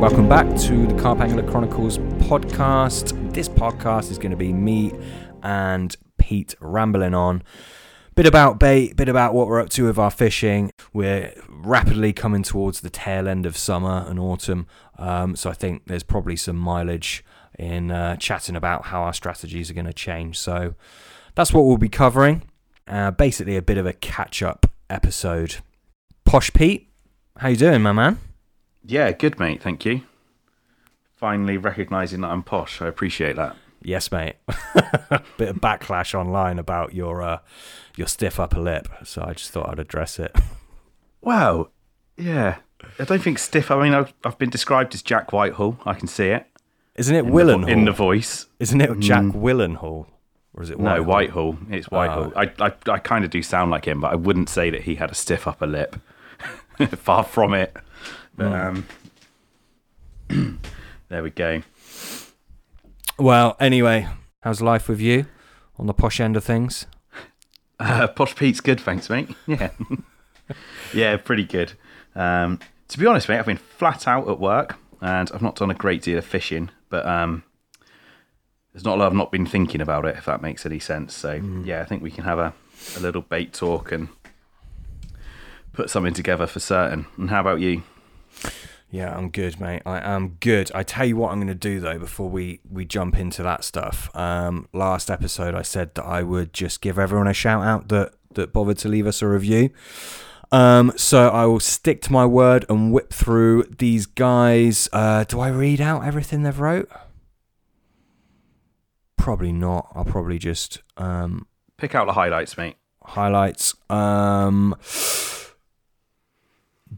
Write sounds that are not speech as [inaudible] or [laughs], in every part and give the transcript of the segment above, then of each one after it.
Welcome back to the Carp Angler Chronicles podcast. This podcast is going to be me and Pete rambling on. Bit about bait, a bit about what we're up to with our fishing. We're rapidly coming towards the tail end of summer and autumn, um, so I think there's probably some mileage in uh, chatting about how our strategies are going to change. So that's what we'll be covering. Uh, basically, a bit of a catch-up episode. Posh Pete, how you doing, my man? Yeah, good, mate. Thank you. Finally recognizing that I'm posh. I appreciate that. Yes, mate. [laughs] Bit of backlash online about your uh, your stiff upper lip, so I just thought I'd address it. [laughs] Wow. Yeah. I don't think stiff. I mean, I've, I've been described as Jack Whitehall. I can see it. Isn't it In the, vo- Willenhall? in the voice. Isn't it Jack Mm. Willenhall? Or is it No, Whitehall? Whitehall. It's Whitehall. I, I, I kind of do sound like him, but I wouldn't say that he had a stiff upper lip. [laughs] Far from it. But, um, [clears throat] there we go. Well, anyway, how's life with you on the posh end of things? [laughs] Uh, Posh Pete's good, thanks, mate. [laughs] Yeah. [laughs] yeah, pretty good. Um, to be honest, mate, I've been flat out at work and I've not done a great deal of fishing, but um, there's not a lot I've not been thinking about it, if that makes any sense. So, yeah, I think we can have a, a little bait talk and put something together for certain. And how about you? Yeah, I'm good, mate. I am good. I tell you what I'm going to do though before we we jump into that stuff. Um, last episode I said that I would just give everyone a shout out that that bothered to leave us a review. Um, so I will stick to my word and whip through these guys. Uh, do I read out everything they've wrote? Probably not. I'll probably just um, Pick out the highlights, mate. highlights. Um,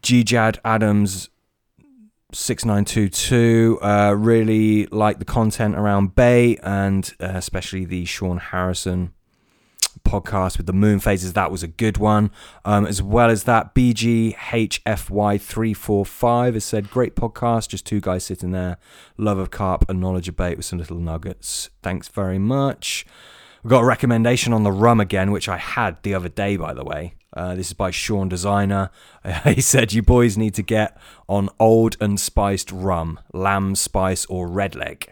Gjad Adams. 6922 uh, really like the content around Bay and uh, especially the Sean Harrison podcast with the moon phases. That was a good one. Um, as well as that BGHFY345 has said great podcast just two guys sitting there love of carp and knowledge of bait with some little nuggets. Thanks very much. We've got a recommendation on the rum again, which I had the other day, by the way. Uh, this is by Sean Designer. [laughs] he said, You boys need to get on old and spiced rum, lamb spice or Redleg,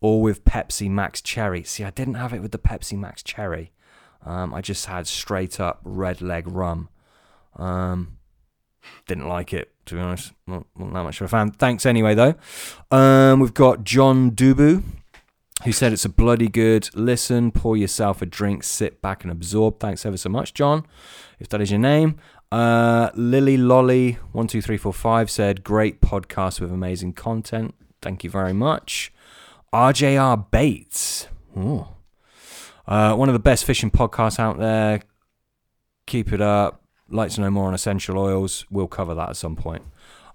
all with Pepsi Max Cherry. See, I didn't have it with the Pepsi Max Cherry. Um, I just had straight up Redleg rum. Um, didn't like it, to be honest. Not, not that much of a fan. Thanks anyway, though. Um, we've got John Dubu who said it's a bloody good listen, pour yourself a drink, sit back and absorb. Thanks ever so much, John, if that is your name. Uh, Lily Lolly one two three four five said great podcast with amazing content. Thank you very much. RJR Bates. Uh, one of the best fishing podcasts out there. Keep it up. Like to know more on essential oils. We'll cover that at some point.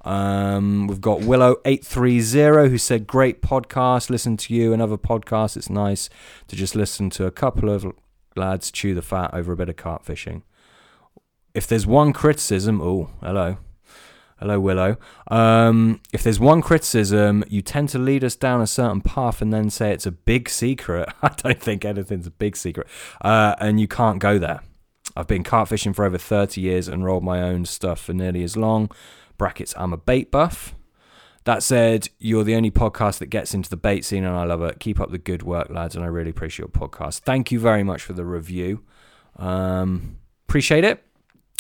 Um, we've got Willow830 who said, Great podcast. Listen to you and other podcasts. It's nice to just listen to a couple of lads chew the fat over a bit of carp fishing. If there's one criticism, oh, hello. Hello, Willow. Um, if there's one criticism, you tend to lead us down a certain path and then say it's a big secret. [laughs] I don't think anything's a big secret. Uh, and you can't go there. I've been carp fishing for over 30 years and rolled my own stuff for nearly as long brackets I'm a bait buff. That said, you're the only podcast that gets into the bait scene, and I love it. Keep up the good work, lads, and I really appreciate your podcast. Thank you very much for the review. Um, appreciate it.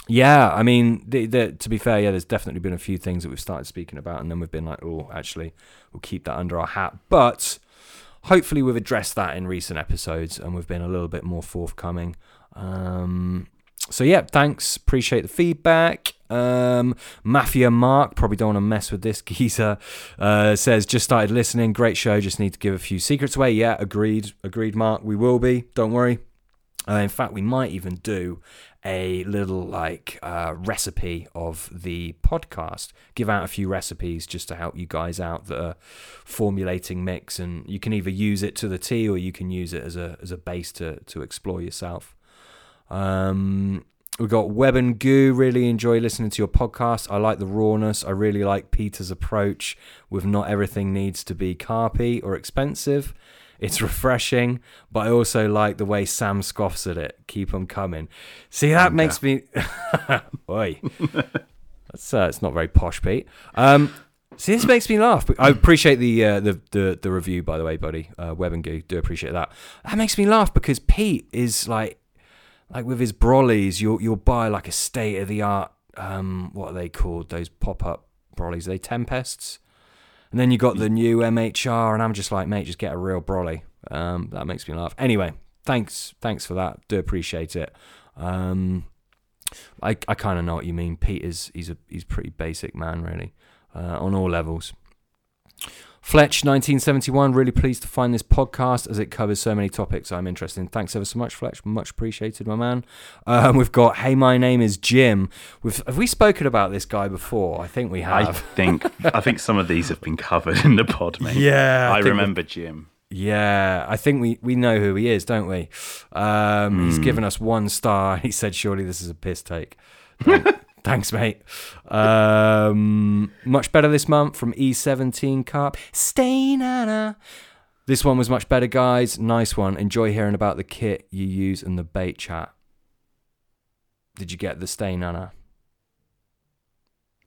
Yeah, I mean, the, the, to be fair, yeah, there's definitely been a few things that we've started speaking about, and then we've been like, oh, actually, we'll keep that under our hat. But hopefully, we've addressed that in recent episodes, and we've been a little bit more forthcoming. Um, so yeah, thanks. Appreciate the feedback. Um, Mafia Mark, probably don't want to mess with this [laughs] geezer, uh, says, just started listening. Great show. Just need to give a few secrets away. Yeah, agreed. Agreed, Mark. We will be. Don't worry. Uh, in fact, we might even do a little like uh, recipe of the podcast. Give out a few recipes just to help you guys out that are formulating mix, and you can either use it to the T or you can use it as a as a base to to explore yourself. Um, we got Web and Goo. Really enjoy listening to your podcast. I like the rawness. I really like Peter's approach with not everything needs to be carpy or expensive. It's refreshing, but I also like the way Sam scoffs at it. Keep them coming. See, that makes me. [laughs] Oi. That's uh, it's not very posh, Pete. Um, See, this makes me laugh. I appreciate the uh, the, the the review, by the way, buddy. Uh, Web and Goo, do appreciate that. That makes me laugh because Pete is like, like with his brollies, you'll you'll buy like a state of the art. Um, what are they called? Those pop up brollies? Are they tempests? And then you got the new MHR, and I'm just like, mate, just get a real brolly. Um, that makes me laugh. Anyway, thanks, thanks for that. Do appreciate it. Um, I I kind of know what you mean. Pete is he's a he's a pretty basic man, really, uh, on all levels. Fletch, 1971, really pleased to find this podcast as it covers so many topics I'm interested in. Thanks ever so much, Fletch. Much appreciated, my man. Um, we've got, hey, my name is Jim. We've, have we spoken about this guy before? I think we have. I think I think some of these have been covered in the pod, mate. Yeah, I I, we- remember Jim. Yeah, I think we, we know who he is, don't we? Um, He's given us one star. [laughs] He said, "Surely this is a piss take." [laughs] Thank- Thanks, mate. Um, much better this month from E17 Carp. Stay Nana. This one was much better, guys. Nice one. Enjoy hearing about the kit you use in the bait chat. Did you get the Stay Nana?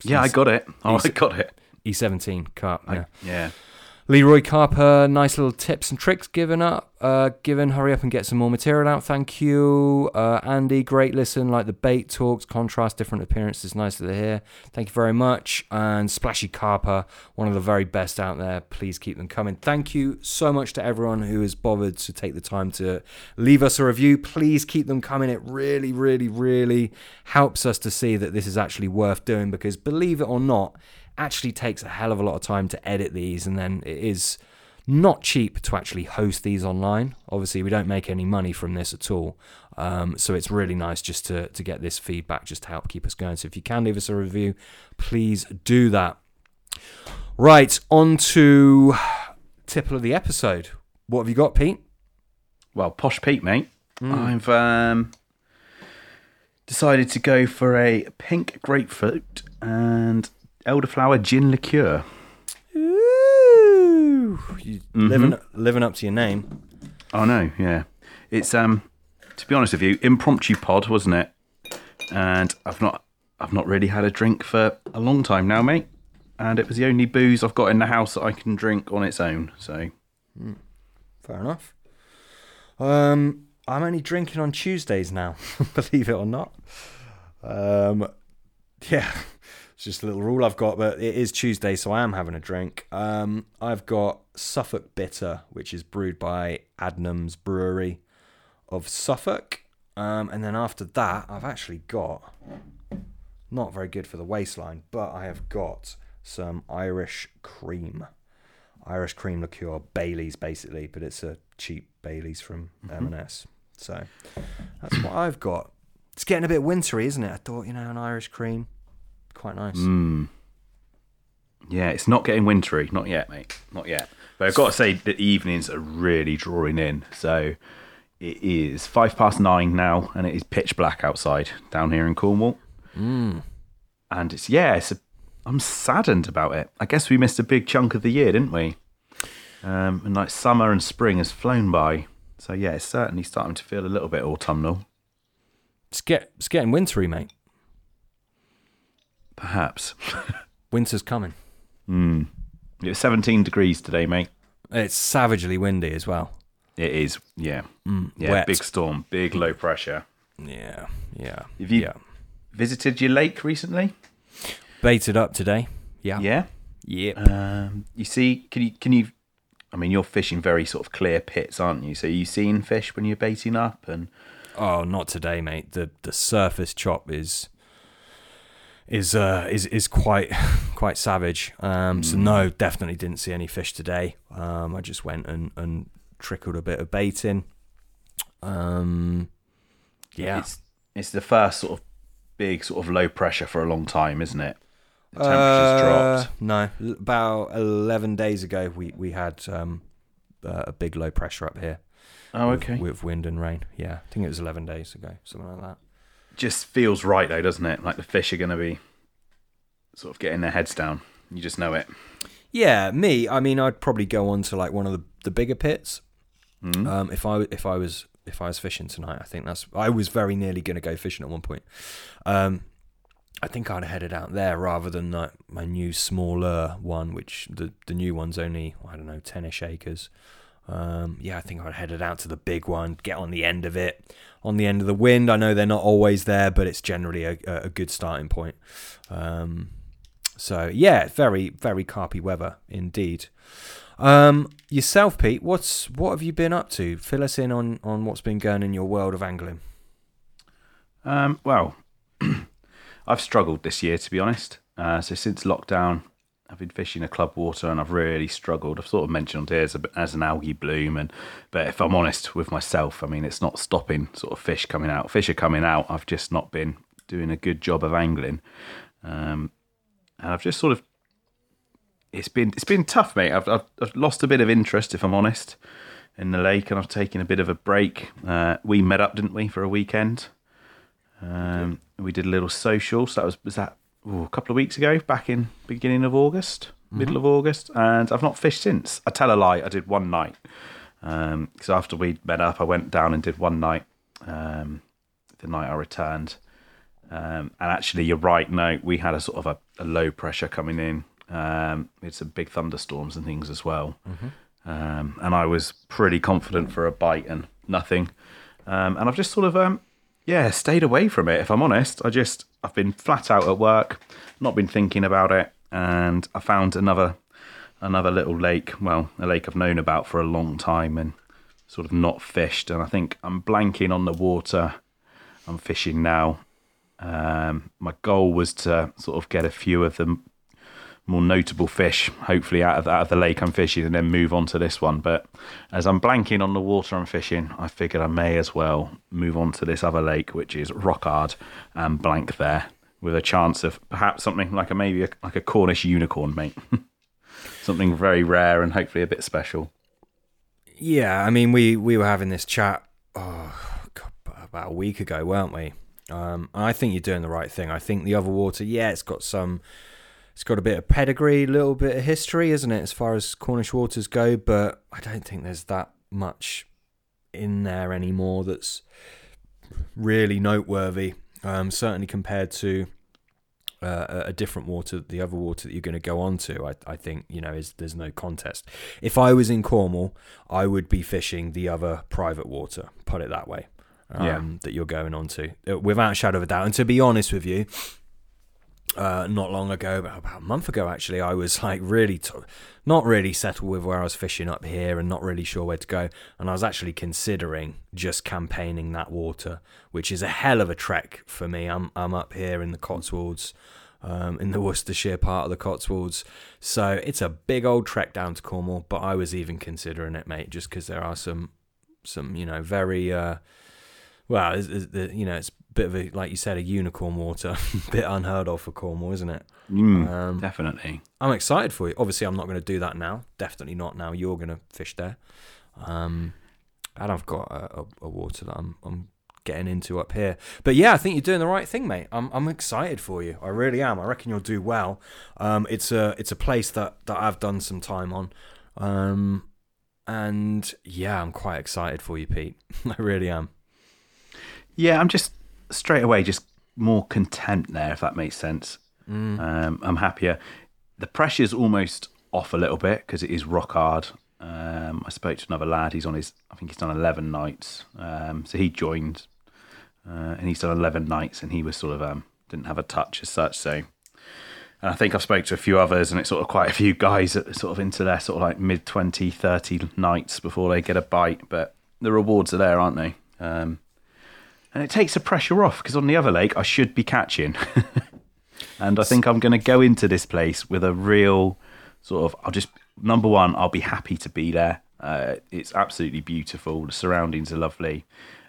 Yeah, I got it. Oh, I got it. E17 Carp. I, Yeah. Leroy Carper, nice little tips and tricks given up. Uh, given, hurry up and get some more material out. Thank you, uh, Andy. Great listen, like the bait talks, contrast, different appearances. Nice to hear. Thank you very much. And Splashy Carper, one of the very best out there. Please keep them coming. Thank you so much to everyone who has bothered to take the time to leave us a review. Please keep them coming. It really, really, really helps us to see that this is actually worth doing because, believe it or not, actually takes a hell of a lot of time to edit these and then it is not cheap to actually host these online. Obviously we don't make any money from this at all. Um, so it's really nice just to, to get this feedback just to help keep us going. So if you can leave us a review please do that. Right on to tipple of the episode. What have you got pete? Well, posh Pete, mate. I've um, decided to go for a pink grapefruit and elderflower gin liqueur. Ooh, you living, living up to your name Oh no, yeah. It's um to be honest with you, impromptu pod, wasn't it? And I've not I've not really had a drink for a long time now, mate. And it was the only booze I've got in the house that I can drink on its own. So Fair enough. Um, I'm only drinking on Tuesdays now, [laughs] believe it or not. Um, yeah, it's just a little rule I've got, but it is Tuesday, so I am having a drink. Um, I've got Suffolk Bitter, which is brewed by Adnams Brewery of Suffolk. Um, and then after that, I've actually got not very good for the waistline, but I have got some Irish cream. Irish cream liqueur, Bailey's basically, but it's a cheap Bailey's from M&S. So that's what I've got. It's getting a bit wintry, isn't it? I thought, you know, an Irish cream, quite nice. Mm. yeah, it's not getting wintry, not yet, mate. Not yet. But I've got to say the evenings are really drawing in. So it is five past nine now and it is pitch black outside down here in Cornwall. Mm. And it's yeah, it's a, I'm saddened about it. I guess we missed a big chunk of the year, didn't we? Um, and like summer and spring has flown by. So yeah, it's certainly starting to feel a little bit autumnal, It's, get, it's getting wintry, mate. Perhaps. [laughs] Winter's coming. Mm. It's 17 degrees today, mate. It's savagely windy as well. It is, yeah, Mm, yeah. wet. Big storm, big low pressure. Yeah, yeah. Have you yeah. visited your lake recently? Baited up today. Yeah. Yeah. Yep. Um, you see, can you can you? I mean, you're fishing very sort of clear pits, aren't you? So you seen fish when you're baiting up, and Oh, not today, mate. The the surface chop is is uh is is quite [laughs] quite savage. Um so no, definitely didn't see any fish today. Um I just went and and trickled a bit of bait in. Um yeah. it's it's the first sort of big sort of low pressure for a long time, isn't it? The temperature's Uh, dropped. No, about 11 days ago we we had um uh, a big low pressure up here. Oh, with- okay. With wind and rain. Yeah, I think it was 11 days ago, something like that. Just feels right though, doesn't it? Like the fish are going to be sort of getting their heads down. You just know it. Yeah, me. I mean, I'd probably go on to like one of the, the bigger pits. Mm. Um, if I if I was if I was fishing tonight, I think that's I was very nearly going to go fishing at one point. Um, I think I'd have headed out there rather than like my new smaller one, which the the new one's only I don't know ten-ish acres. Um, yeah, I think I'd headed out to the big one, get on the end of it, on the end of the wind. I know they're not always there, but it's generally a, a good starting point. Um, so yeah, very very carpy weather indeed. Um, yourself, Pete, what's what have you been up to? Fill us in on on what's been going in your world of angling. Um, well, [clears throat] I've struggled this year to be honest. Uh, so since lockdown, I've been fishing a club water and I've really struggled. I've sort of mentioned it as, a, as an algae bloom, and but if I'm honest with myself, I mean it's not stopping sort of fish coming out. Fish are coming out. I've just not been doing a good job of angling, um, and I've just sort of it's been it's been tough, mate. I've, I've, I've lost a bit of interest, if I'm honest, in the lake, and I've taken a bit of a break. Uh, we met up, didn't we, for a weekend? Um, we did a little social. So that was was that ooh, a couple of weeks ago, back in beginning of August, mm-hmm. middle of August, and I've not fished since. I tell a lie, I did one night. Because um, after we met up, I went down and did one night. Um, the night I returned, um, and actually, you're right. No, we had a sort of a, a low pressure coming in. Um, it's a big thunderstorms and things as well. Mm-hmm. Um, and I was pretty confident for a bite and nothing. Um, and I've just sort of um, yeah, stayed away from it. If I'm honest, I just I've been flat out at work, not been thinking about it, and I found another another little lake. Well, a lake I've known about for a long time and sort of not fished. And I think I'm blanking on the water. I'm fishing now. Um, my goal was to sort of get a few of them more notable fish, hopefully out of out of the lake I'm fishing, and then move on to this one. But as I'm blanking on the water I'm fishing, I figured I may as well move on to this other lake, which is rock hard and blank there, with a chance of perhaps something like a maybe a, like a Cornish unicorn, mate. [laughs] something very rare and hopefully a bit special. Yeah, I mean, we we were having this chat oh, God, about a week ago, weren't we? Um, I think you're doing the right thing. I think the other water, yeah, it's got some it's got a bit of pedigree, a little bit of history, isn't it, as far as Cornish waters go? But I don't think there's that much in there anymore that's really noteworthy. Um, certainly compared to uh, a different water, the other water that you're going to go on to, I, I think you know is there's no contest. If I was in Cornwall, I would be fishing the other private water. Put it that way. Um, yeah. That you're going on to, uh, without a shadow of a doubt. And to be honest with you, uh, not long ago, about a month ago actually, I was like really t- not really settled with where I was fishing up here and not really sure where to go. And I was actually considering just campaigning that water, which is a hell of a trek for me. I'm I'm up here in the Cotswolds, um, in the Worcestershire part of the Cotswolds, so it's a big old trek down to Cornwall. But I was even considering it, mate, just because there are some some you know very uh, well, it's, it's, you know, it's bit of a like you said, a unicorn water, [laughs] bit unheard of for Cornwall, isn't it? Mm, um, definitely. I'm excited for you. Obviously, I'm not going to do that now. Definitely not now. You're going to fish there, um, and I've got a, a, a, water that I'm, I'm getting into up here. But yeah, I think you're doing the right thing, mate. I'm I'm excited for you. I really am. I reckon you'll do well. Um, it's a it's a place that that I've done some time on. Um, and yeah, I'm quite excited for you, Pete. [laughs] I really am. Yeah, I'm just straight away just more content there, if that makes sense. Mm. Um, I'm happier. The pressure's almost off a little bit because it is rock hard. Um, I spoke to another lad. He's on his, I think he's done 11 nights. Um, so he joined uh, and he's done 11 nights and he was sort of, um, didn't have a touch as such. So, and I think I've spoke to a few others and it's sort of quite a few guys that are sort of into their sort of like mid 20, 30 nights before they get a bite. But the rewards are there, aren't they? Um, and it takes the pressure off because on the other lake I should be catching. [laughs] and I think I'm going to go into this place with a real sort of. I'll just number one, I'll be happy to be there. Uh, it's absolutely beautiful. The surroundings are lovely,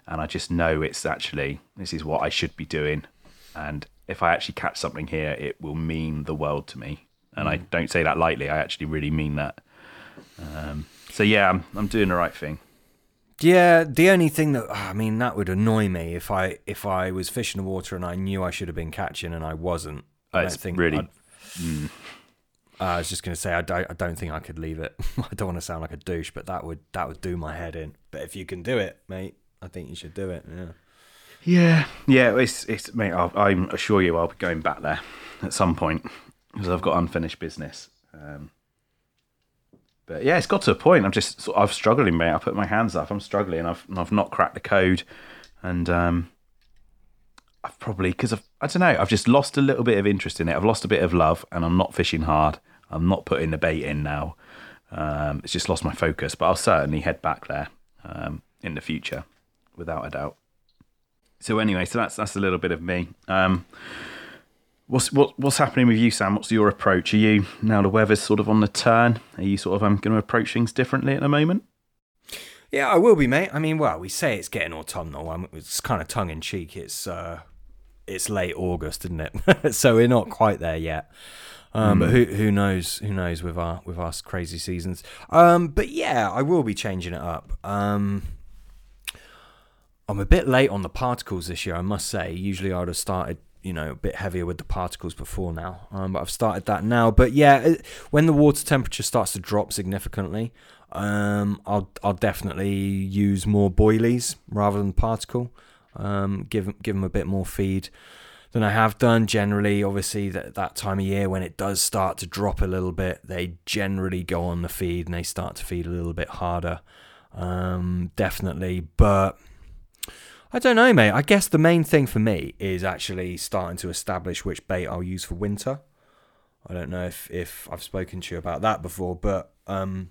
and I just know it's actually this is what I should be doing. And if I actually catch something here, it will mean the world to me. And mm. I don't say that lightly. I actually really mean that. Um, so yeah, I'm, I'm doing the right thing. Yeah, the only thing that I mean that would annoy me if I if I was fishing the water and I knew I should have been catching and I wasn't. I don't think really. Mm. I was just going to say I don't, I don't think I could leave it. [laughs] I don't want to sound like a douche, but that would that would do my head in. But if you can do it, mate, I think you should do it. Yeah. Yeah, yeah. It's it's mate. I'll, I'm assure you, I'll be going back there at some point because I've got unfinished business. Um, but yeah, it's got to a point. I'm just of struggling, mate. I put my hands up. I'm struggling. I've I've not cracked the code, and um, I've probably because I've I don't know. I've just lost a little bit of interest in it. I've lost a bit of love, and I'm not fishing hard. I'm not putting the bait in now. Um, it's just lost my focus, but I'll certainly head back there um, in the future, without a doubt. So anyway, so that's that's a little bit of me. Um, what's what, what's happening with you, Sam? What's your approach? Are you now the weather's sort of on the turn? Are you sort of um, going to approach things differently at the moment? Yeah, I will be, mate. I mean, well, we say it's getting autumnal. I mean, it's kind of tongue in cheek. It's uh, it's late August, isn't it? [laughs] so we're not quite there yet. Um, mm. But who who knows? Who knows with our with our crazy seasons? Um, but yeah, I will be changing it up. Um, I'm a bit late on the particles this year, I must say. Usually, I'd have started you know a bit heavier with the particles before now, um, but I've started that now. But yeah, it, when the water temperature starts to drop significantly, um, I'll I'll definitely use more boilies rather than particle. Um, give give them a bit more feed than I have done. Generally, obviously, that, that time of year when it does start to drop a little bit, they generally go on the feed and they start to feed a little bit harder. Um, definitely. But I don't know, mate. I guess the main thing for me is actually starting to establish which bait I'll use for winter. I don't know if, if I've spoken to you about that before, but um,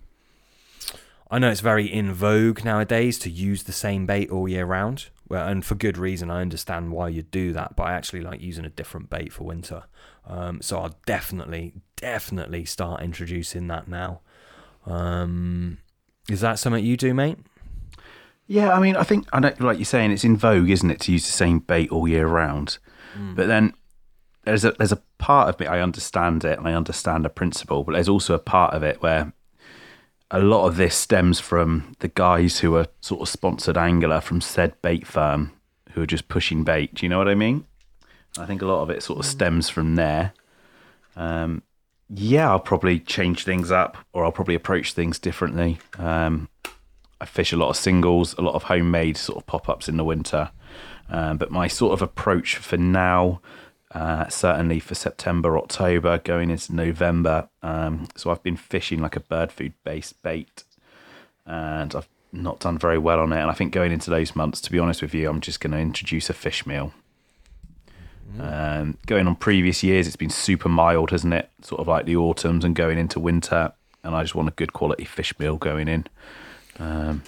I know it's very in vogue nowadays to use the same bait all year round. Well, and for good reason. I understand why you do that, but I actually like using a different bait for winter. Um, so I'll definitely, definitely start introducing that now. Um, is that something you do, mate? Yeah, I mean, I think I know, like you're saying, it's in vogue, isn't it, to use the same bait all year round? Mm. But then there's a there's a part of me I understand it and I understand the principle, but there's also a part of it where a lot of this stems from the guys who are sort of sponsored angler from said bait firm who are just pushing bait. Do you know what I mean? I think a lot of it sort of stems from there. Um, yeah, I'll probably change things up or I'll probably approach things differently. Um, I fish a lot of singles, a lot of homemade sort of pop ups in the winter. Um, but my sort of approach for now uh, certainly for September, October, going into November. Um, so I've been fishing like a bird food based bait, and I've not done very well on it. And I think going into those months, to be honest with you, I'm just going to introduce a fish meal. Mm. Um, going on previous years, it's been super mild, hasn't it? Sort of like the autumns and going into winter, and I just want a good quality fish meal going in. Um,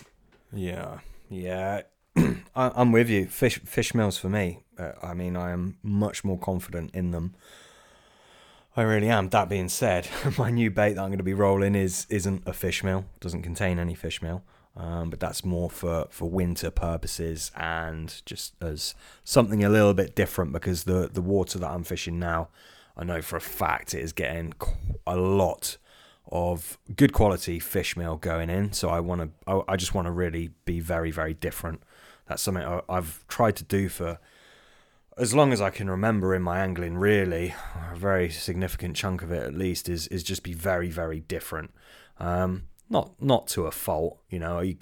yeah, yeah. [clears throat] I, am with you. Fish fish meals for me. Uh, I mean, I am much more confident in them. I really am. That being said, [laughs] my new bait that I'm going to be rolling is isn't a fish meal. Doesn't contain any fish meal. Um, but that's more for, for winter purposes and just as something a little bit different because the the water that I'm fishing now, I know for a fact it is getting a lot of good quality fish meal going in. So I want to, I, I just want to really be very very different that's something I've tried to do for as long as I can remember in my angling. Really, a very significant chunk of it, at least, is is just be very very different. Um, not not to a fault, you know. You,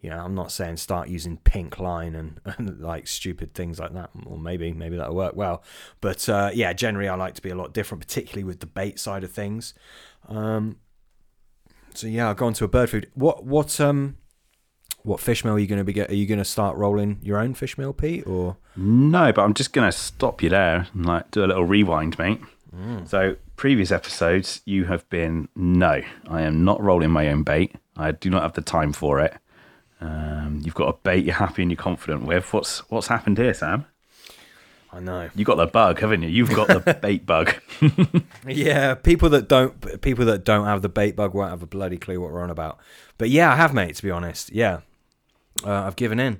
you know, I'm not saying start using pink line and, [laughs] and like stupid things like that. Or maybe maybe that'll work well. But uh, yeah, generally I like to be a lot different, particularly with the bait side of things. Um, so yeah, I'll go on to a bird food. What what um what fish meal are you going to be get? Are you going to start rolling your own fish meal, Pete? Or no? But I'm just going to stop you there and like do a little rewind, mate. Mm. So previous episodes, you have been no. I am not rolling my own bait. I do not have the time for it. Um, you've got a bait you're happy and you're confident with. What's what's happened here, Sam? I know. You got the bug, haven't you? You've got the [laughs] bait bug. yeah, people that don't people that don't have the bait bug won't have a bloody clue what we're on about. But yeah, I have, mate. To be honest, yeah, uh, I've given in.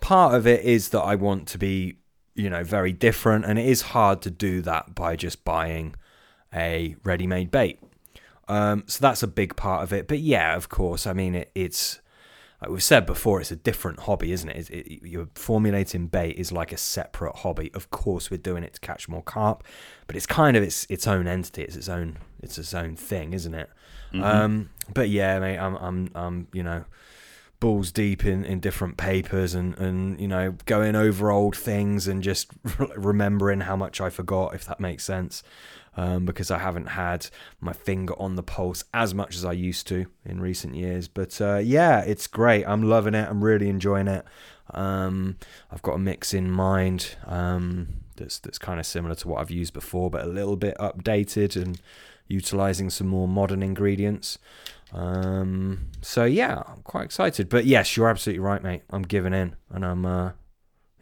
Part of it is that I want to be, you know, very different, and it is hard to do that by just buying a ready-made bait. Um, so that's a big part of it. But yeah, of course, I mean, it, it's like we've said before, it's a different hobby, isn't it? it, it you're formulating bait is like a separate hobby. Of course, we're doing it to catch more carp, but it's kind of its its own entity. It's its own it's its own thing, isn't it? Mm-hmm. Um, but yeah, mate, I'm I'm I'm you know balls deep in, in different papers and, and you know going over old things and just [laughs] remembering how much I forgot if that makes sense um, because I haven't had my finger on the pulse as much as I used to in recent years but uh, yeah it's great I'm loving it I'm really enjoying it um, I've got a mix in mind um, that's that's kind of similar to what I've used before but a little bit updated and utilizing some more modern ingredients um, so yeah, I'm quite excited. But yes, you're absolutely right, mate. I'm giving in, and I'm uh,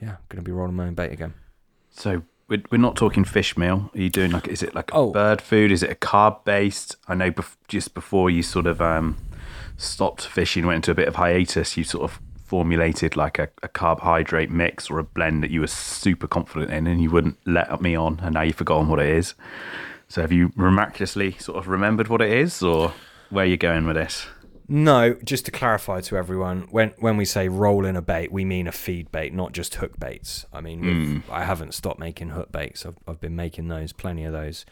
yeah, to be rolling my own bait again. So we're, we're not talking fish meal. Are you doing like is it like Oh. bird food? Is it a carb based? I know bef- just before you sort of um, stopped fishing, went into a bit of hiatus. You sort of formulated like a, a carbohydrate mix or a blend that you were super confident in, and you wouldn't let me on, and now you've forgotten what it is. So have you miraculously sort of remembered what it is, or where you're going with this? No, just to clarify to everyone, when when we say roll in a bait, we mean a feed bait, not just hook baits. I mean, we've- I haven't stopped making hook baits. I've, I've been making those, plenty of those.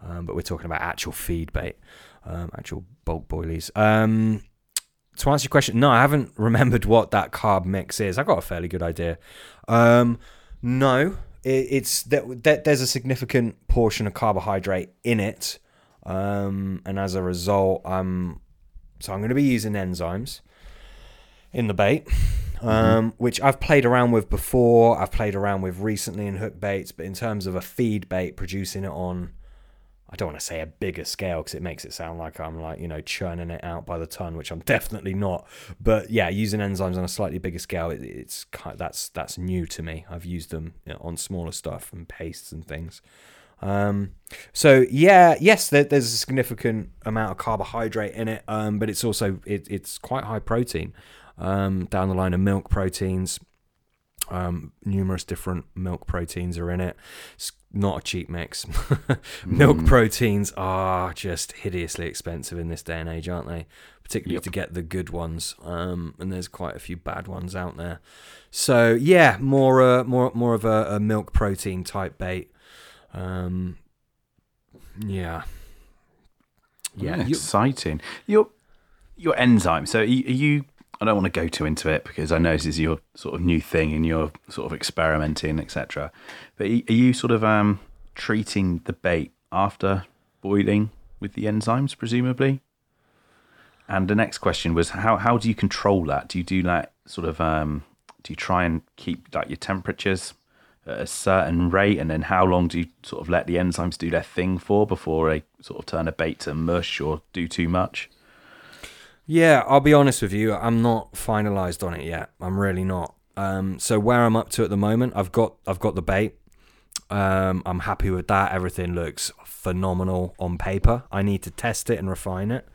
Um, but we're talking about actual feed bait, um, actual bulk boilies. Um, to answer your question, no, I haven't [laughs] remembered what that carb mix is. I got a fairly good idea. Um, no, it, it's that, that there's a significant portion of carbohydrate in it, um, and as a result, I'm so I'm going to be using enzymes in the bait, um, which I've played around with before. I've played around with recently in hook baits, but in terms of a feed bait, producing it on, I don't want to say a bigger scale because it makes it sound like I'm like you know churning it out by the ton, which I'm [laughs] definitely not. But yeah, using enzymes on a slightly bigger scale, it, it's kind that's that's new to me. I've used them you know, on smaller stuff and pastes and things. Um, so yeah, yes, there, there's a significant amount of carbohydrate in it, um, but it's also it, it's quite high protein. Um, down the line of milk proteins, um, numerous different milk proteins are in it. It's not a cheap mix. [laughs] milk proteins are just hideously expensive in this day and age, aren't they? Particularly Yep. to get the good ones. Um, and there's quite a few bad ones out there. So yeah, more uh, more more of a, a milk protein type bait. Um, yeah. Yeah. You- exciting. Your your enzyme. So are you. I don't want to go too into it because I know this is your sort of new thing and you're sort of experimenting, etc. But are you- are you sort of um, treating the bait after boiling with the enzymes, presumably? And the next question was how how do you control that? Do you do that sort of um, do you try and keep like your temperatures at a certain rate, and then how long do you sort of let the enzymes do their thing for before they sort of turn a bait to mush or do too much? Yeah, I'll be honest with you. I'm not finalized on it yet. I'm really not. Um, so where I'm up to at the moment, I've got I've got the bait. Um, I'm happy with that. Everything looks phenomenal on paper. I need to test it and refine it.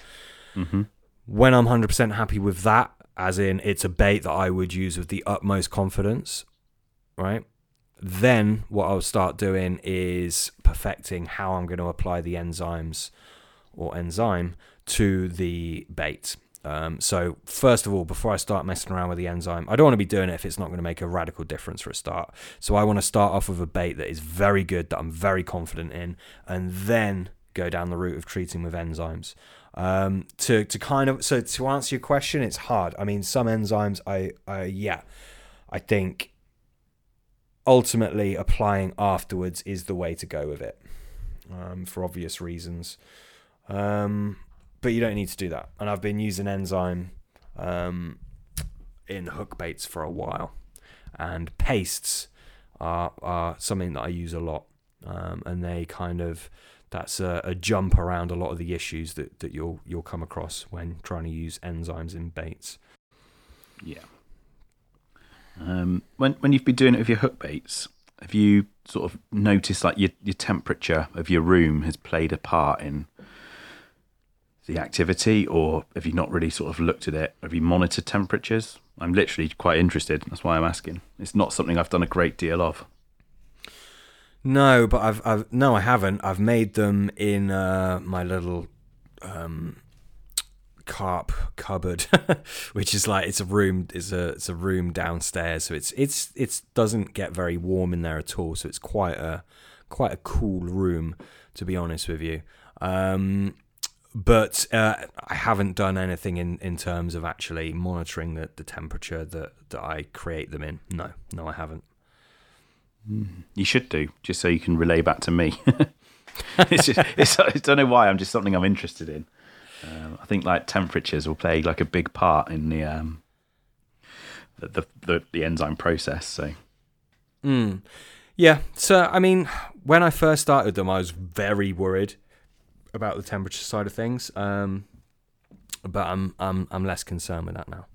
Mm-hmm. When I'm 100% happy with that, as in it's a bait that I would use with the utmost confidence, right? Then what I'll start doing is perfecting how I'm going to apply the enzymes or enzyme to the bait. Um, so first of all, before I start messing around with the enzyme, I don't want to be doing it if it's not going to make a radical difference for a start. So I want to start off with a bait that is very good, that I'm very confident in, and then go down the route of treating with enzymes. Um, to to kind of so to answer your question, it's hard. I mean, some enzymes, I, I yeah, I think ultimately applying afterwards is the way to go with it, um, for obvious reasons. Um, but you don't need to do that. And I've been using enzyme um, in hook baits for a while, and pastes are are something that I use a lot, um, and they kind of that's a, a jump around a lot of the issues that, that you'll you'll come across when trying to use enzymes in baits. Yeah. Um, when when you've been doing it with your hook baits, have you sort of noticed like your your temperature of your room has played a part in the activity, or have you not really sort of looked at it? Have you monitored temperatures? I'm literally quite interested. That's why I'm asking. It's not something I've done a great deal of. No, but I've, I've no, I haven't. I've made them in uh, my little um, carp cupboard, [laughs] which is like it's a room. It's a it's a room downstairs, so it's it's it doesn't get very warm in there at all. So it's quite a quite a cool room, to be honest with you. Um, but uh, I haven't done anything in, in terms of actually monitoring the, the temperature that, that I create them in. No, no, I haven't. You should do, just so you can relay back to me. [laughs] it's just, it's, I don't know why. I'm just something I'm interested in. Um, I think like temperatures will play like a big part in the um, the, the, the the enzyme process. So Mm. Yeah. So, I mean, when I first started them, I was very worried about the temperature side of things. Um, but I'm I'm I'm less concerned with that now.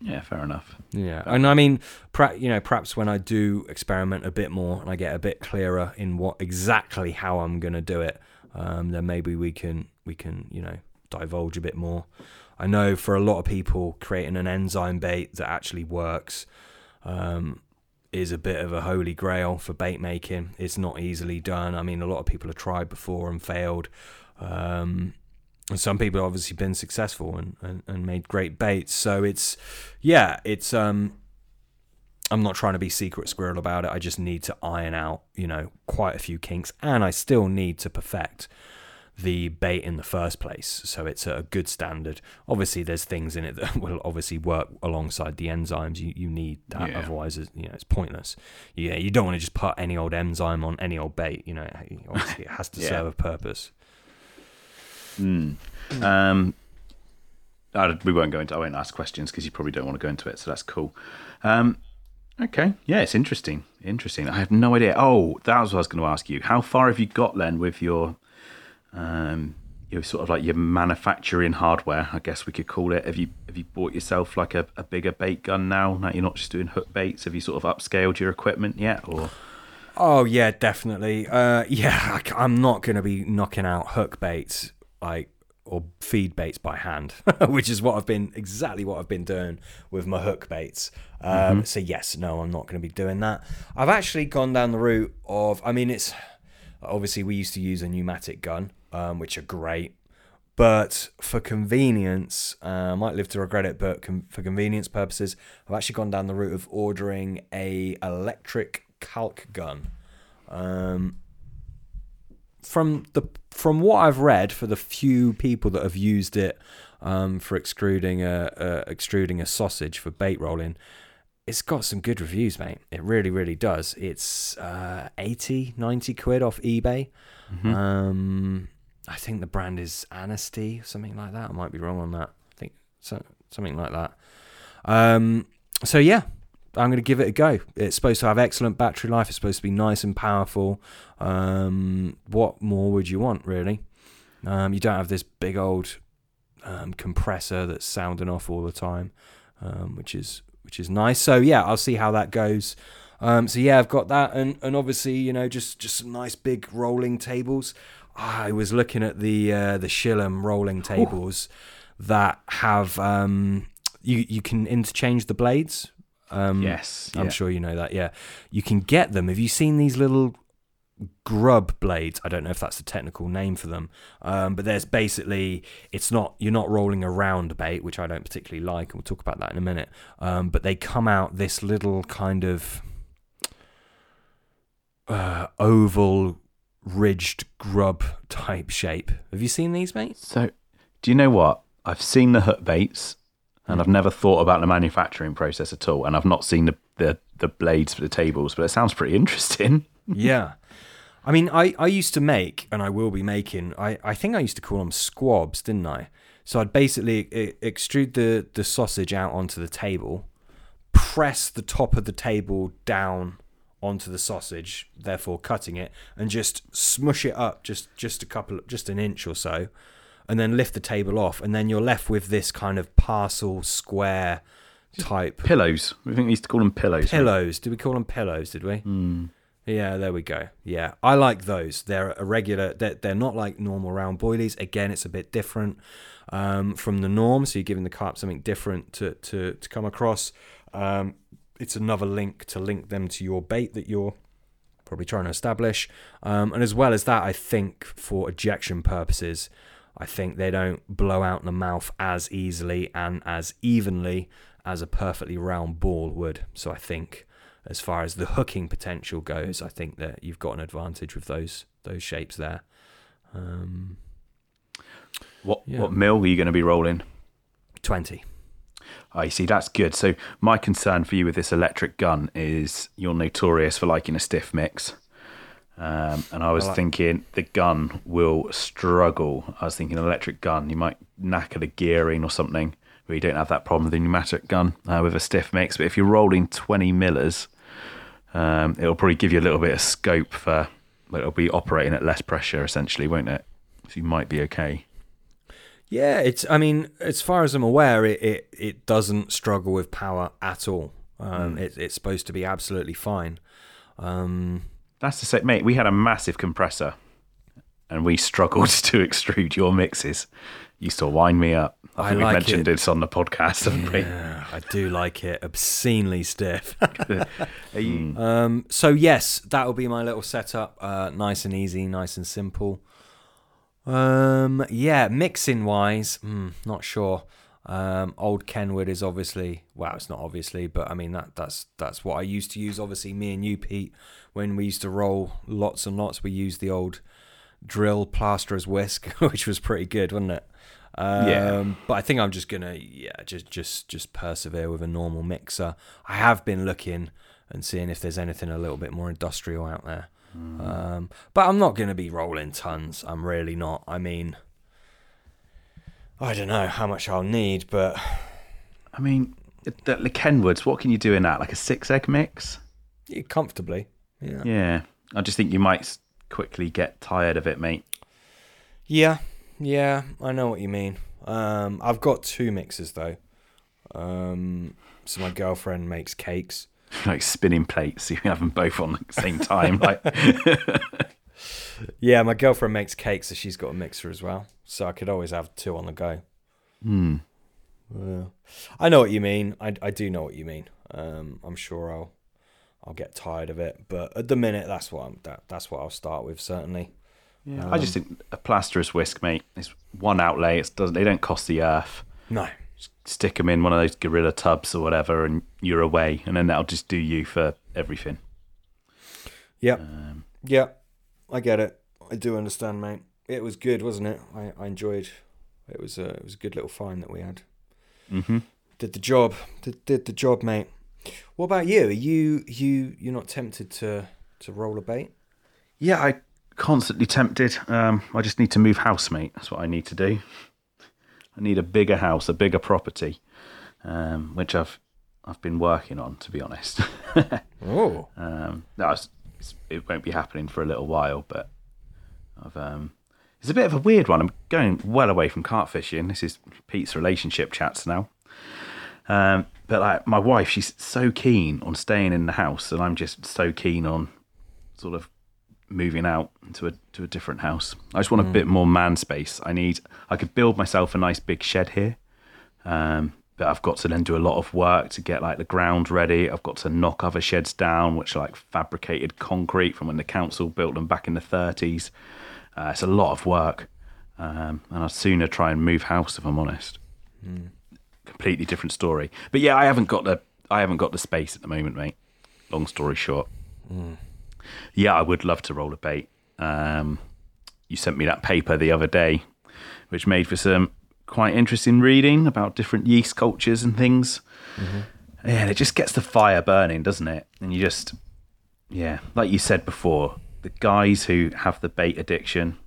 yeah, fair enough. Yeah, and I mean, pra- you know, perhaps when I do experiment a bit more and I get a bit clearer in what exactly how I'm going to do it, um, then maybe we can we can you know divulge a bit more. I know for a lot of people, creating an enzyme bait that actually works um, is a bit of a holy grail for bait making. It's not easily done. I mean, a lot of people have tried before and failed. Um, and some people have obviously been successful and, and, and made great baits. So it's, yeah, it's, um, I'm not trying to be secret squirrel about it. I just need to iron out, you know, quite a few kinks and I still need to perfect the bait in the first place. So it's a good standard. Obviously, there's things in it that [laughs] will obviously work alongside the enzymes. You, you need that. Yeah. Otherwise, it's, you know, it's pointless. Yeah, you don't want to just put any old enzyme on any old bait. You know, obviously it has to [laughs] Yeah. serve a purpose. Mm. Um, I, we won't go into. I won't ask questions because you probably don't want to go into it. So that's cool. Um, okay, yeah, it's interesting. Interesting. I have no idea. Oh, that was what I was going to ask you. How far have you got then with your, um, your sort of like your manufacturing hardware? I guess we could call it. Have you have you bought yourself like a, a bigger bait gun now? Now you're not just doing hook baits. Have you sort of upscaled your equipment yet? Or Oh yeah, definitely. Uh, [laughs] yeah, I, am not going to be knocking out hook baits like or feed baits by hand, [laughs] which is what I've been exactly what I've been doing with my hook baits. Um, So yes, no, I'm not going to be doing that. I've actually gone down the route of. I mean, it's obviously we used to use a pneumatic gun, um, which are great. But for convenience, uh, I might live to regret it. But com- for convenience purposes, I've actually gone down the route of ordering a electric caulk gun. Um, from the from what I've read, for the few people that have used it um, for extruding a, a extruding a sausage for bait rolling, it's got some good reviews, mate. It really, really does. It's uh, 80, 90 quid off eBay. Um, I think the brand is Anasty, something like that. I might be wrong on that. I think so, something like that. Um, so yeah, I'm going to give it a go. It's supposed to have excellent battery life. It's supposed to be nice and powerful. Um, what more would you want, really? Um, you don't have this big old um, compressor that's sounding off all the time, um, which is which is nice. So yeah, I'll see how that goes. Um, so yeah, I've got that, and and obviously you know just just some nice big rolling tables. I was looking at the uh, the Shillem rolling tables that have um, you you can interchange the blades. Um, yes, I'm yeah. sure you know that. Yeah, you can get them. Have you seen these little grub blades? I don't know if that's the technical name for them, um, but there's basically it's not you're not rolling a round bait, which I don't particularly like, and we'll talk about that in a minute. Um, but they come out this little kind of uh, oval ridged grub type shape. Have you seen these, mate? So, do you know what? I've seen the hook baits, and I've hmm. never thought about the manufacturing process at all. And I've not seen the, the, the blades for the tables, but it sounds pretty interesting. [laughs] yeah. I mean, I, I used to make, and I will be making, I, I think I used to call them squabs, didn't I? So I'd basically extrude the, the sausage out onto the table, press the top of the table down onto the sausage, therefore cutting it, and just smush it up just, just a couple, just an inch or so, and then lift the table off, and then you're left with this kind of parcel square type Pillows. We think we used to call them pillows. right? pillows. Did we call them pillows? Did we? Hmm. Yeah, there we go. Yeah, I like those. They're a regular. They're, they're not like normal round boilies. Again, it's a bit different um, from the norm. So you're giving the carp something different to to, to come across. Um, it's another link to link them to your bait that you're probably trying to establish. Um, and as well as that, I think for ejection purposes, I think they don't blow out in the mouth as easily and as evenly as a perfectly round ball would. So I think as far as the hooking potential goes, I think that you've got an advantage with those those shapes there. Um, What Yeah. what mill are you going to be rolling? 20. I see. That's good. So my concern for you with this electric gun is you're notorious for liking a stiff mix. Um, and I was I like- thinking the gun will struggle. I was thinking electric gun, you might knacker the gearing or something, where you don't have that problem with the pneumatic gun uh, with a stiff mix. But if you're rolling 20 millers, um, it'll probably give you a little bit of scope for. Like it'll be operating at less pressure, essentially, won't it? So you might be okay. Yeah, it's. I mean, as far as I'm aware, it it, it doesn't struggle with power at all. Um, it, it's supposed to be absolutely fine. Um, That's the same, mate. We had a massive compressor, and we struggled [laughs] to extrude your mixes. Used to wind me up. I I think we like mentioned it. this on the podcast, haven't we? I do like it obscenely stiff. [laughs] Are you- um, so yes, that will be my little setup. Uh, nice and easy, nice and simple. Um, yeah, mixing wise, mm, not sure. Um, old Kenwood is obviously well, it's not obviously, but I mean that that's that's what I used to use. Obviously, me and you, Pete, when we used to roll lots and lots, we used the old drill plasterer's whisk, [laughs] which was pretty good, wasn't it? Um, Yeah. But I think I'm just gonna yeah just just just persevere with a normal mixer. I have been looking and seeing if there's anything a little bit more industrial out there. Um, but I'm not going to be rolling tons. I'm really not. I mean, I don't know how much I'll need, but I mean, the, the Kenwoods. What can you do in that? Like a six egg mix? yeah, comfortably. Yeah. Yeah. I just think you might quickly get tired of it, mate. Yeah. Yeah. I know what you mean. Um, I've got two mixes though. Um, so my girlfriend makes cakes. [laughs] like spinning plates. [laughs] You have them both on at the same time. like, [laughs] Yeah, my girlfriend makes cakes, so she's got a mixer as well. So I could always have two on the go. hmm. Yeah. I know what you mean. I, I do know what you mean. Um, I'm sure I'll I'll get tired of it, but at the minute, that's what I'm, that that's what I'll start with. Certainly. Yeah, I just think a plasterer's whisk, mate. It's one outlay. It doesn't. They don't cost the earth. No. Stick them in one of those gorilla tubs or whatever, and you're away. And then that'll just do you for everything. Yep. Um, Yeah. I get it. I do understand, mate. It was good, wasn't it? I, I enjoyed. It was a it was a good little find that we had. hmm Did the job. Did, did the job, mate. What about you? Are you you you're not tempted to to roll a bait? Yeah, I constantly tempted. Um, I just need to move house, mate. That's what I need to do. I need a bigger house, a bigger property, um, which I've I've been working on, to be honest. [laughs] Oh. um, no, it's, it's, it won't be happening for a little while, but I've um, it's a bit of a weird one. I'm going well away from carp fishing. This is Pete's relationship chats now. Um, but like my wife, she's so keen on staying in the house, and I'm just so keen on sort of moving out to a to a different house. I just want a bit more man space. I need. I could build myself a nice big shed here, um, but I've got to then do a lot of work to get like the ground ready. I've got to knock other sheds down, which are like fabricated concrete from when the council built them back in the 30s. Uh, it's a lot of work, um, and I'd sooner try and move house if I'm honest. Completely different story. But yeah, I haven't got the I haven't got the space at the moment, mate. Long story short. Yeah, I would love to roll a bait. Um, you sent me that paper the other day, which made for some quite interesting reading about different yeast cultures and things. Yeah, and it just gets the fire burning, doesn't it? And you just, yeah, like you said before, the guys who have the bait addiction,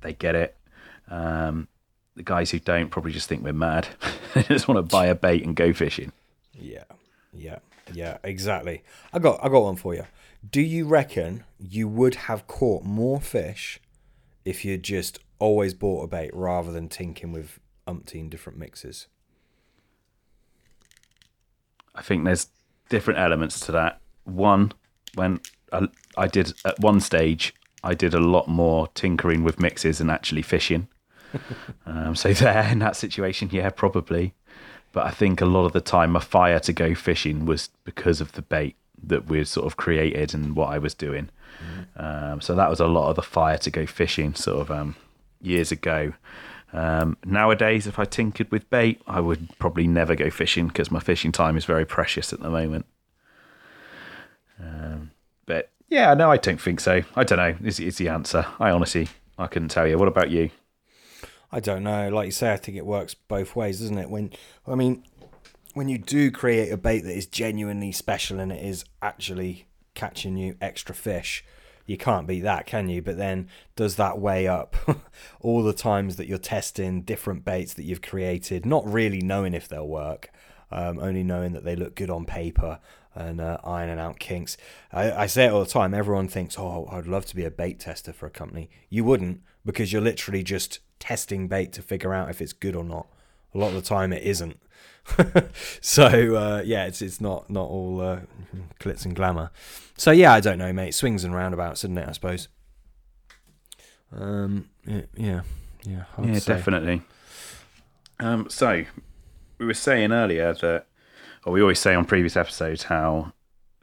they get it. Um, the guys who don't probably just think we're mad. [laughs] they just want to buy a bait and go fishing. Yeah, yeah, yeah, exactly. I got I got one for you. Do you reckon you would have caught more fish if you just always bought a bait rather than tinkering with umpteen different mixes? I think there's different elements to that. One, when I, I did at one stage, I did a lot more tinkering with mixes and actually fishing. [laughs] um, so there, in that situation, yeah, probably. But I think a lot of the time, my fire to go fishing was because of the bait that we'd sort of created and what I was doing. Um, so that was a lot of the fire to go fishing, sort of um, years ago. Um, nowadays, if I tinkered with bait, I would probably never go fishing because my fishing time is very precious at the moment. Um, but yeah, no, I don't think so. I don't know. Is is the answer? I honestly, I couldn't tell you. What about you? I don't know. Like you say, I think it works both ways, doesn't it? When I mean, when you do create a bait that is genuinely special and it is actually catching you extra fish, you can't beat that, can you? But then does that weigh up [laughs] all the times that you're testing different baits that you've created, not really knowing if they'll work, um, only knowing that they look good on paper and uh, ironing out kinks. I, I say it all the time. Everyone thinks, "Oh, I'd love to be a bait tester for a company." You wouldn't because you're literally just testing bait to figure out if it's good or not. A lot of the time, it isn't. [laughs] so uh, yeah, it's it's not not all uh, glitz and glamour. So yeah, I don't know, mate. Swings and roundabouts, isn't it? I suppose. Um. Yeah. Yeah. Yeah, yeah definitely. Um. So we were saying earlier that, or we always say on previous episodes how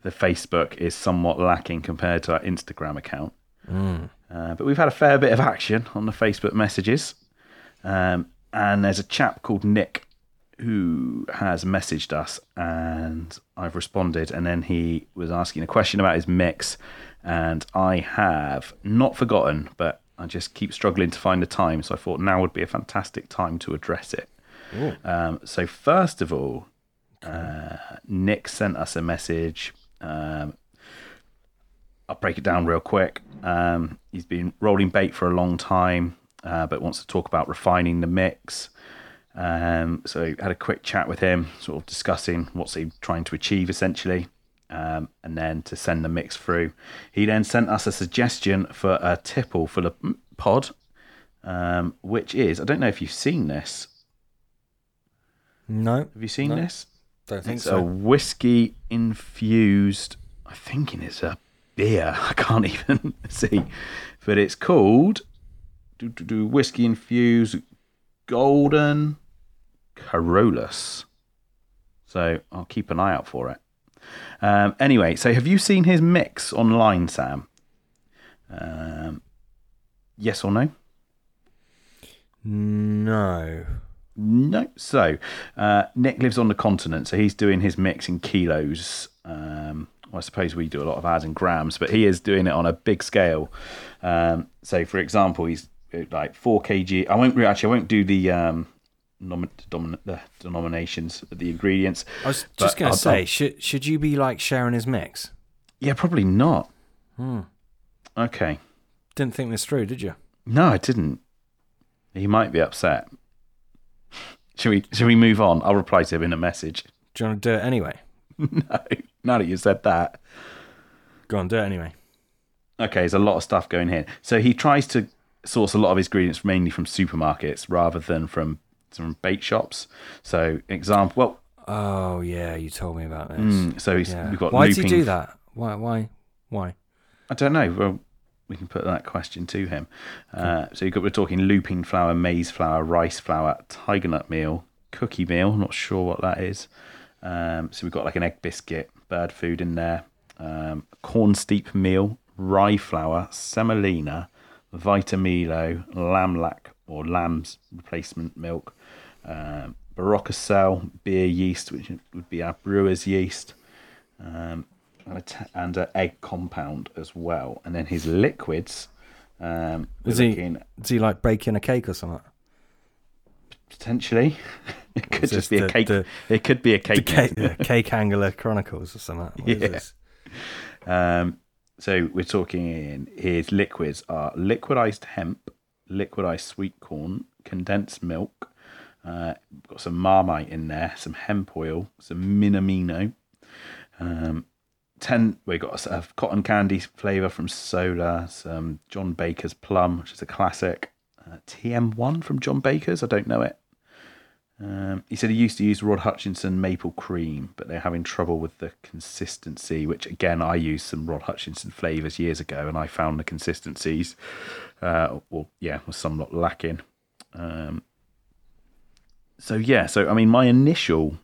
the Facebook is somewhat lacking compared to our Instagram account. Mm. Uh, but we've had a fair bit of action on the Facebook messages. Um, and there's a chap called Nick who has messaged us, and I've responded. And then he was asking a question about his mix, and I have not forgotten, but I just keep struggling to find the time. So I thought now would be a fantastic time to address it. Um, so, first of all, uh, Nick sent us a message. Um, I'll break it down real quick. Um, he's been rolling bait for a long time, uh, but wants to talk about refining the mix. Um, so had a quick chat with him, sort of discussing what's he trying to achieve essentially, um, and then to send the mix through. He then sent us a suggestion for a tipple for the pod, um, which is I don't know if you've seen this. No, have you seen no, this? Don't think it's so. a whiskey infused. I'm thinking it's a beer. [laughs] I can't even [laughs] see, but it's called do, do, do whiskey infused golden Carolus. So I'll keep an eye out for it. Um, anyway, so have you seen his mix online, Sam? Um, yes or no? No. No. So uh, Nick lives on the continent, so he's doing his mix in kilos. Um, well, I suppose we do a lot of ads in grams, but he is doing it on a big scale. Um, so, for example, he's like four kg. I won't actually. I won't do the nom- the denominations of the ingredients. I was just going to say, I'll, should should you be like sharing his mix? Yeah, probably not. Hmm. Okay. Didn't think this through, did you? No, I didn't. He might be upset. Should we? Should we move on? I'll reply to him in a message. Do you want to do it anyway? [laughs] no. Now that you said that. Go on, do it anyway. Okay, there's a lot of stuff going here. So he tries to source a lot of his ingredients mainly from supermarkets rather than from some bait shops. So, example, well, oh yeah, you told me about this. Mm, so yeah. we've got. Why lupin... does he do that? Why? Why? Why? I don't know. Well, we can put that question to him. Uh, so got, we're talking lupin flour, maize flour, rice flour, tiger nut meal, cookie meal. I'm not sure what that is. Um, so we've got like an egg biscuit, bird food in there, um, corn steep meal, rye flour, semolina, Vitamealo, lamb lac or lamb's replacement milk, um, Baroccasel, beer yeast, which would be our brewer's yeast, um, and, and an egg compound as well. And then his liquids. Um, is he? Looking, does he like baking a cake or something? Potentially, [laughs] it could just be the, a cake. The, it could be a cake. cake, cake Angler Chronicles or something. What [laughs] yeah. Um, so we're talking in his liquids are liquidized hemp, liquidized sweet corn, condensed milk. Uh, got some marmite in there, some hemp oil, some minamino. Um, ten. We got a, a cotton candy flavor from Solar, some John Baker's plum, which is a classic. Uh, TM1 from John Baker's. I don't know it. Um, he said he used to use Rod Hutchinson maple cream, but they're having trouble with the consistency. Which again, I used some Rod Hutchinson flavors years ago, and I found the consistencies, uh, well, yeah, was somewhat lacking. Um, so yeah, so I mean, my initial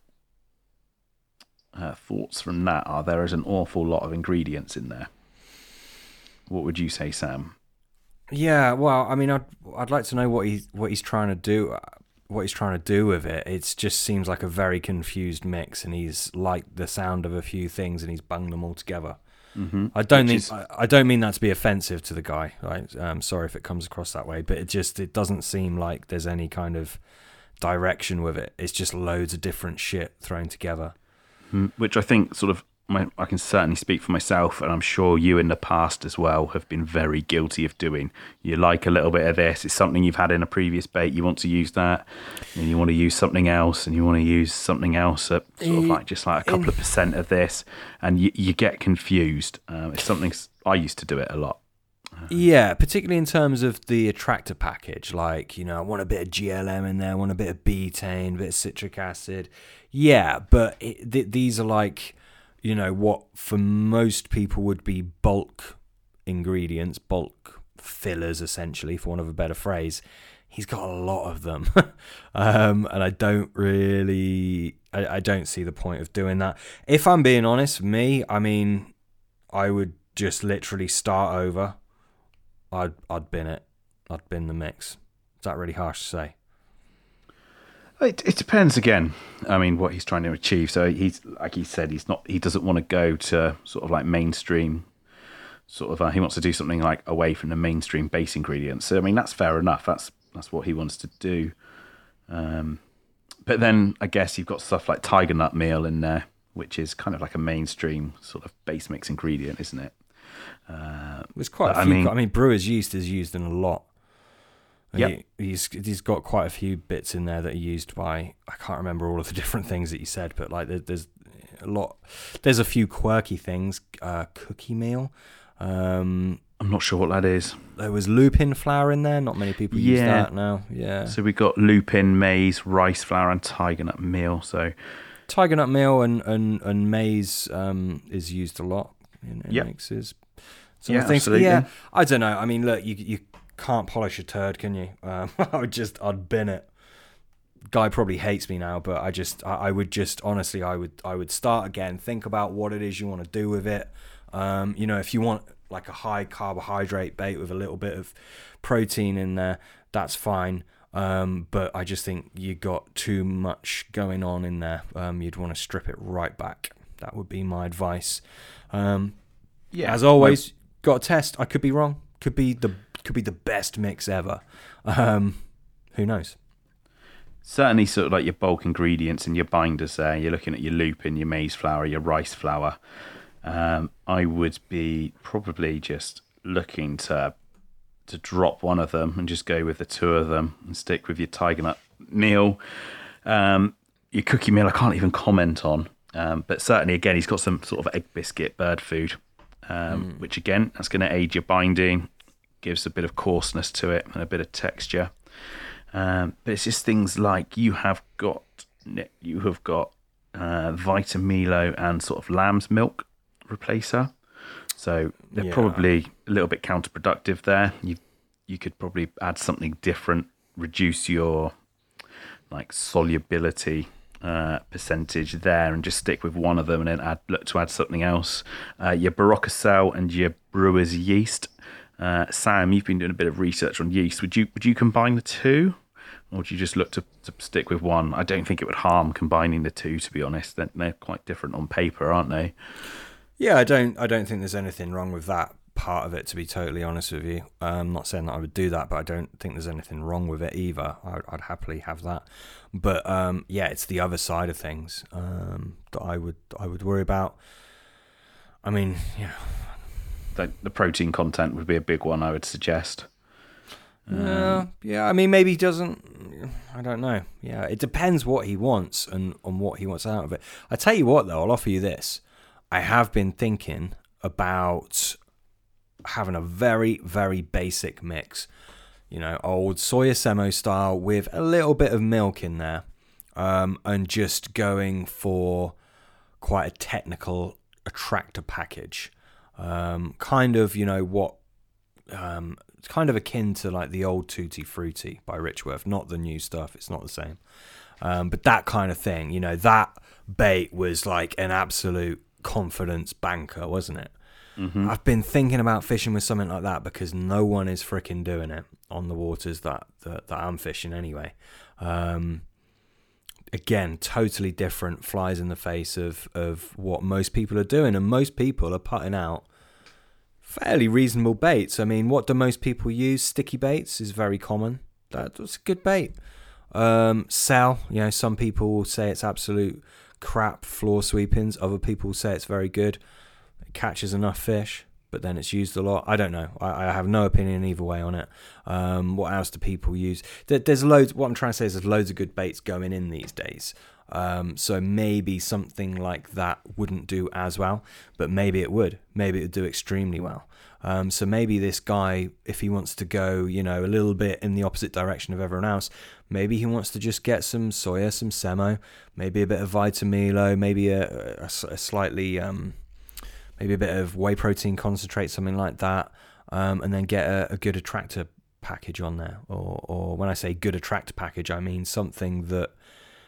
uh, thoughts from that are there is an awful lot of ingredients in there. What would you say, Sam? Yeah, well, I mean, I'd I'd like to know what he what he's trying to do what he's trying to do with it. It just seems like a very confused mix, and he's liked the sound of a few things, and he's bunged them all together. Mm-hmm. I don't Which is- I, I don't mean that to be offensive to the guy. Right? Um, sorry if it comes across that way, but it just it doesn't seem like there's any kind of direction with it. It's just loads of different shit thrown together. Mm, which I think sort of my, I can certainly speak for myself, and I'm sure you in the past as well have been very guilty of doing. You like a little bit of this; it's something you've had in a previous bait. You want to use that, and you want to use something else, and you want to use something else at sort of Eh, like just like a couple of percent of this, and you, you get confused. Um, it's something I used to do it a lot. Yeah, particularly in terms of the attractor package. Like, you know, I want a bit of GLM in there, I want a bit of betaine, a bit of citric acid. Yeah, but it, th- these are like, you know, what for most people would be bulk ingredients, bulk fillers, essentially, for want of a better phrase. He's got a lot of them, [laughs] um, and I don't really, I, I don't see the point of doing that. If I'm being honest, me, I mean, I would just literally start over. I'd I'd bin it. I'd bin the mix. Is that really harsh to say? It, it depends again. I mean, what he's trying to achieve. So he's like he said, he's not. He doesn't want to go to sort of like mainstream. Sort of, uh, he wants to do something like away from the mainstream base ingredients. So I mean, that's fair enough. That's that's what he wants to do. Um, but then I guess you've got stuff like tiger nut meal in there, which is kind of like a mainstream sort of base mix ingredient, isn't it? Uh, There's quite a I few. I mean- mean, brewer's yeast is used in a lot. Yep. He, he's he's got quite a few bits in there that are used by. I can't remember all of the [laughs] different things that you said, but like there, there's a lot. There's a few quirky things. Uh, cookie meal. Um, I'm not sure what that is. there was lupin flour in there. Not many people use that now. Yeah. So we've got lupin, maize, rice flour, and tiger nut meal. So Tiger nut meal and and and maize um, is used a lot in, in Yep. mixes. So Yeah, I think, absolutely. yeah, I don't know. I mean, look, you you can't polish a turd, can you? [laughs] Um, I would just, I'd bin it. Guy probably hates me now, but I just, I, I would just, honestly, I would, I would start again. Think about what it is you want to do with it. Um, you know, if you want like a high carbohydrate bait with a little bit of protein in there, that's fine. Um, but I just think you got too much going on in there. Um, you'd want to strip it right back. That would be my advice. Um, yeah, as always, got a test. I could be wrong. Could be the could be the best mix ever. Um, who knows? certainly sort of like your bulk ingredients and your binders there. You're looking at your lupin, your maize flour, your rice flour. Um, I would be probably just looking to to drop one of them and just go with the two of them and stick with your tiger nut meal. Um, your cookie meal, I can't even comment on, um, but certainly again, he's got some sort of egg biscuit bird food, um, which again, that's going to aid your binding, gives a bit of coarseness to it and a bit of texture. Um, but it's just things like you have got you have got uh, Vitamealo and sort of lamb's milk replacer. So they're Yeah. probably a little bit counterproductive there. You you could probably add something different, reduce your like solubility uh, percentage there, and just stick with one of them, and then add look to add something else. Uh, your Baroccasel and your brewer's yeast. Uh, Sam, you've been doing a bit of research on yeast. Would you would you combine the two, or would you just look to, to stick with one? I don't think it would harm combining the two. To be honest, they're, they're quite different on paper, aren't they? Yeah, I don't. I don't think there's anything wrong with that part of it. To be totally honest with you, I'm not saying that I would do that, but I don't think there's anything wrong with it either. I, I'd happily have that. But um, yeah, it's the other side of things um, that I would I would worry about. I mean, yeah, The, the protein content would be a big one. I would suggest. Yeah, yeah. I mean, maybe he doesn't. I don't know. Yeah, it depends what he wants and on what he wants out of it. I tell you what, though, I'll offer you this. I have been thinking about having a very, very basic mix. You know, old soya semo style with a little bit of milk in there, um, and just going for quite a technical attractor package. Um, kind of, you know, what um, it's kind of akin to like the old Tutti Frutti by Richworth, not the new stuff. It's not the same, um, but that kind of thing. You know, that bait was like an absolute confidence banker, wasn't it? I've been thinking about fishing with something like that because no one is freaking doing it on the waters that that, that I'm fishing anyway. Um, again, totally different, flies in the face of of what most people are doing, and most people are putting out fairly reasonable baits. I mean, what do most people use? Sticky baits is very common. That's a good bait. Um, sell, you know, some people say it's absolute crap floor sweepings. Other people say it's very good. It catches enough fish, but then it's used a lot. I don't know. I, I have no opinion either way on it. Um, what else do people use? There, there's loads. What I'm trying to say is there's loads of good baits going in these days. Um, so maybe something like that wouldn't do as well, but maybe it would. Maybe it would do extremely well. Um, so maybe this guy, if he wants to go, you know, a little bit in the opposite direction of everyone else, maybe he wants to just get some soya, some semo, maybe a bit of vitamealo, maybe a, a, a slightly, um, maybe a bit of whey protein concentrate, something like that, um, and then get a, a, good attractor package on there. Or, or when I say good attractor package, I mean something that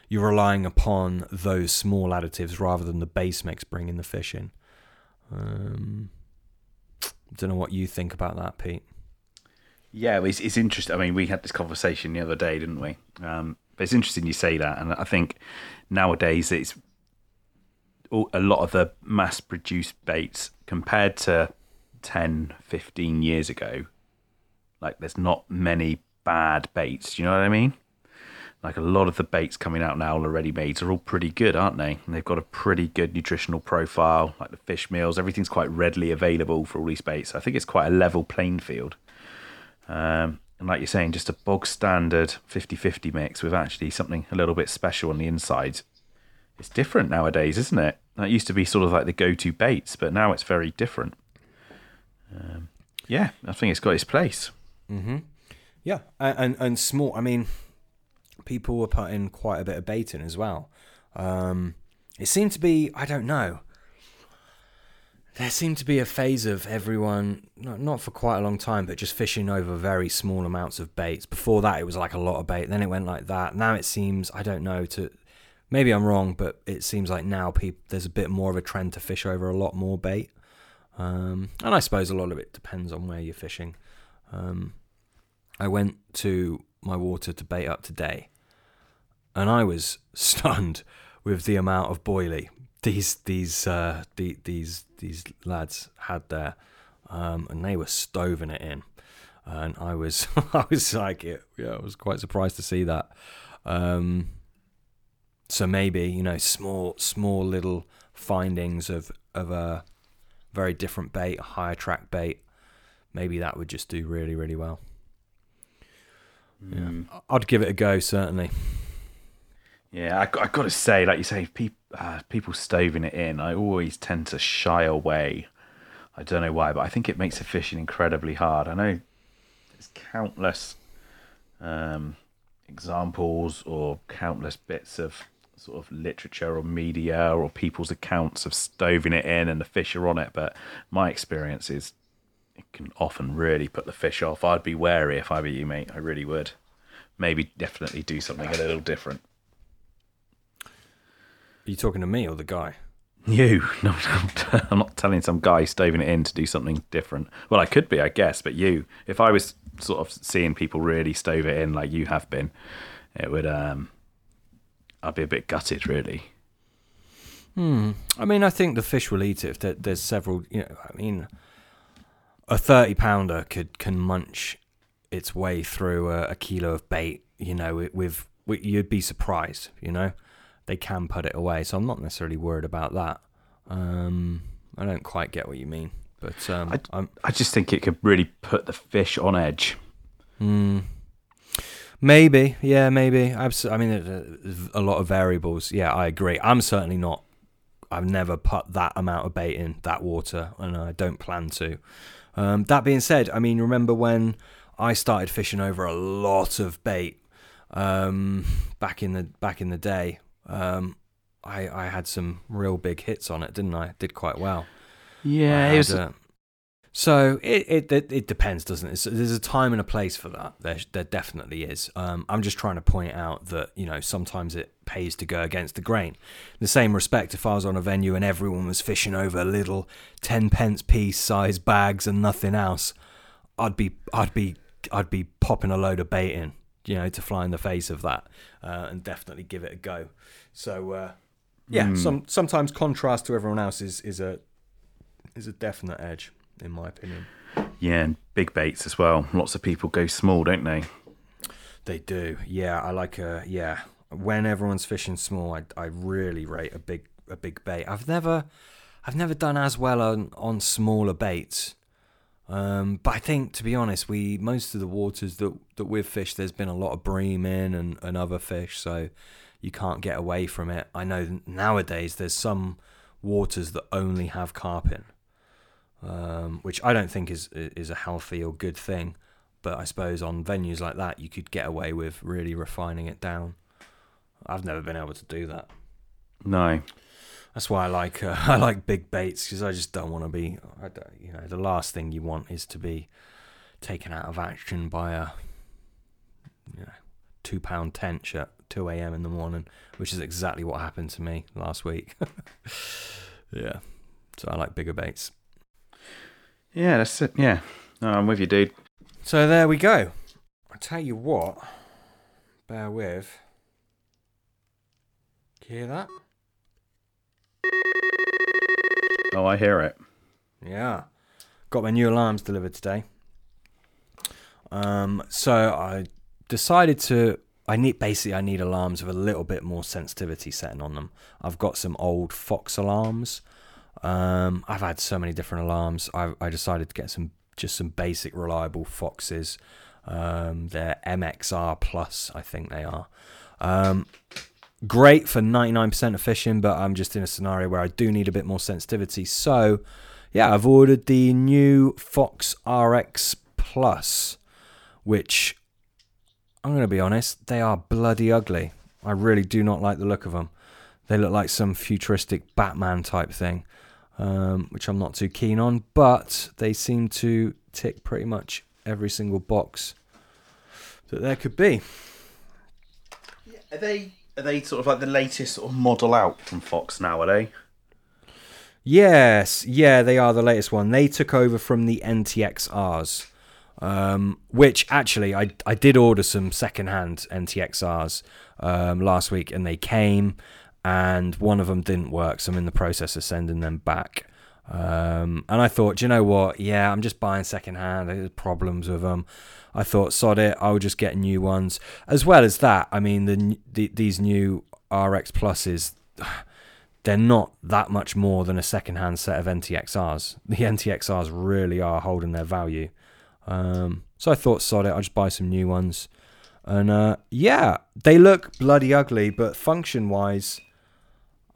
you're relying upon those small additives rather than the base mix bringing the fish in. Um, don't know what you think about that, Pete. Yeah, it's, it's interesting. I mean, we had this conversation the other day, didn't we? Um, but it's interesting you say that, and I think nowadays it's a lot of the mass-produced baits compared to 10, 15 years ago. Like, there's not many bad baits. Do you know what I mean? like a lot of the baits coming out now, the ready mades, are all pretty good, aren't they? And they've got a pretty good nutritional profile, like the fish meals, everything's quite readily available for all these baits. I think it's quite a level playing field. Um, and like you're saying, just a bog standard 50 50 mix with actually something a little bit special on the inside. It's different nowadays, isn't it? That used to be sort of like the go to baits, but now it's very different. Um, yeah, I think it's got its place. Mm-hmm. Yeah, and, and, and small. I mean, people were putting quite a bit of bait in as well. Um, it seemed to be, I don't know. There seemed to be a phase of everyone, not for quite a long time, but just fishing over very small amounts of baits. Before that, it was like a lot of bait. Then it went like that. Now it seems, I don't know, to maybe I'm wrong, but it seems like now people there's a bit more of a trend to fish over a lot more bait. Um, and I suppose a lot of it depends on where you're fishing. Um, I went to my water to bait up today, and I was [laughs] stunned with the amount of boilie these these uh, the, these these lads had there, um, and they were stoving it in, and I was [laughs] I was like, yeah, I was quite surprised to see that. Um, so maybe you know small small little findings of of a very different bait, a higher track bait. Maybe that would just do really really well. Mm. Yeah, I'd give it a go certainly. Yeah, I, I got to say, like you say, people uh, people stoving it in, I always tend to shy away. I don't know why, but I think it makes the fishing incredibly hard. I know there's countless um, examples or countless bits of sort of literature or media or people's accounts of stoving it in and the fish are on it, but my experience is it can often really put the fish off. I'd be wary if I were you, mate. I really would. Maybe definitely do something a little different. Are you talking to me or the guy? [laughs] You. No, I'm not telling some guy stoving it in to do something different. Well, I could be, I guess, but you. If I was sort of seeing people really stove it in like you have been, it would. um I'd be a bit gutted, really. Hmm. I mean, I think the fish will eat it. If there's several, you know, I mean, a thirty pounder could can munch its way through a, a kilo of bait. You know, with, with you'd be surprised. You know, they can put it away. So I'm not necessarily worried about that. Um, I don't quite get what you mean, but um, I, I'm, I just think it could really put the fish on edge. Mm, maybe, yeah, maybe. Abs- I mean, a lot of variables. Yeah, I agree. I'm certainly not. I've never put that amount of bait in that water, and I don't plan to. Um, that being said, I mean, remember when I started fishing over a lot of bait um, back in the back in the day? um, I I had some real big hits on it, didn't I? Did quite well. Yeah, it was. Uh, so it, it, it it depends, doesn't it? So there's a time and a place for that. There there definitely is. Um, I'm just trying to point out that you know sometimes it pays to go against the grain. In the same respect, if I was on a venue and everyone was fishing over little ten pence piece size bags and nothing else, I'd be I'd be I'd be popping a load of bait in you know, to fly in the face of that uh, and definitely give it a go. So uh, yeah, some sometimes contrast to everyone else is is a is a definite edge in my opinion. Yeah, and big baits as well. Lots of people go small, don't they? They do. Yeah, I like a yeah. When everyone's fishing small, I I really rate a big a big bait. I've never I've never done as well on on smaller baits. Um, but I think, to be honest, we most of the waters that that we've fished, there's been a lot of bream in and, and other fish, so you can't get away from it. I know nowadays there's some waters that only have carp in, um, which I don't think is is a healthy or good thing. But I suppose on venues like that, you could get away with really refining it down. I've never been able to do that. No. That's why I like uh, [laughs] I like big baits because I just don't want to be. I don't, you know, the last thing you want is to be taken out of action by a you know two pound tench at two a.m. in the morning, which is exactly what happened to me last week. [laughs] yeah, so I like bigger baits. Yeah, that's it. Yeah, no, I'm with you, dude. So there we go. I tell you what. Bear with. You hear that? Oh, I hear it. Yeah. Got my new alarms delivered today. Um, so I decided to I need basically I need alarms with a little bit more sensitivity setting on them. I've got some old Fox alarms. Um, I've had so many different alarms. I, I decided to get some just some basic reliable Foxes. Um, they're MXR plus, I think they are. Um, great for 99% of fishing, but I'm just in a scenario where I do need a bit more sensitivity. So, yeah, I've ordered the new Fox RX Plus, which I'm going to be honest, they are bloody ugly. I really do not like the look of them. They look like some futuristic Batman type thing, um, which I'm not too keen on, but they seem to tick pretty much every single box that there could be. Are they are they sort of like the latest sort of model out from Fox now? Are they? Yes, yeah, they are the latest one. They took over from the NTXRs, um, which actually I I did order some secondhand NTXRs um, last week, and they came, and one of them didn't work, so I'm in the process of sending them back. Um, and I thought, you know what? Yeah, I'm just buying secondhand. There's problems with them. I thought, sod it. I'll just get new ones. As well as that, I mean, the, the these new RX pluses, [sighs] they're not that much more than a secondhand set of NTXRs. The NTXRs really are holding their value. Um, so I thought, sod it. I'll just buy some new ones. And uh, yeah, they look bloody ugly, but function wise,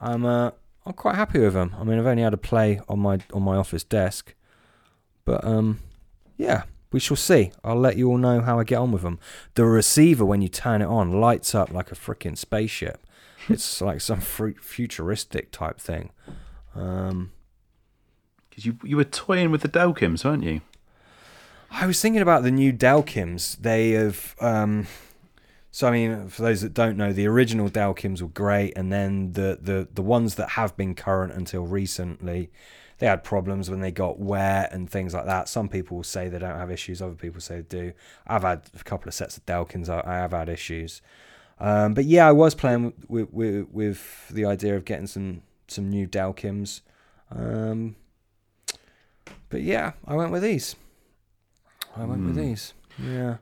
I'm uh, I'm quite happy with them. I mean, I've only had a play on my on my office desk, but um, yeah, we shall see. I'll let you all know how I get on with them. The receiver, when you turn it on, lights up like a freaking spaceship. [laughs] it's like some futuristic type thing. Um, because you you were toying with the Delkims, weren't you? I was thinking about the new Delkims. They have. Um, so I mean, for those that don't know, the original Delkims were great, and then the the the ones that have been current until recently, they had problems when they got wet and things like that. Some people say they don't have issues, other people say they do. I've had a couple of sets of Delkims. I, I have had issues, um, but yeah, I was playing with, with with the idea of getting some some new Delkims. Um, but yeah, I went with these. I went mm. with hmm. these. Yeah.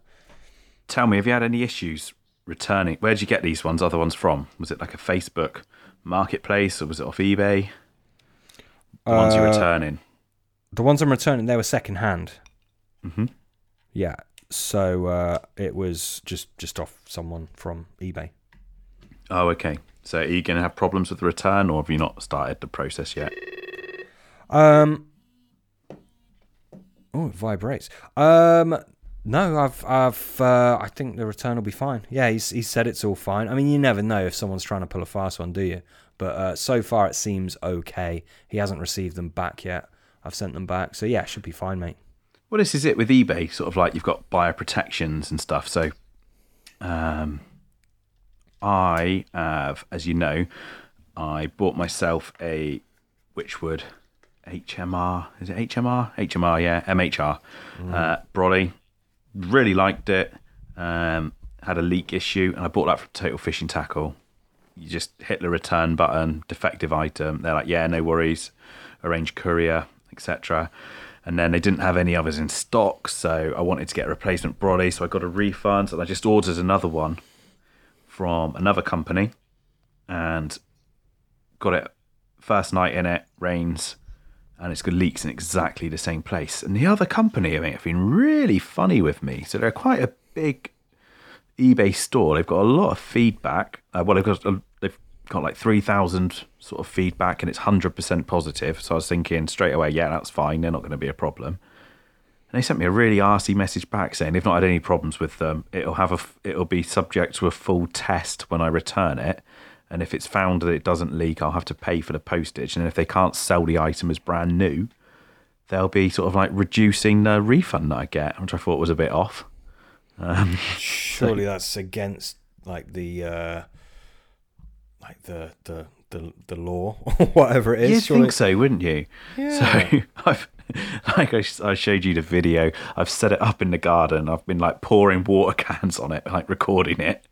Tell me, have you had any issues returning. Where did you get these ones? Other ones from? Was it like a Facebook marketplace or was it off eBay? The uh, ones you're returning. The ones I'm returning, they were second hand. Mm-hmm. Yeah. So uh, it was just just off someone from eBay. Oh, okay. So are you going to have problems with the return, or have you not started the process yet? Um. Oh, it vibrates. Um. No, I've, I've, uh, I think the return will be fine. Yeah, he's, he said it's all fine. I mean, you never know if someone's trying to pull a fast one, do you? But uh, so far, it seems okay. He hasn't received them back yet. I've sent them back, so yeah, should be fine, mate. Well, this is it with eBay. Sort of like you've got buyer protections and stuff. So, um, I have, as you know, I bought myself a Wychwood HMR. Is it HMR? HMR, yeah, MHR. Mm. Uh, Brolly really liked it. Um, had a leak issue, and I bought that from Total Fishing Tackle. You just hit the return button, defective item. They're like, yeah, no worries, arrange courier, etc. And then they didn't have any others in stock, so I wanted to get a replacement brolly, so I got a refund, and I just ordered another one from another company, and got it first night in it, rains, and it's got leaks in exactly the same place. And the other company, I mean, have been really funny with me. So they're quite a big eBay store. They've got a lot of feedback. Uh, well, they've got uh, they've got like three thousand sort of feedback, and it's hundred percent positive. So I was thinking straight away, yeah, that's fine. They're not going to be a problem. And they sent me a really arsy message back saying they've not had any problems with them. It'll have a it'll be subject to a full test when I return it. And if it's found that it doesn't leak, I'll have to pay for the postage. And if they can't sell the item as brand new, they'll be sort of like reducing the refund that I get, which I thought was a bit off. Um, Surely that's against like the uh, like the the the, the law [laughs] or whatever it is. You'd Surely- think so, wouldn't you? Yeah. So [laughs] I've, like I, I showed you the video, I've set it up in the garden. I've been like pouring water [laughs] cans on it, like recording it,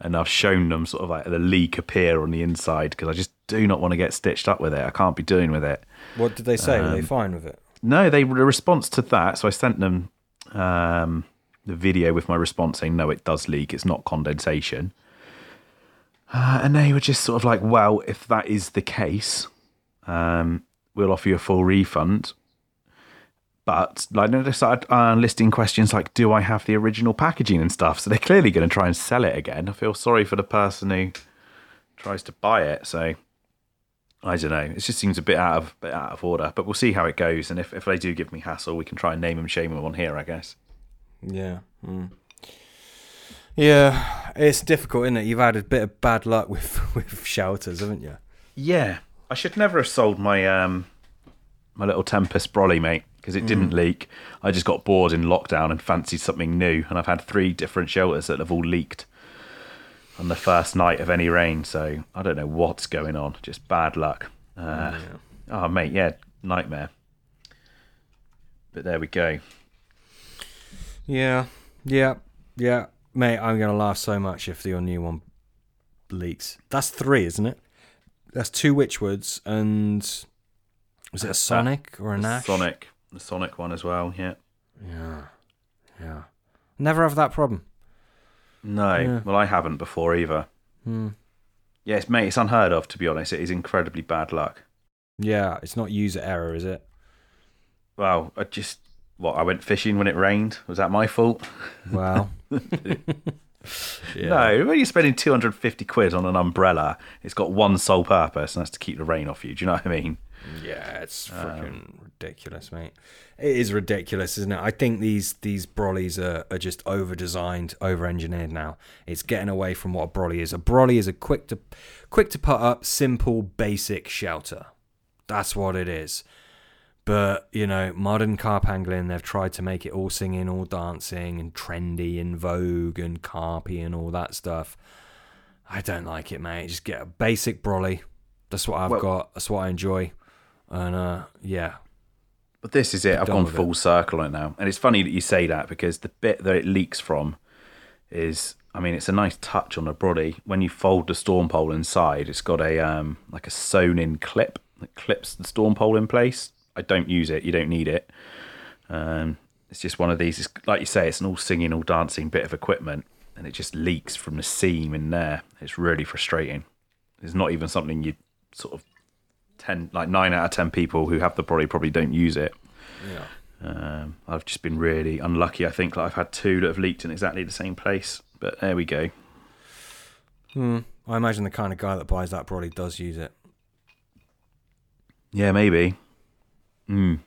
and I've shown them sort of like the leak appear on the inside because I just do not want to get stitched up with it. I can't be doing with it. What did they say? Were Um, they fine with it? No, they the response to that. So I sent them um, the video with my response saying, "No, it does leak. It's not condensation." Uh, and they were just sort of like, "Well, if that is the case, um, we'll offer you a full refund." But like they started uh, listing questions like, "Do I have the original packaging and stuff?" So they're clearly going to try and sell it again. I feel sorry for the person who tries to buy it. So I don't know. It just seems a bit out of bit out of order. But we'll see how it goes. And if, if they do give me hassle, we can try and name them, shame them on here. I guess. Yeah. Mm. Yeah, it's difficult, isn't it? You've had a bit of bad luck with [laughs] with shelters, haven't you? Yeah, I should never have sold my um my little Tempest Brolly, mate, because it didn't leak. I just got bored in lockdown and fancied something new, and I've had three different shelters that have all leaked on the first night of any rain. So I don't know what's going on. Just bad luck. Uh, Oh, mate, yeah, nightmare. But there we go. Yeah, yeah, yeah, mate. I'm gonna laugh so much if your new one leaks. That's three, isn't it? That's two Wychwoods and was it a Sonik or a Nash? Sonik, the Sonik one as well. Yeah. Yeah, yeah. Never have that problem. No, Yeah. well, I haven't before either. Hmm. Yes, mate, it's unheard of to be honest. It is incredibly bad luck. Yeah, it's not user error, is it? Well, I just what I went fishing when it rained. Was that my fault? Wow. [laughs] No, when you're spending 250 quid on an umbrella, it's got one sole purpose, and that's to keep the rain off you. Do you know what I mean? Yeah, it's um, freaking ridiculous, mate. It is ridiculous, isn't it? I think these these brollies are, are just over designed, over engineered now. It's getting away from what a brolly is. A brolly is a quick to quick to put up, simple, basic shelter. That's what it is. But, you know, modern carp angling, they've tried to make it all singing, all dancing, and trendy and vogue and carpy and all that stuff. I don't like it, mate. Just get a basic brolly. That's what I've Well- got. That's what I enjoy. And uh, yeah, But this is it. I've gone with it. full circle on it now, and it's funny that you say that because the bit that it leaks from is, I mean, it's a nice touch on a body. When you fold the storm pole inside, it's got a um like a sewn-in clip that clips the storm pole in place. I don't use it. You don't need it. Um, it's just one of these. It's, like you say, it's an all singing, all dancing bit of equipment, and it just leaks from the seam in there. It's really frustrating. It's not even something you sort of ten, like nine out of ten people who have the body probably don't use it. yeah. Um, I've just been really unlucky. I think like I've had two that have leaked in exactly the same place. But there we go. Hmm. I imagine the kind of guy that buys that probably does use it. Yeah, maybe. Mm.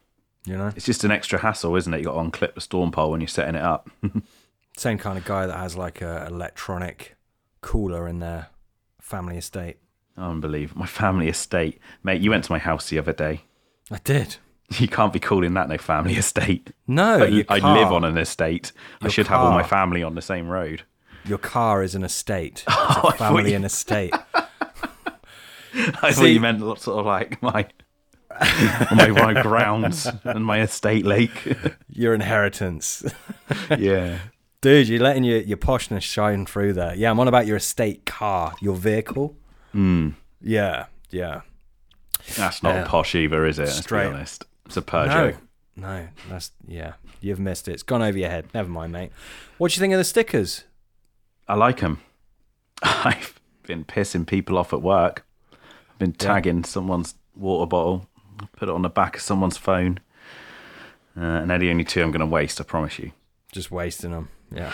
You know, It's just an extra hassle, isn't it? You got to unclip the storm pole when you're setting it up. [laughs] same kind of guy that has like a electronic cooler in their family estate. Unbelievable. My family estate, mate. You went to my house the other day. I did. You can't be calling that no family [laughs] estate. No, I, I live on an estate. I Your should have all my family on the same road. Your car is an estate. [laughs] Oh, I family you- and estate. [laughs] I thought See- you meant sort of like my my, my grounds and my estate lake. Your inheritance. yeah. Dude, you're letting your, your poshness shine through there. Yeah, I'm on about your estate car, your vehicle. Mm. Yeah, yeah. That's not Yeah. posh either, is it? Let's Straight. be honest. It's a Peugeot. No, no, that's yeah. You've missed it. It's gone over your head. Never mind, mate. What do you think of the stickers? I like them. [laughs] I've been pissing people off at work. I've been tagging someone's water bottle, put it on the back of someone's phone. Uh, and they're the only two I'm going to waste, I promise you. Just wasting them. Yeah,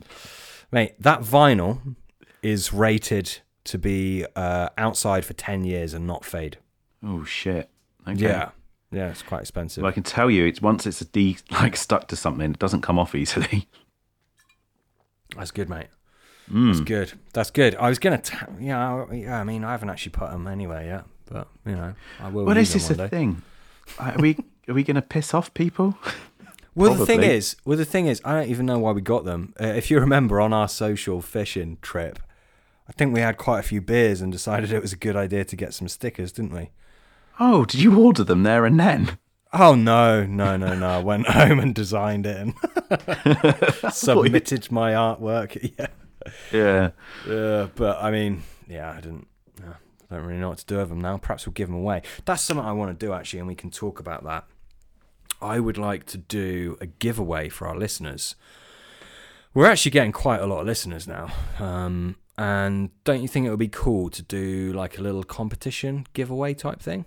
[laughs] mate. That vinyl is rated to be uh, outside for ten years and not fade. Oh, shit. Okay. Yeah, yeah. It's quite expensive. Well, I can tell you, it's once it's a D like stuck to something, it doesn't come off easily. [laughs] That's good, mate. Mm. That's good. That's good. I was gonna, t- yeah, I- yeah. I mean, I haven't actually put them anywhere yet, but you know, I will. Well, this is the day. thing. Are we are we going to piss off people? [laughs] Well, the thing is, well, the thing is, I don't even know why we got them. Uh, if you remember on our social fishing trip, I think we had quite a few beers and decided it was a good idea to get some stickers, didn't we? Oh, did you order them there and then? Oh no, no, no, no! I went [laughs] home and designed it and [laughs] submitted my artwork. [laughs] Yeah, Yeah. yeah, but I mean, yeah, I didn't. Yeah, I don't really know what to do with them now. Perhaps we'll give them away. That's something I want to do actually, and we can talk about that. I would like to do a giveaway for our listeners. We're actually getting quite a lot of listeners now. Um, and don't you think it would be cool to do like a little competition giveaway type thing?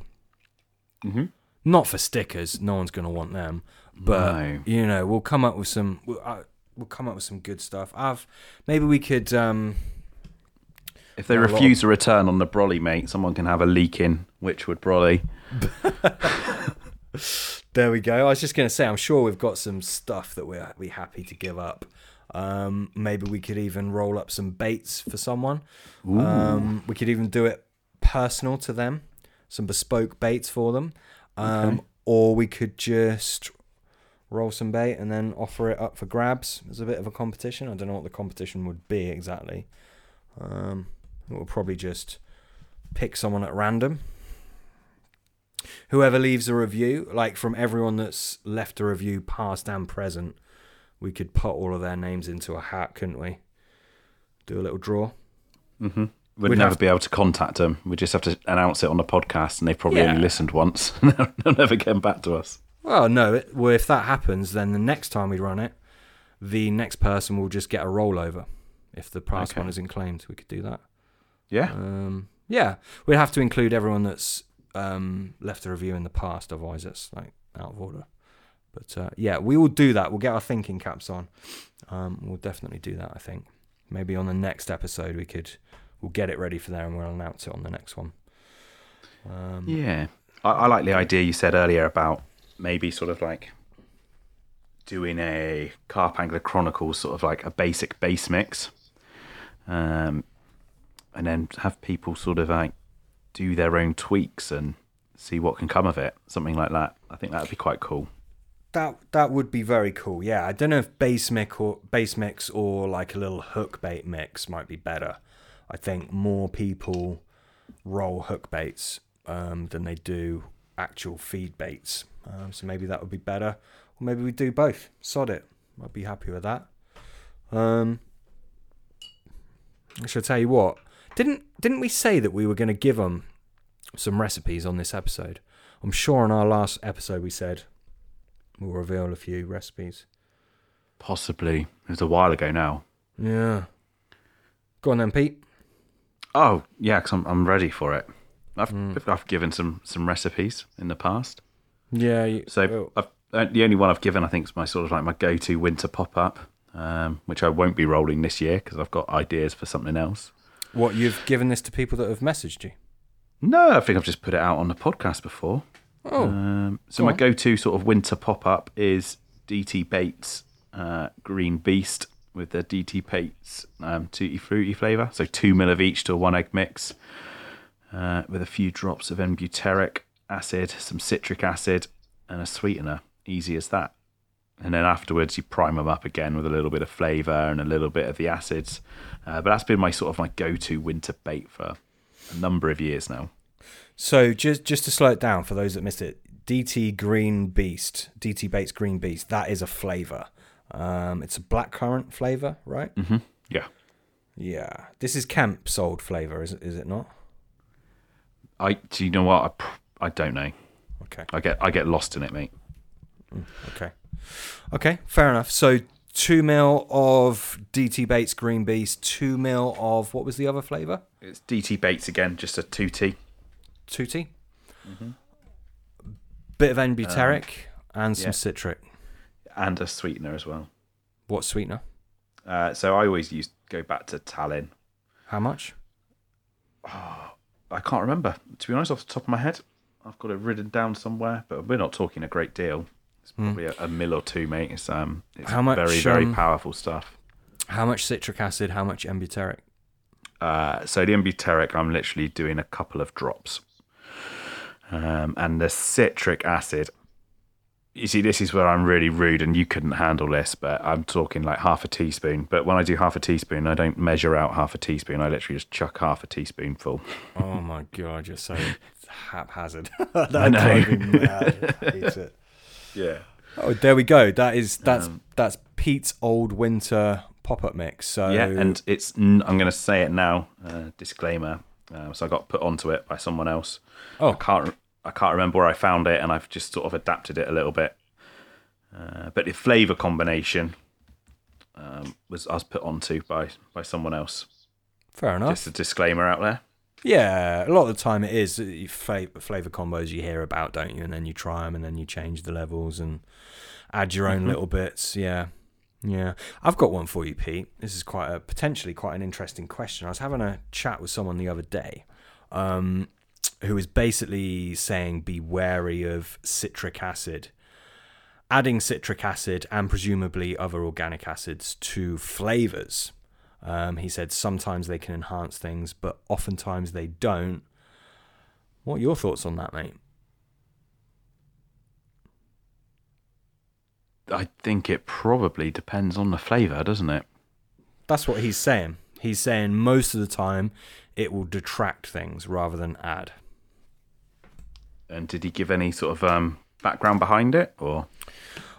Mm-hmm. Not for stickers, no one's going to want them. But No. you know, we'll come up with some. We'll, uh, we'll come up with some good stuff. I've maybe we could. Um, If they Not a lot refuse a return on the brolly, mate, someone can have a leak in Wychwood brolly. [laughs] There we go. I was just going to say, I'm sure we've got some stuff that we're we happy to give up. Um, maybe we could even roll up some baits for someone. Um, we could even do it personal to them, some bespoke baits for them, um, Okay. or we could just roll some bait and then offer it up for grabs as a bit of a competition. I don't know what the competition would be exactly. Um, we'll probably just pick someone at random whoever leaves a review, like from everyone that's left a review, past and present, we could put all of their names into a hat, couldn't we? Do a little draw. Mm-hmm. We'd, We'd never have- be able to contact them. We just have to announce it on the podcast, and they've probably Yeah. only listened once. [laughs] They'll never get back to us. Well, no. It, well, if that happens, then the next time we run it, the next person will just get a rollover. If the past Okay. one isn't claimed, we could do that. Yeah. Um, yeah, we'd have to include everyone that's um, left a review in the past. Otherwise, it's like out of order. But uh, yeah, we will do that. We'll get our thinking caps on. Um, we'll definitely do that. I think maybe on the next episode we could we'll get it ready for there and we'll announce it on the next one. Um, Yeah. I, I like the idea you said earlier about maybe sort of like doing a Carp Angler Chronicles, sort of like a basic base mix. Um, and then have people sort of like do their own tweaks and see what can come of it. Something like that. I think that would be quite cool. That that would be very cool. Yeah, I don't know if base mix or base mix or like a little hook bait mix might be better. I think more people roll hook baits um, than they do actual feed baits. Um, so maybe that would be better, or maybe we do both. Sod it. I'd be happy with that. Um, I should tell you what. Didn't didn't we say that we were going to give them some recipes on this episode? I'm sure on our last episode we said we'll reveal a few recipes. Possibly. It was a while ago now. Yeah. Go on then, Pete. Oh, yeah, because I'm, I'm ready for it. I've, Mm. I've given some, some recipes in the past. Yeah. You, So I've, uh, the only one I've given, I think, is my sort of like my go-to winter pop-up, um, which I won't be rolling this year because I've got ideas for something else. what you've given this to people that have messaged you? No, I think I've just put it out on the podcast before. Oh, Um, so go my on. go-to sort of winter pop-up is DT Baits uh, Green Beast with the DT Baits um, Tutti Fruity flavour. So two mil of each to a one egg mix uh, with a few drops of N-butyric acid, some citric acid, and a sweetener. Easy as that. And then afterwards, you prime them up again with a little bit of flavour and a little bit of the acids. Uh, but that's been my sort of my go-to winter bait for a number of years now. So just just to slow it down for those that missed it, DT Green Beast, DT Baits Green Beast, that is a flavour. Um, it's a blackcurrant flavor, right? Mm-hmm. Yeah. Yeah. This is camp sold flavor, is it? Is it not? I. Do you know what? I, I don't know. Okay. I get I get lost in it, mate. Okay. Okay. Fair enough. So two mil of DT Baits Green Beast, two mil of what was the other flavor? It's DT Baits again, just a two T. Two T. Bit of N-butyric and some yeah. citric. and a sweetener as well. What sweetener? Uh, so I always use go back to Talin. How much? I can't remember to be honest off the top of my head. I've got it written down somewhere, but we're not talking a great deal. It's probably a, a mil or two, mate. It's um, it's Hmm. Much, very very um, powerful stuff. How much citric acid? How much N-butyric? Uh, so the N-butyric, I'm literally doing a couple of drops, um, and the citric acid. You see, this is where I'm really rude, and you couldn't handle this, but I'm talking like half a teaspoon. But when I do half a teaspoon, I don't measure out half a teaspoon. I literally just chuck half a teaspoonful. Oh my god, you're so haphazard. [laughs] [laughs] that I know. drives me mad. I hate it. Yeah. Oh, there we go. That is that's Um, that's Pete's old winter pop-up mix. So Yeah, and it's n- I'm going to say it now. Uh, disclaimer. Uh, so I got put onto it by someone else. I oh, can't I can't remember where I found it, and I've just sort of adapted it a little bit. Uh, but the flavour combination um, was I was put onto by by someone else. fair enough. Just a disclaimer out there. Yeah, a lot of the time it is flavor, combos you hear about, don't you? And then you try them, and then you change the levels and add your own Mhm. little bits. Yeah, yeah. I've got one for you, Pete. This is quite a potentially quite an interesting question. I was having a chat with someone the other day, um, who was basically saying be wary of citric acid. Adding citric acid and presumably other organic acids to flavors. Um, he said sometimes they can enhance things, but oftentimes they don't. What are your thoughts on that, mate? I think it probably depends on the flavour, doesn't it? That's what he's saying. He's saying most of the time it will detract things rather than add. And did he give any sort of um, background behind it, or?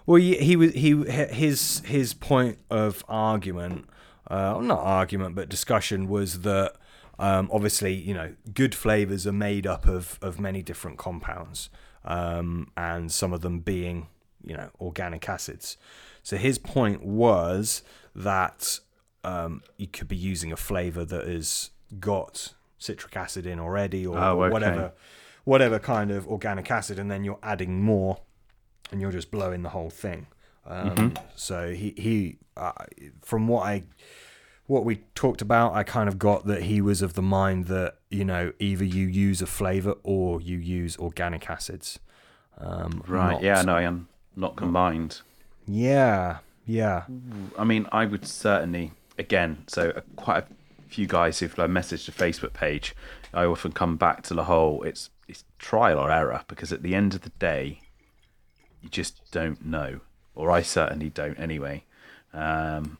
Well, he, he was he his his point of argument, uh, not argument, but discussion was that um, obviously you know good flavors are made up of of many different compounds, um, and some of them being you know organic acids. So his point was that um, you could be using a flavor that has got citric acid in already, or, Oh, or whatever whatever kind of organic acid, and then you're adding more and you're just blowing the whole thing. Um, So he he uh, from what I what we talked about, I kind of got that he was of the mind that you know either you use a flavor or you use organic acids. Um, right? not- Yeah, no, I am not combined. Yeah, yeah. I mean, I would certainly, again, so uh, quite a few guys who've like, messaged the Facebook page, I often come back to the whole it's it's trial or error because at the end of the day, you just don't know, or I certainly don't anyway. Um,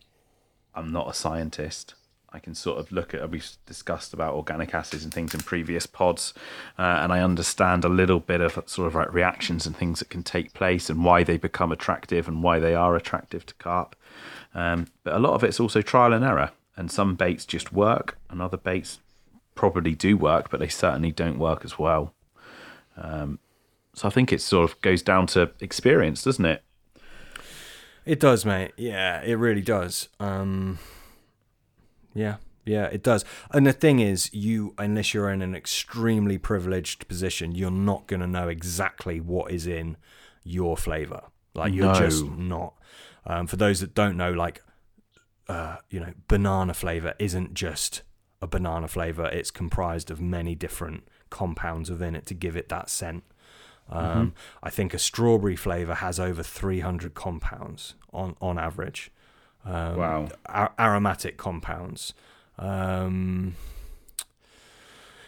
I'm not a scientist. I can sort of look at we've discussed about organic acids and things in previous pods, uh, and I understand a little bit of sort of like reactions and things that can take place and why they become attractive and why they are attractive to carp. Um, but a lot of it's also trial and error, and some baits just work, and other baits probably do work, but they certainly don't work as well. Um, so I think it sort of goes down to experience, doesn't it? It does, mate. Yeah, it really does. Um, yeah, yeah, it does. And the thing is, you unless you're in an extremely privileged position, you're not going to know exactly what is in your flavor. Like you're No. just not. Um, for those that don't know, like uh, you know, banana flavor isn't just a banana flavor. It's comprised of many different compounds within it to give it that scent. Um, I think a strawberry flavor has over 300 compounds on on average. Um, Wow. ar- aromatic compounds. Um,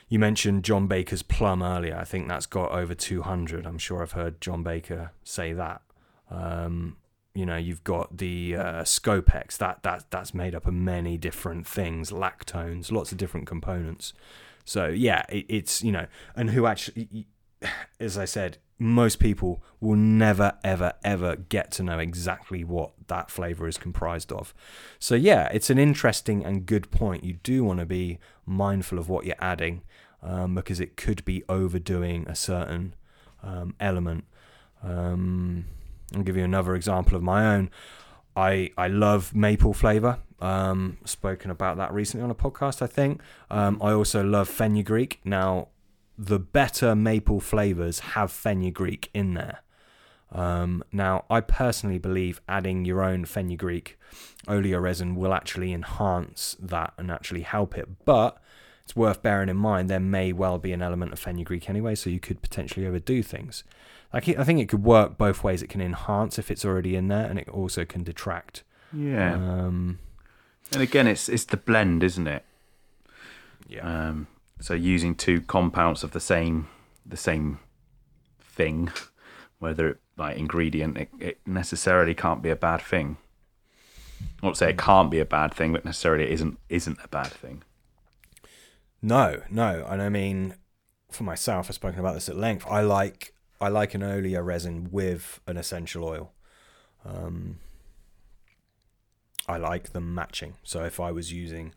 you mentioned John Baker's plum earlier. I think that's got over 200. I'm sure I've heard John Baker say that. Um, you know, you've got the uh, Scopex. That that that's made up of many different things, lactones, lots of different components. So yeah, it, it's you know, and who actually as I said, most people will never, ever, ever get to know exactly what that flavor is comprised of. So, yeah, it's an interesting and good point. You do want to be mindful of what you're adding um, because it could be overdoing a certain um, element. Um, I'll give you another example of my own. I, I love maple flavor. Um, spoken about that recently on a podcast, I think. Um, I also love fenugreek. Now, the better maple flavors have fenugreek in there. Um, now, I personally believe adding your own fenugreek oleoresin will actually enhance that and actually help it. But it's worth bearing in mind there may well be an element of fenugreek anyway, so you could potentially overdo things. Like I think it could work both ways. It can enhance if it's already in there, and it also can detract. Yeah. Um, and again, it's it's the blend, isn't it? yeah. Um, so using two compounds of the same the same thing, whether it like ingredient, it, it necessarily can't be a bad thing. I won't say it can't be a bad thing, but necessarily it isn't isn't a bad thing. No, no, and I mean, for myself, I've spoken about this at length. I like I like an oleo resin with an essential oil. Um, I like them matching. So if I was using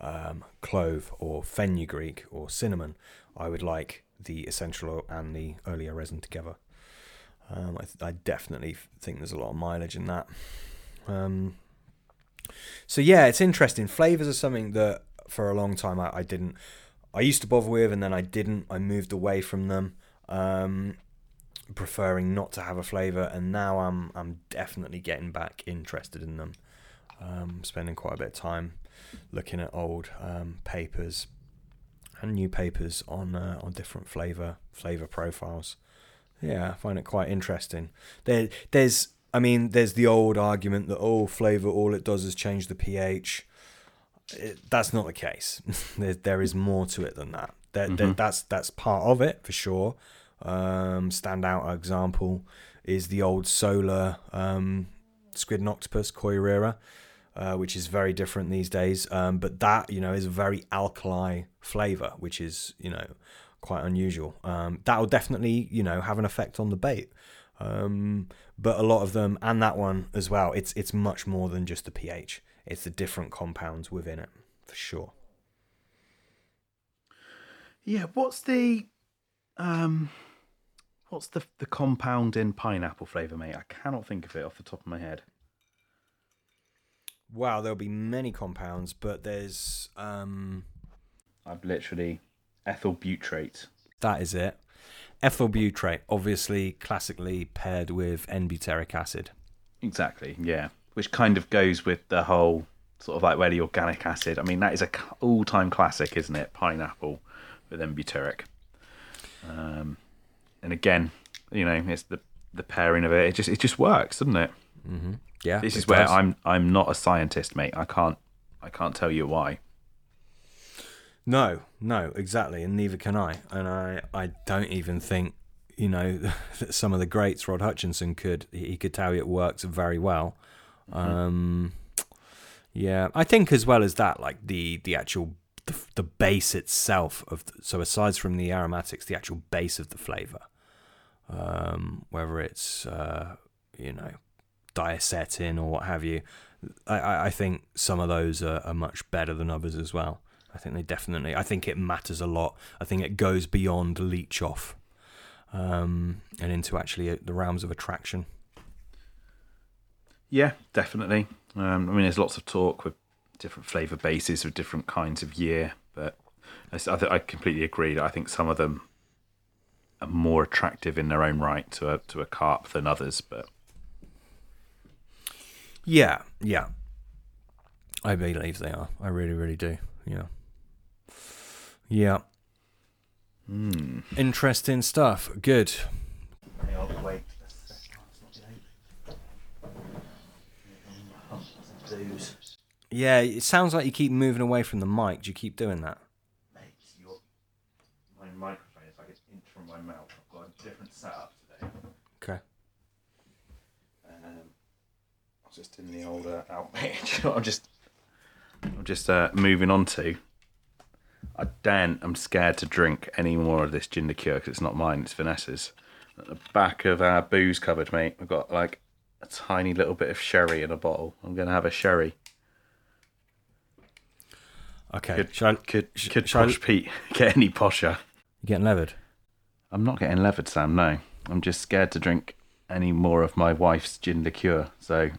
um, clove or fenugreek or cinnamon, I would like the essential oil and the oleo resin together. Um, I, th- I definitely think there's a lot of mileage in that. Um, so yeah, it's interesting. Flavors are something that for a long time I, I didn't. I used to bother with, and then I didn't. I moved away from them, um, preferring not to have a flavor. And now I'm I'm definitely getting back interested in them. Um, spending quite a bit of time looking at old um, papers and new papers on uh, on different flavor flavor profiles. Yeah, I find it quite interesting. There, there's, I mean, there's the old argument that oh, flavor all it does is change the pH. It, that's not the case. [laughs] there, there is more to it than that. There, there- Mhm. that's that's part of it for sure. Um, standout example is the old solar um, squid and octopus Koirera, uh, which is very different these days. Um, but that you know is a very alkali flavor, which is you know quite unusual. Um, that will definitely you know have an effect on the bait. Um, but a lot of them, and that one as well, it's it's much more than just the pH. It's the different compounds within it, for sure. Yeah, what's the um what's the the compound in pineapple flavour, mate? I cannot think of it off the top of my head. Wow, there'll be many compounds, but there's um, I've literally ethyl butyrate. that is it. Ethyl butyrate, obviously classically paired with N-butyric acid. Exactly, yeah. Which kind of goes with the whole sort of like where the organic acid. I mean, that is a all-time classic, isn't it? Pineapple with N-butyric. Um, and again, you know, it's the the pairing of it. It just it just works, doesn't it? Mm-hmm. Yeah, This is where does. I'm I'm not a scientist, mate. I can't I can't tell you why. No, no, exactly, and neither can I. And I, I don't even think, you know, [laughs] that some of the greats, Rod Hutchinson, could he could tell you it works very well. Um, yeah, I think as well as that, like the the actual the, the base itself of so aside from the aromatics, the actual base of the flavor, um, whether it's uh, you know diacetin or what have you, I, I think some of those are, are much better than others as well. I think they definitely. I think it matters a lot. I think it goes beyond leach off, um, and into actually uh, the realms of attraction. Yeah, definitely. Um, I mean, there's lots of talk with different flavour bases with different kinds of year, but I th- I completely agree. I think some of them are more attractive in their own right to a to a carp than others. But Yeah, yeah. I believe they are. I really, really do. Yeah. Yeah. Hmm. Interesting stuff. Good. Yeah, it sounds like you keep moving away from the mic. Do you keep doing that? My microphone is like an inch from my mouth. I've got a different setup today. Okay. Um, I was just in the old uh. [laughs] I'm just, I'm just uh, moving on to. I Dan, I'm scared to drink any more of this gin liqueur because it's not mine, it's Vanessa's. At the back of our booze cupboard, mate, I've got like a tiny little bit of sherry in a bottle. I'm going to have a sherry. Okay. Could, Shall could, sh- could shall I- Posh Pete [laughs] get any posher? you getting levered? I'm not getting levered, Sam, no. I'm just scared to drink any more of my wife's gin liqueur. So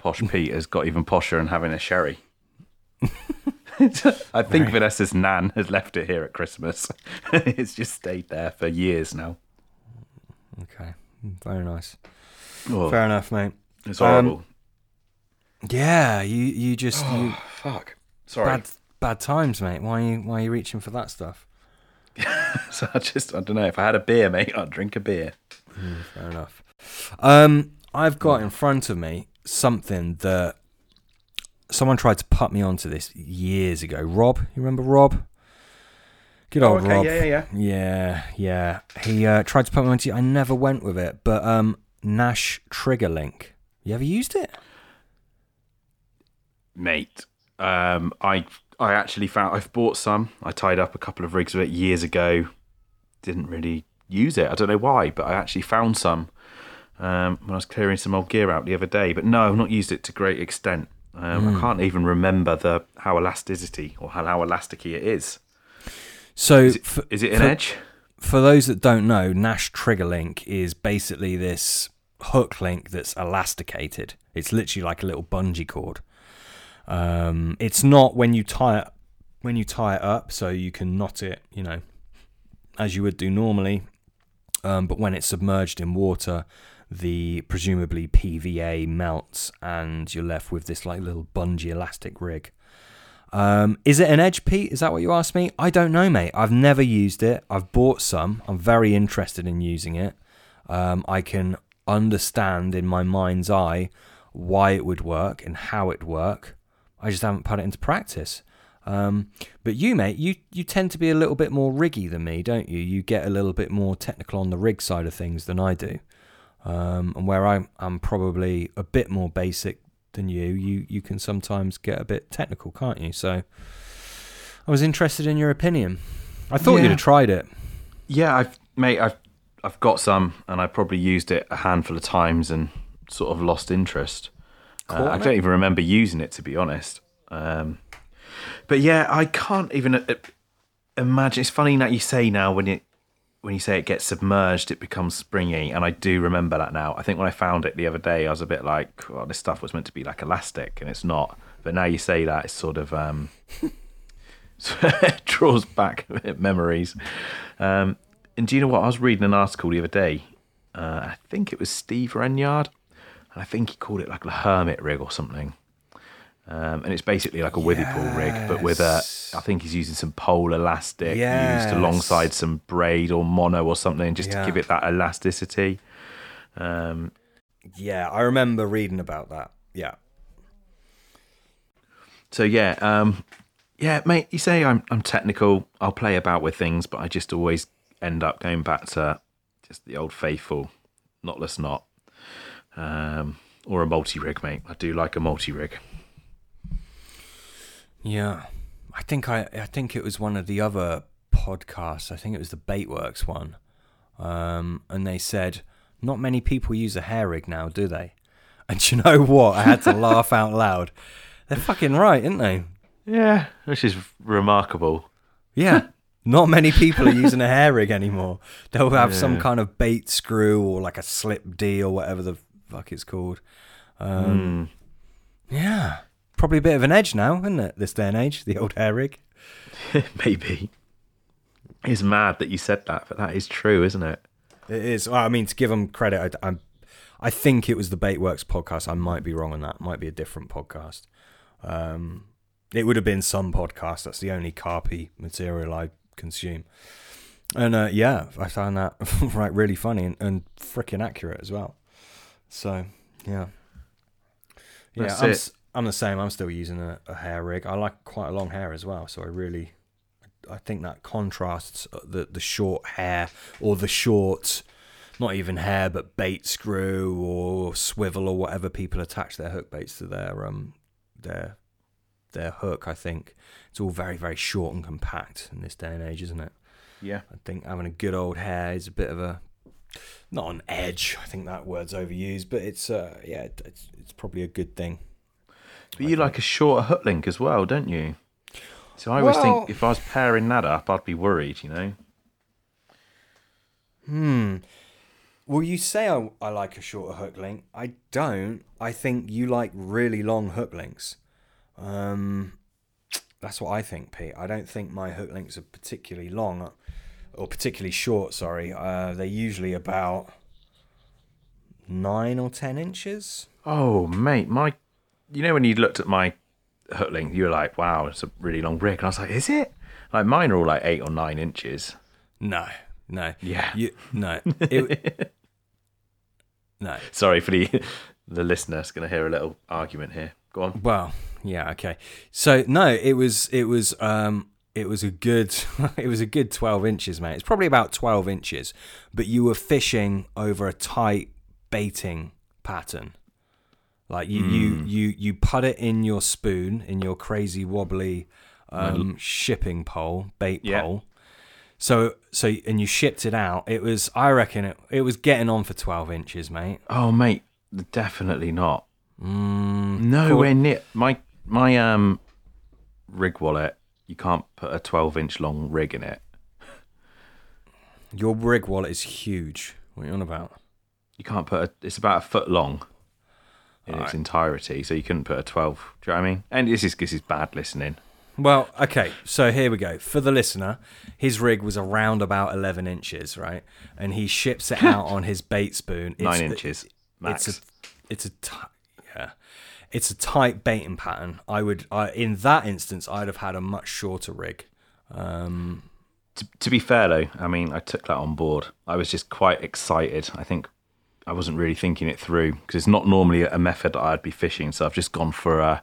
Posh Pete has got even posher and having a sherry. [laughs] I think Right. Vanessa's nan has left it here at Christmas. [laughs] it's just stayed there for years now. Okay. Very nice. Oh, Fair enough, mate. it's horrible. Yeah, you you just you Fuck. Sorry. bad bad times, mate. Why are you why are you reaching for that stuff? [laughs] So I just, I don't know. If I had a beer, mate, I'd drink a beer. Fair enough. Um, I've got in front of me something that someone tried to put me onto this years ago. Rob, you remember Rob? Good old Rob. Oh, yeah, yeah. Yeah, yeah. He uh, tried to put me onto it. I never went with it. But um, Nash Trigger Link. You ever used it? mate. Um, I I actually found I've bought some. I tied up a couple of rigs of it years ago. Didn't really use it. I don't know why, but I actually found some um, when I was clearing some old gear out the other day. But no, I've not used it to great extent. Um, I can't even remember the how elasticity or how, how elasticy it is. So Is it, for, is it an for- edge? for those that don't know, Nash Trigger Link is basically this hook link that's elasticated. It's literally like a little bungee cord. Um, it's not when you tie it when you tie it up, so you can knot it, you know, as you would do normally. Um, but when it's submerged in water, the presumably PVA melts, and you're left with this like little bungee elastic rig. Um, is it an edge, Pete? Is that what you asked me? I don't know, mate. I've never used it. I've bought some. I'm very interested in using it. Um, I can understand in my mind's eye why it would work and how it work. I just haven't put it into practice. Um, but you, mate, you you tend to be a little bit more riggy than me, don't you? You get a little bit more technical on the rig side of things than I do. Um, and where I'm, I'm probably a bit more basic than you, you you can sometimes get a bit technical, can't you? So I was interested in your opinion. I thought Yeah. you'd have tried it. Yeah, I've mate, I've I've got some, and I probably used it a handful of times and sort of lost interest. Uh, I don't even remember using it to be honest. Um, but yeah, I can't even uh, imagine. It's funny that you say now when you when you say it gets submerged, it becomes springy, and I do remember that now. I think when I found it the other day, I was a bit like, "Oh, this stuff was meant to be like elastic, and it's not." But now you say that, it's sort of um, [laughs] draws back [laughs] memories. Um, and do you know what? I was reading an article the other day. Uh, I think it was Steve Renyard, and I think he called it like the hermit rig or something. Um, and it's basically like a withy pool rig, but with a, I think he's using some pole elastic Yes. used alongside some braid or mono or something, just Yeah. to give it that elasticity. Um, Yeah, I remember reading about that. Yeah. so yeah, um, yeah, mate. You say I'm I'm technical. I'll play about with things, but I just always end up going back to just the old faithful knotless knot, um, or a multi rig, mate. I do like a multi rig. Yeah, I think I I think it was one of the other podcasts. I think it was the Baitworks one, um, and they said not many people use a hair rig now, do they? [laughs] And you know what? I had to laugh out loud. They're fucking right, aren't they? Yeah, which is remarkable. Yeah. Not many people are using a hair rig anymore. They'll have some kind of bait screw or like a slip D or whatever the fuck it's called. Um, Yeah. Probably a bit of an edge now, isn't it? This day and age, the old hair rig. [laughs] Maybe. It's mad that you said that, but that is true, isn't it? It is. Well, I mean, to give them credit, I, I'm, I think it was the Baitworks podcast. I might be wrong on that. It might be a different podcast. Um, it would have been some podcast. That's the only carpy material I consume. And uh, yeah, I found that [laughs] right really funny and, and freaking accurate as well. So yeah, yeah, That's I'm, it. I'm the same. I'm still using a, a hair rig. I like quite a long hair as well. So I really, I think that contrasts uh, the the short hair or the short, not even hair, but bait screw or swivel or whatever people attach their hook baits to their um their their hook. I think it's all very very short and compact in this day and age, isn't it? Yeah. I think having a good old hair is a bit of a not an edge. I think that word's overused, but it's uh yeah, it's it's probably a good thing. But you like a shorter hook link as well, don't you? So I always Well- think if I was pairing that up, I'd be worried, you know? Hmm. Well, you say I, I like a shorter hook link. I don't. I think you like really long hook links. Um, that's what I think, Pete. I don't think my hook links are particularly long or particularly short. Sorry, uh, they're usually about nine or ten inches. Oh, mate, my. You know, when you looked at my hook link, you were like, wow, it's a really long rig. And I was like, is it? Like, mine are all like eight or nine inches. No, no. Yeah. You no. It, [laughs] no. Sorry for the the listener's going to hear a little argument here. Go on. Well, yeah, okay. So no, it was it was um it was a good [laughs] it was a good twelve inches, mate. It's probably about twelve inches, but you were fishing over a tight baiting pattern. Like you you you you put it in your spoon in your crazy wobbly um, shipping pole bait Yeah. pole. So so and you shipped it out. It was I reckon it it was getting on for twelve inches, mate. Oh, mate, definitely not. Mm, Nowhere near my my um rig wallet. You can't put a twelve inch long rig in it. your rig wallet is huge. What are you on about? You can't put a. It's about a foot long in its entirety, so you couldn't put a twelve. Do you know what I mean? And this is this is bad listening. Well, okay, so here we go. For the listener, his rig was around about 11 inches, right? And he ships it out [laughs] on his bait spoon. It's Nine the- inches max. It's a, it's a, ti- yeah, it's a tight baiting pattern. I would, I, in that instance, I'd have had a much shorter rig. Um, to, to be fair though, I mean, I took that on board. I was just quite excited. I think I wasn't really thinking it through because it's not normally a method that I'd be fishing. So I've just gone for uh,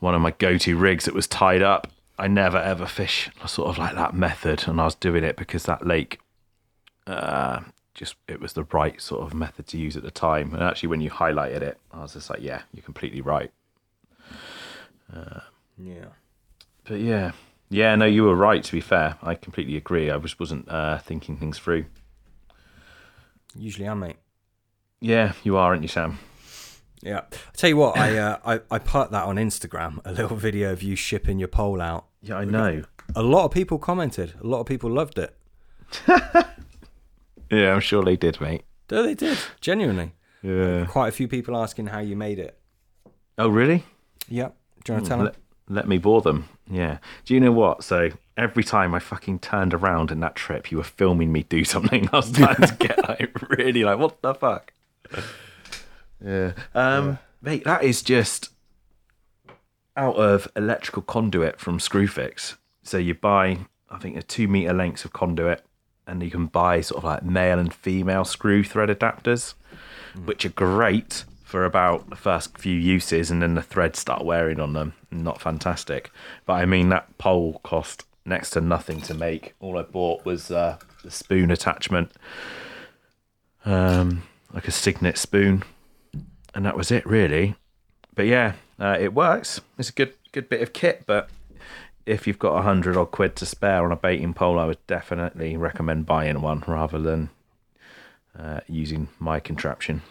one of my go-to rigs that was tied up. I never ever fish sort of like that method, and I was doing it because that lake, uh, just it was the right sort of method to use at the time. And actually, when you highlighted it, I was just like, yeah, you're completely right. yeah. But yeah, yeah, no, you were right. To be fair, I completely agree. I just wasn't uh, thinking things through. Usually I am, mate. Yeah, you are, aren't you, Sam? Yeah. I tell you what, I, uh, I, I put that on Instagram, a little [laughs] video of you shipping your pole out. Yeah, I know. A lot of people commented. A lot of people loved it. [laughs] Yeah, I'm sure they did, mate. No, they did. Genuinely. Yeah. Quite a few people asking how you made it. Oh, really? Yep. Do you want to tell them? Let, let me bore them. Yeah. Do you know what? So every time I fucking turned around in that trip, you were filming me do something. I was starting to get like really like, what the fuck? [laughs] Yeah. Um, mate, that is just out of electrical conduit from Screwfix. So you buy, I think, a two meter lengths of conduit, and you can buy sort of like male and female screw thread adapters, which are great for about the first few uses, and then the threads start wearing on them. Not fantastic, but I mean that pole cost next to nothing to make. All I bought was uh, the spoon attachment, um, like a Cygnet spoon, and that was it really. But yeah, uh, it works. It's a good good bit of kit, but if you've got a hundred odd quid to spare on a baiting pole, I would definitely recommend buying one rather than uh, using my contraption.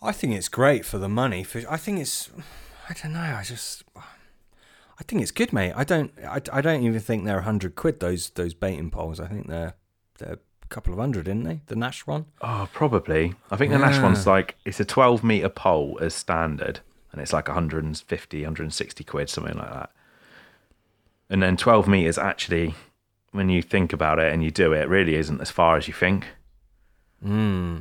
I think it's great for the money. For I think it's, I don't know. I just, I think it's good, mate. I don't, I, I don't even think they're a hundred quid. Those those baiting poles. I think they're they're couple of hundred, isn't they? The Nash one. Oh, probably. I think the Nash one's like it's a 12 meter pole as standard, and it's like 150, 160 quid, something like that. And then 12 meters actually, when you think about it and you do it, really isn't as far as you think. Hmm.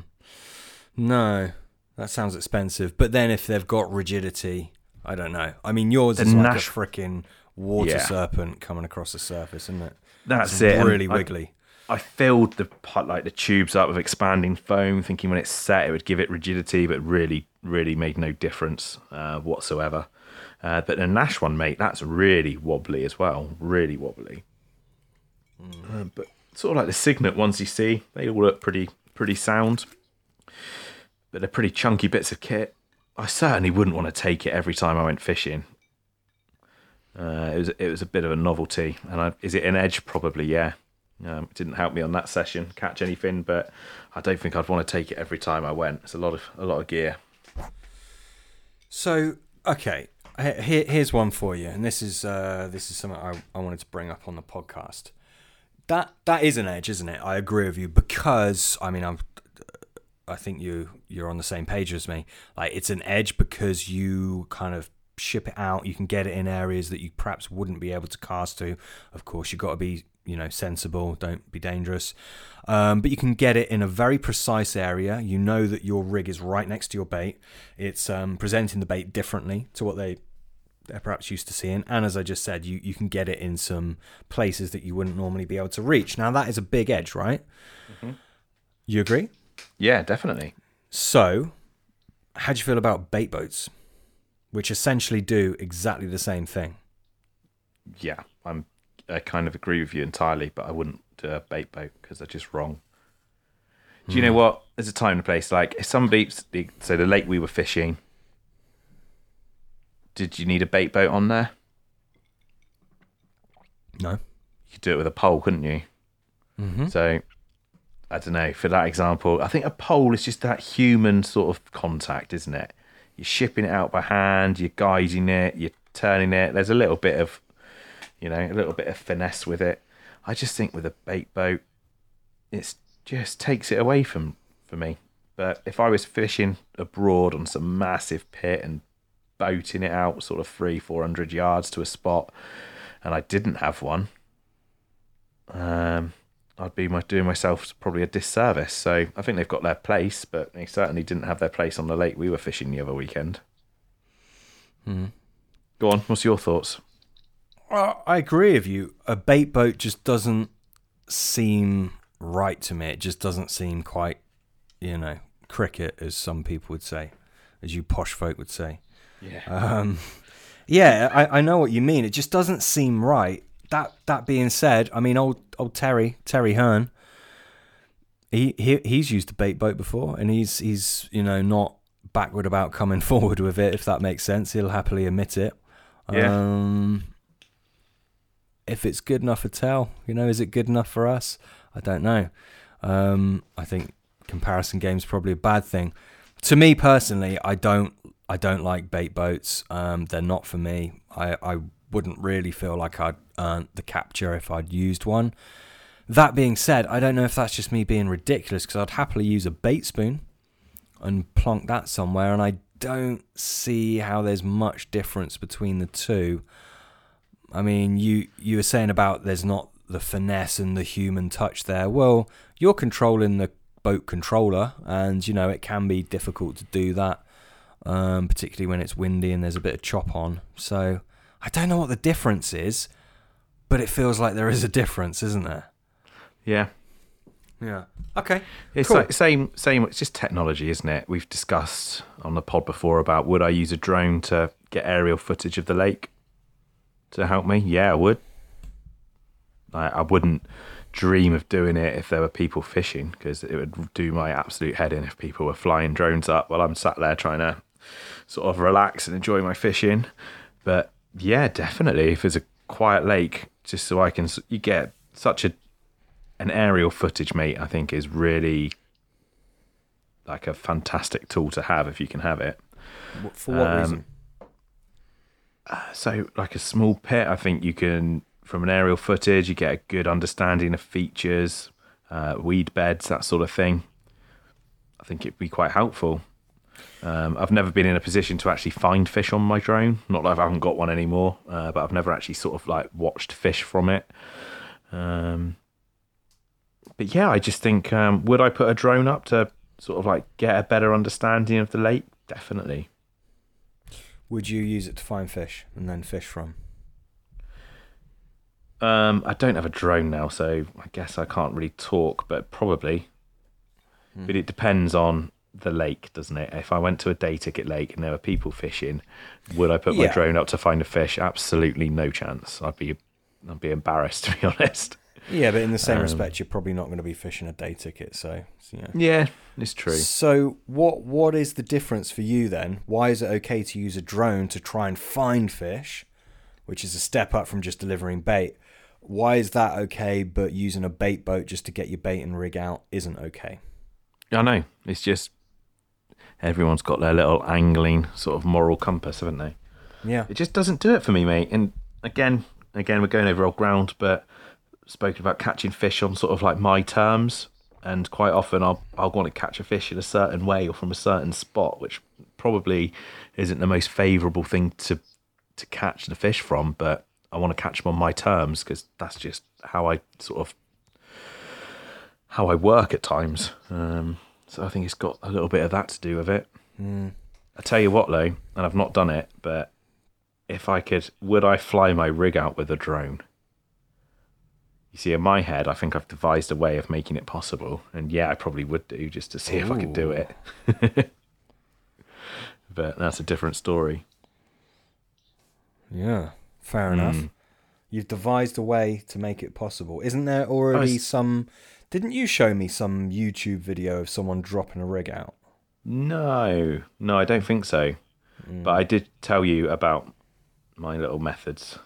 No, that sounds expensive. But then if they've got rigidity, I don't know. I mean, yours is like Nash- a freaking water Yeah. serpent coming across the surface, isn't it? That's It's it. Really wiggly. I filled the like the tubes up with expanding foam, thinking when it's set it would give it rigidity, but really, really made no difference uh, whatsoever. Uh, but the Nash one, mate, that's really wobbly as well, really wobbly. Uh, but sort of like the Cygnet ones you see, they all look pretty, pretty sound, but they're pretty chunky bits of kit. I certainly wouldn't want to take it every time I went fishing. Uh, it was it was a bit of a novelty, and I, is it an edge? Probably, yeah. Um, it didn't help me on that session catch anything, but I don't think I'd want to take it every time I went. It's a lot of a lot of gear. So okay, here, here's one for you, and this is uh, this is something I, I wanted to bring up on the podcast. That that is an edge, isn't it? I agree with you because I mean I'm I think you you're on the same page as me. Like it's an edge because you kind of ship it out. You can get it in areas that you perhaps wouldn't be able to cast to. Of course, you've got to be you know sensible don't be dangerous. Um, but you can get it in a very precise area. You know that your rig is right next to your bait. It's um, presenting the bait differently to what they they're perhaps used to seeing. And as i just said you, you can get it in some places that you wouldn't normally be able to reach. Now that is a big edge right? Mm-hmm. you agree? Yeah definitely. So how do you feel about bait boats which essentially do exactly the same thing? Yeah i'm I kind of agree with you entirely, but I wouldn't do a bait boat because they're just wrong. Do you know hmm. what? There's a time and a place. Like if some beats, so the lake we were fishing, did you need a bait boat on there? No. You could do it with a pole, couldn't you? Mm-hmm. So I don't know. For that example, I think a pole is just that human sort of contact, isn't it? You're shipping it out by hand, you're guiding it, you're turning it. There's a little bit of you know, a little bit of finesse with it. I just think with a bait boat, it just takes it away from for me. But if I was fishing abroad on some massive pit and boating it out sort of three, four hundred yards to a spot, and I didn't have one, um, I'd be my, doing myself probably a disservice. So I think they've got their place, but they certainly didn't have their place on the lake we were fishing the other weekend. Hmm. Go on. What's your thoughts? I agree with you. A bait boat just doesn't seem right to me. It just doesn't seem quite, you know, cricket, as some people would say, as you posh folk would say. Yeah. Um, yeah, I, I know what you mean. It just doesn't seem right. That that being said, I mean, old old Terry Terry Hearn, he, he he's used a bait boat before, and he's he's you know not backward about coming [laughs] forward with it. If that makes sense, he'll happily admit it. Yeah. Um, if it's good enough for Tel, you know, is it good enough for us? I don't know. Um, I think comparison games probably a bad thing. To me personally, I don't I don't like bait boats. Um, they're not for me. I, I wouldn't really feel like I'd earned the capture if I'd used one. That being said, I don't know if that's just me being ridiculous because I'd happily use a bait spoon and plonk that somewhere, and I don't see how there's much difference between the two. I mean, you you were saying about there's not the finesse and the human touch there. Well, you're controlling the boat controller, and you know it can be difficult to do that, um, particularly when it's windy and there's a bit of chop on. So I don't know what the difference is, but it feels like there is a difference, isn't there? Yeah. Yeah. Okay. It's cool. like same same. It's just technology, isn't it? We've discussed on the pod before about would I use a drone to get aerial footage of the lake? To help me? Yeah, I would. I, I wouldn't dream of doing it if there were people fishing because it would do my absolute head in if people were flying drones up while I'm sat there trying to sort of relax and enjoy my fishing. But yeah, definitely, if there's a quiet lake, just so I can, you get such a an aerial footage, mate. I think is really like a fantastic tool to have if you can have it. For what um, reason? So like a small pit, I think you can from an aerial footage you get a good understanding of features, uh, weed beds, that sort of thing. I think it'd be quite helpful. Um, I've never been in a position to actually find fish on my drone. Not that I haven't got one anymore, uh, but I've never actually sort of like watched fish from it. Um, but yeah, I just think um, would I put a drone up to sort of like get a better understanding of the lake? Definitely. Would you use it to find fish and then fish from? Um, I don't have a drone now, so I guess I can't really talk, but probably. Hmm. But it depends on the lake, doesn't it? If I went to a day ticket lake and there were people fishing, would I put my drone up to find a fish? Absolutely no chance. I'd be, I'd be embarrassed [laughs] to be honest. Yeah, but in the same um, respect, you're probably not going to be fishing a day ticket. So, yeah, yeah, it's true. So, what what is the difference for you then? Why is it okay to use a drone to try and find fish, which is a step up from just delivering bait. Why is that okay, but using a bait boat just to get your bait and rig out isn't okay? I know. It's just everyone's got their little angling sort of moral compass, haven't they? Yeah. It just doesn't do it for me, mate. And again, again, we're going over old ground, but spoken about catching fish on sort of like my terms. And quite often, I'll I'll want to catch a fish in a certain way or from a certain spot, which probably isn't the most favourable thing to to catch the fish from. But I want to catch them on my terms because that's just how I sort of how I work at times. Um, so I think it's got a little bit of that to do with it. Mm. I tell you what, though, and I've not done it, but if I could, would I fly my rig out with a drone? You see, in my head, I think I've devised a way of making it possible, and yeah, I probably would do just to see if I could do it. [laughs] but that's a different story. Yeah. Fair enough. Mm. You've devised a way to make it possible. Isn't there already s- some? Didn't you show me some YouTube video of someone dropping a rig out? No, no, I don't think so. Mm. But I did tell you about my little methods.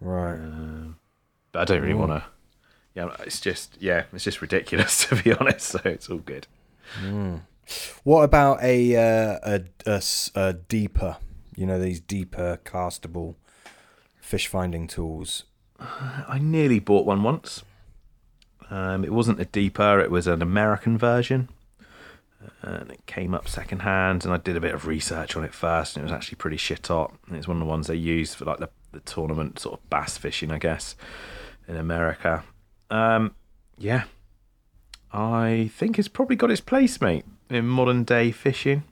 Right. Um, but I don't really want to. Yeah, it's just yeah, it's just ridiculous [laughs] to be honest. So it's all good. Mm. What about a, uh, a, a a deeper? You know these deeper castable fish finding tools. I nearly bought one once. Um, it wasn't a deeper; it was an American version, and it came up second hand. And I did a bit of research on it first, and it was actually pretty shit hot. And it's one of the ones they use for like the, the tournament sort of bass fishing, I guess, in America. Um, yeah, I think it's probably got its place, mate, in modern day fishing.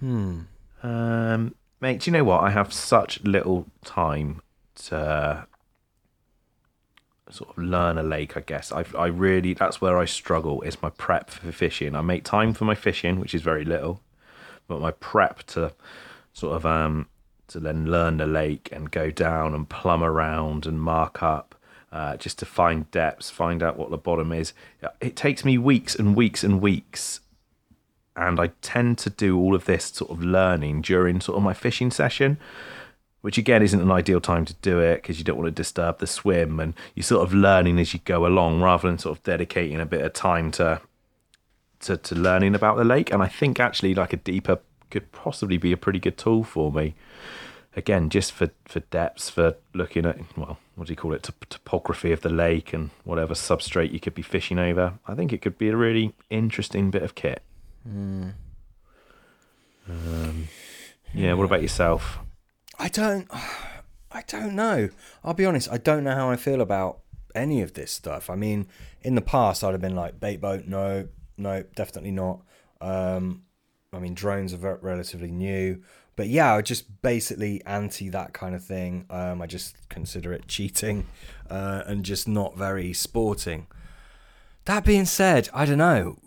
Hmm. Um, mate, do you know what? I have such little time to sort of learn a lake. I guess I I really that's where I struggle is my prep for fishing. I make time for my fishing, which is very little, but my prep to sort of um to then learn the lake and go down and plumb around and mark up. Uh, just to find depths, find out what the bottom is. It takes me weeks and weeks and weeks and I tend to do all of this sort of learning during sort of my fishing session, which again isn't an ideal time to do it because you don't want to disturb the swim and you're sort of learning as you go along rather than sort of dedicating a bit of time to to, to learning about the lake. And I think actually like a deeper could possibly be a pretty good tool for me. Again, just for, for depths, for looking at, well, what do you call it, Top- topography of the lake and whatever substrate you could be fishing over. I think it could be a really interesting bit of kit. Hmm. Um, yeah. What about yourself? I don't. I don't know. I'll be honest. I don't know how I feel about any of this stuff. I mean, in the past, I'd have been like bait boat. No, no, definitely not. Um, I mean, drones are relatively new, but yeah, I just basically anti that kind of thing. Um, I just consider it cheating, uh, and just not very sporting. That being said, I don't know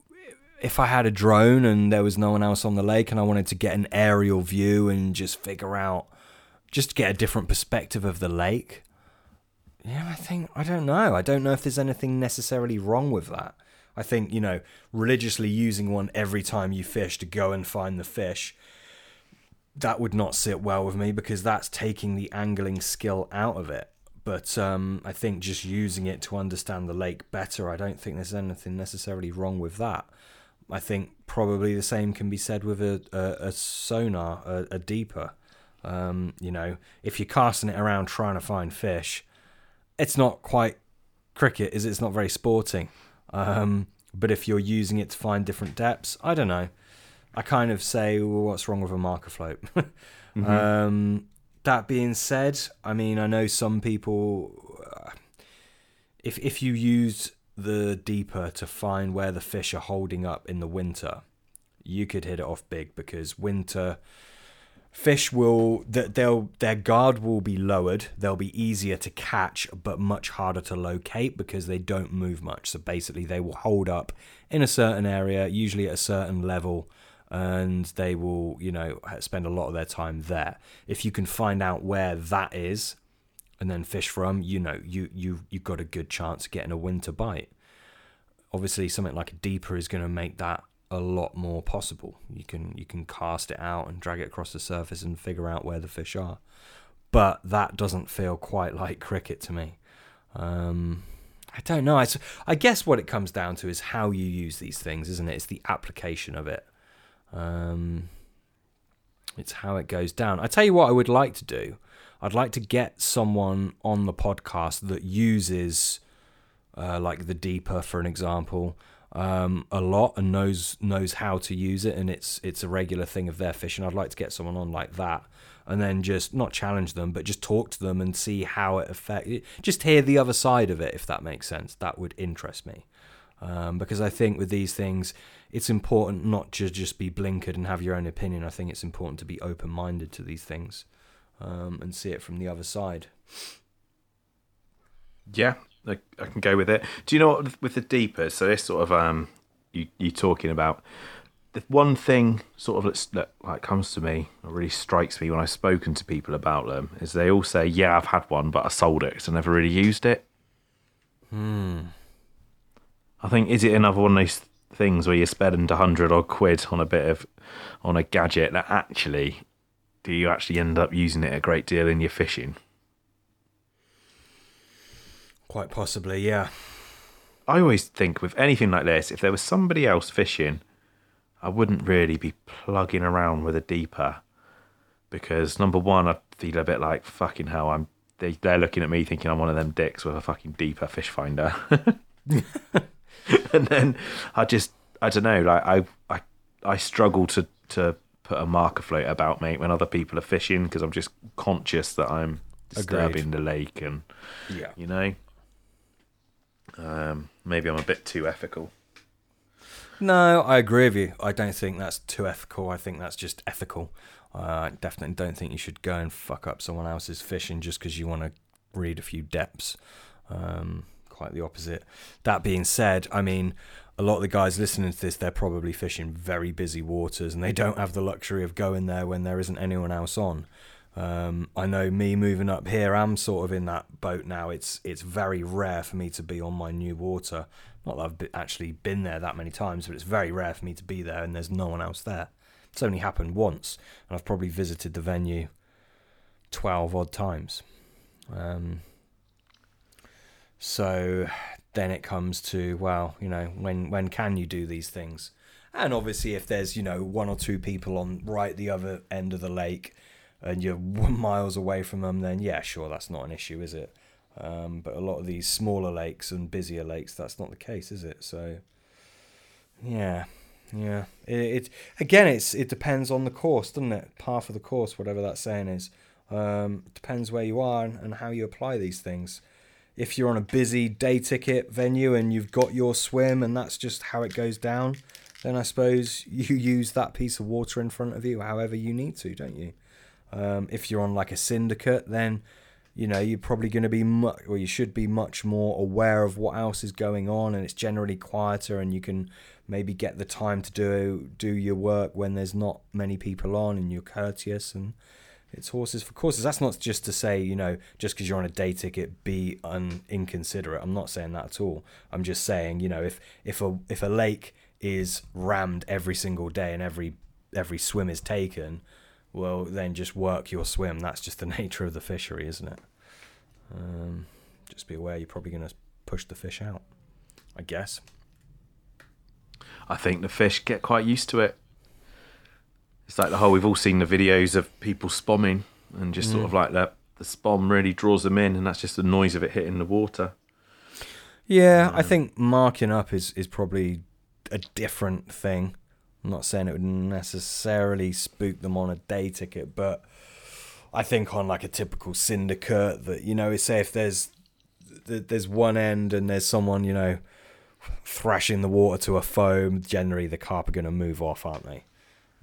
if I had a drone and there was no one else on the lake and I wanted to get an aerial view and just figure out, just get a different perspective of the lake. Yeah, I think, I don't know. I don't know if there's anything necessarily wrong with that. I think, you know, religiously using one every time you fish to go and find the fish, that would not sit well with me because that's taking the angling skill out of it. But um, I think just using it to understand the lake better, I don't think there's anything necessarily wrong with that. I think probably the same can be said with a, a, a sonar, a, a deeper. Um, you know, if you're casting it around trying to find fish, it's not quite cricket, is it? It's not very sporting. Um, but if you're using it to find different depths, I don't know. I kind of say, well, what's wrong with a marker float? [laughs] Mm-hmm. um, that being said, I mean, I know some people. Uh, if if you use the deeper to find where the fish are holding up in the winter, you could hit it off big because winter fish will th- they'll their guard will be lowered they'll be easier to catch but much harder to locate because they don't move much so basically they will hold up in a certain area usually at a certain level and they will you know spend a lot of their time there if you can find out where that is and then fish from you know you you you've got a good chance of getting a winter bite obviously something like a deeper is going to make that a lot more possible. You can you can cast it out and drag it across the surface and figure out where the fish are. but that doesn't feel quite like cricket to me. Um, I don't know. I, I guess what it comes down to is how you use these things, isn't it? It's the application of it. Um, it's how it goes down. I tell you what, I would like to do. I'd like to get someone on the podcast that uses, uh, like the deeper, for an example, um, a lot and knows knows how to use it, and it's it's a regular thing of their fishing. I'd like to get someone on like that, and then just not challenge them, but just talk to them and see how it affects. Just hear the other side of it, if that makes sense. That would interest me, um, because I think with these things, it's important not to just be blinkered and have your own opinion. I think it's important to be open minded to these things um, and see it from the other side. Yeah, I, I can go with it. Do you know what with the deeper? So this sort of um, you you talking about the one thing sort of that like comes to me or really strikes me when I've spoken to people about them is they all say, "Yeah, I've had one, but I sold it because I never really used it." Hmm. I think is it another one of those things where you spend a hundred odd quid on a bit of on a gadget that actually do you actually end up using it a great deal in your fishing? Quite possibly, yeah. I always think with anything like this, if there was somebody else fishing, I wouldn't really be plugging around with a deeper because number one, I'd feel a bit like fucking hell. I'm they, they're looking at me thinking I'm one of them dicks with a fucking deeper fish finder, [laughs] [laughs] [laughs] and then I just I don't know like I I I struggle to to put a marker float about me when other people are fishing because I'm just conscious that I'm disturbing Agreed. the lake and yeah you know um, maybe I'm a bit too ethical. No, I agree with you. I don't think that's too ethical. I think that's just ethical. Uh, I definitely don't think you should go and fuck up someone else's fishing just because you want to read a few depths. Um, quite the opposite. That being said, I mean, a lot of the guys listening to this, they're probably fishing very busy waters and they don't have the luxury of going there when there isn't anyone else on. Um, I know me moving up here, I'm sort of in that boat now. It's it's very rare for me to be on my new water. Not that I've actually been there that many times, but it's very rare for me to be there and there's no one else there. It's only happened once, and I've probably visited the venue twelve odd times. Um, so then it comes to well, you know, when when can you do these things? And obviously, if there's you know one or two people on right the other end of the lake and you're [laughs] miles away from them, then yeah, sure, that's not an issue, is it? Um, but a lot of these smaller lakes and busier lakes, that's not the case, is it? So, yeah, yeah. It, it again, it's it depends on the course, doesn't it? Path of the course, whatever that saying is. Um, depends where you are and, and how you apply these things. If you're on a busy day ticket venue and you've got your swim and that's just how it goes down, then I suppose [laughs] you use that piece of water in front of you however you need to, don't you? Um, if you're on like a syndicate, then you know you're probably going to be much, or you should be much more aware of what else is going on, and it's generally quieter, and you can maybe get the time to do do your work when there's not many people on, and you're courteous and it's horses for courses. That's not just to say, you know, just because you're on a day ticket, be un- inconsiderate. I'm not saying that at all. I'm just saying, you know, if if a if a lake is rammed every single day and every every swim is taken, well, then just work your swim. That's just the [laughs] nature of the fishery, isn't it? Um, just be aware you're probably going to push the fish out, I guess. I think the fish get quite used to it. It's like the whole, we've all seen the videos of people spomming and just mm. sort of like that. The spom really draws them in, and that's just the noise of it hitting the water. Yeah, I think marking up is, is probably a different thing. I'm not saying it would necessarily spook them on a day ticket, but I think on like a typical syndicate that you know, say if there's there's one end and there's someone you know thrashing the water to a foam, generally the carp are going to move off, aren't they?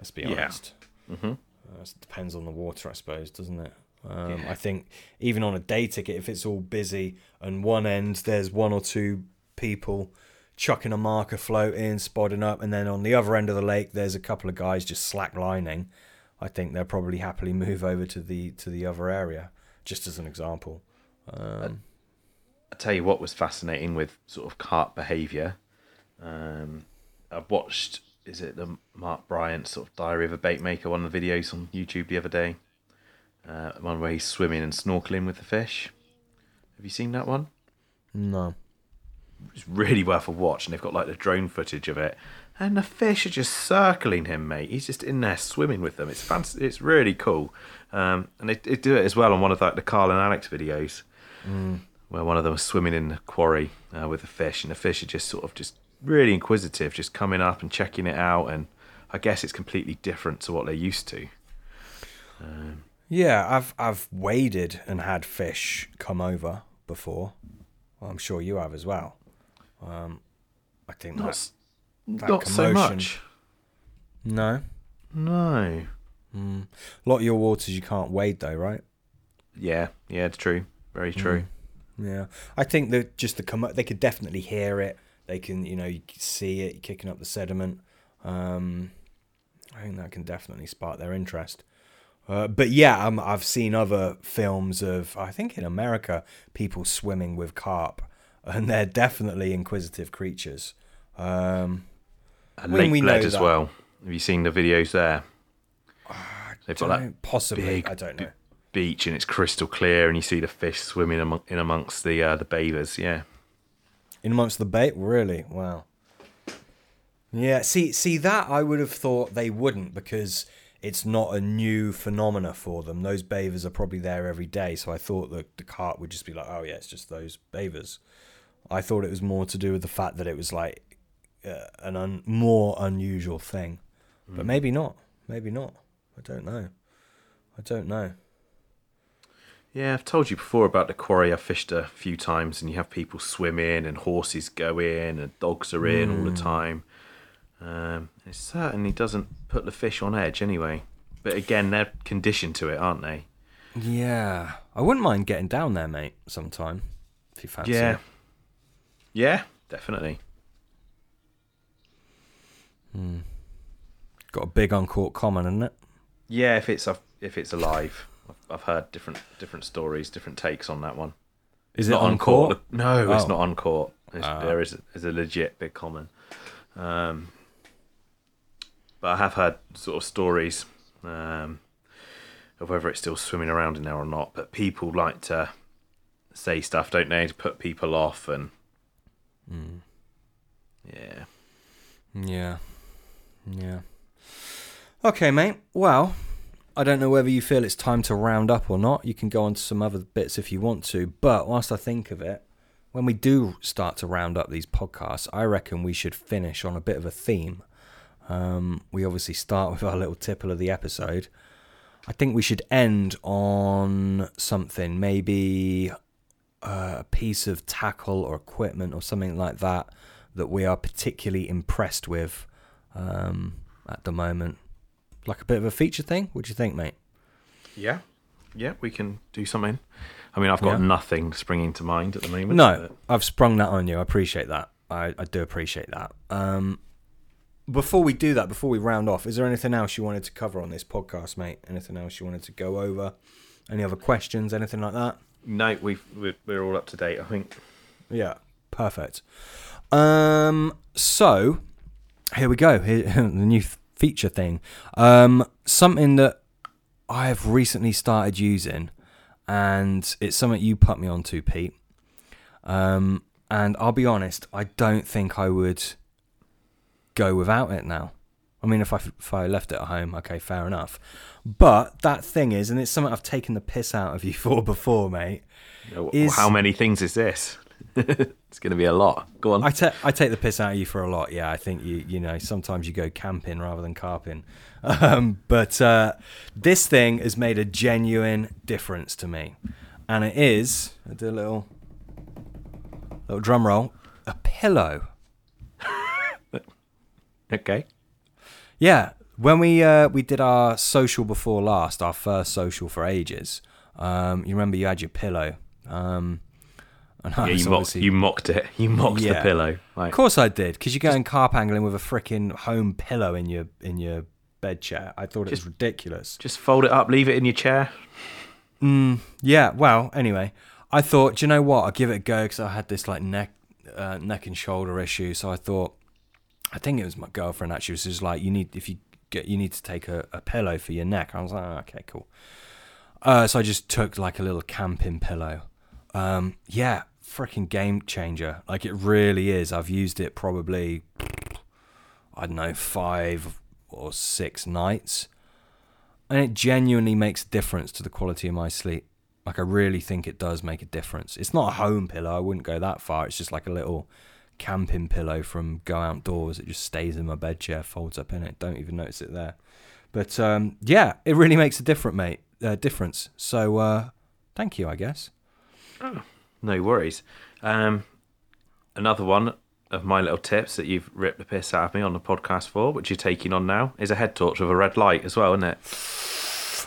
Let's be honest. Yeah. Mm-hmm. Uh, it depends on the water, I suppose, doesn't it? Um, yeah. I think even on a day ticket, if it's all busy and one end there's one or two people chucking a marker float in, spotting up, and then on the other end of the lake, there's a couple of guys just slacklining. I think they'll probably happily move over to the to the other area, just as an example. Um, I tell you what was fascinating with sort of carp behaviour. Um, I've watched is it the Mark Bryant sort of Diary of a Bait Maker one of the videos on YouTube the other day, Uh, one where he's swimming and snorkeling with the fish. Have you seen that one? No. It's really worth a watch, and they've got like the drone footage of it, and the fish are just circling him, mate. He's just in there swimming with them. It's fancy. It's really cool, um, and they, they do it as well on one of like the Carl and Alex videos, where one of them was swimming in the quarry uh, with the fish, and the fish are just sort of just really inquisitive, just coming up and checking it out, and I guess it's completely different to what they're used to. Um, yeah, I've I've waded and had fish come over before. Well, I'm sure you have as well. Um, I think Not, that's that not so much. no. No. Hmm. A lot of your waters you can't wade though, right? Yeah, yeah, it's true. Very true. Hmm. Yeah, I think that just the commo- they could definitely hear it. They can, you know, you see it kicking up the sediment. Um, I think that can definitely spark their interest. Uh, but yeah, um, I've seen other films of, I think in America, people swimming with carp, [laughs] and they're definitely inquisitive creatures. Um, And Lake we know Bled as that- well. Have you seen the videos there? They've got that possibly, big I don't know. beach and it's crystal clear, and you see the fish swimming among, in amongst the uh, the bathers. Yeah, In amongst the bait, really? Wow. Yeah, see, see that I would have thought they wouldn't because it's not a new phenomena for them. Those bathers are probably there every day, so I thought that the cart would just be like, oh yeah, it's just those bathers. I thought it was more to do with the fact that it was like uh, an un- more unusual thing, but maybe not. Maybe not. I don't know. I don't know. Yeah. I've told you before about the quarry. I've fished a few times, and you have people swim in, and horses go in, and dogs are in all the time. Um, it certainly doesn't put the fish on edge, anyway. But again, they're conditioned to it, aren't they? Yeah, I wouldn't mind getting down there, mate, sometime if you fancy. Yeah, it. yeah, definitely. Got a big uncaught common, isn't it? Yeah, if it's if it's alive, I've, I've heard different different stories, different takes on that one. Is not it uncaught? No, it's Oh. not uncaught. It's, Ah. there is is a legit big common. Um, but I have heard sort of stories um, of whether it's still swimming around in there or not. But people like to say stuff, don't they, to put people off and Hmm. yeah. Yeah. Yeah. Okay, mate. Well, I don't know whether you feel it's time to round up or not. You can go on to some other bits if you want to. But whilst I think of it, when we do start to round up these podcasts, I reckon we should finish on a bit of a theme. Um, we obviously start with our little tipple of the episode. I think we should end on something, maybe uh, a piece of tackle or equipment or something like that that we are particularly impressed with um, at the moment. Like a bit of a feature thing. What do you think, mate? Yeah. Yeah, we can do something. I mean, I've got Yeah. nothing springing to mind at the moment. No, but- I've sprung that on you. I appreciate that. I, I do appreciate that. Um, before we do that, before we round off, is there anything else you wanted to cover on this podcast, mate? Anything else you wanted to go over? Any other questions? Anything like that? No, we've, we're, we're all up to date, I think. Yeah, perfect. Um, so here we go. Here, [laughs] the new feature thing. Um, something that I have recently started using, and it's something you put me onto, Pete. Um, and I'll be honest, I don't think I would go without it now. I mean, if I if I left it at home, okay, fair enough. But that thing is, and it's something I've taken the piss out of you [laughs] for before, mate. Is- How many things is this? [laughs] it's going to be a lot. Go on. I take I take the piss out of you for a lot. Yeah, I think you you know sometimes you go camping rather than carping. [laughs] Um, but uh, this thing has made a genuine difference to me, and it is I do a little little drum roll. A pillow. [laughs] okay. Yeah, when we uh, we did our social before last, our first social for ages. Um, you remember you had your pillow. Um, and I Yeah, you, mocked, you mocked it. [laughs] You mocked the pillow. Of course I did, because you're going carp angling with a freaking home pillow in your in your bed chair. I thought it was ridiculous. just fold it up, leave it in your chair. Mm, yeah. Well, anyway, I thought, do you know what? I'll give it a go because I had this like neck uh, neck and shoulder issue. So I thought, I think it was my girlfriend actually. Was just like, you need if you get you need to take a, a pillow for your neck. I was like, oh, okay, cool. Uh, so I just took like a little camping pillow. Um, yeah, freaking game changer. Like it really is. I've used it probably, I don't know, five or six nights. And it genuinely makes a difference to the quality of my sleep. Like I really think it does make a difference. It's not a home pillow. I wouldn't go that far. It's just like a little camping pillow from Go Outdoors. It just stays in my bed chair, folds up in it. Don't even notice it there. But um, yeah, it really makes a different mate uh, difference. So uh, thank you, I guess. Oh, no worries. Um, another one of my little tips that you've ripped the piss out of me on the podcast for, which you're taking on now, is a head torch with a red light as well, isn't it?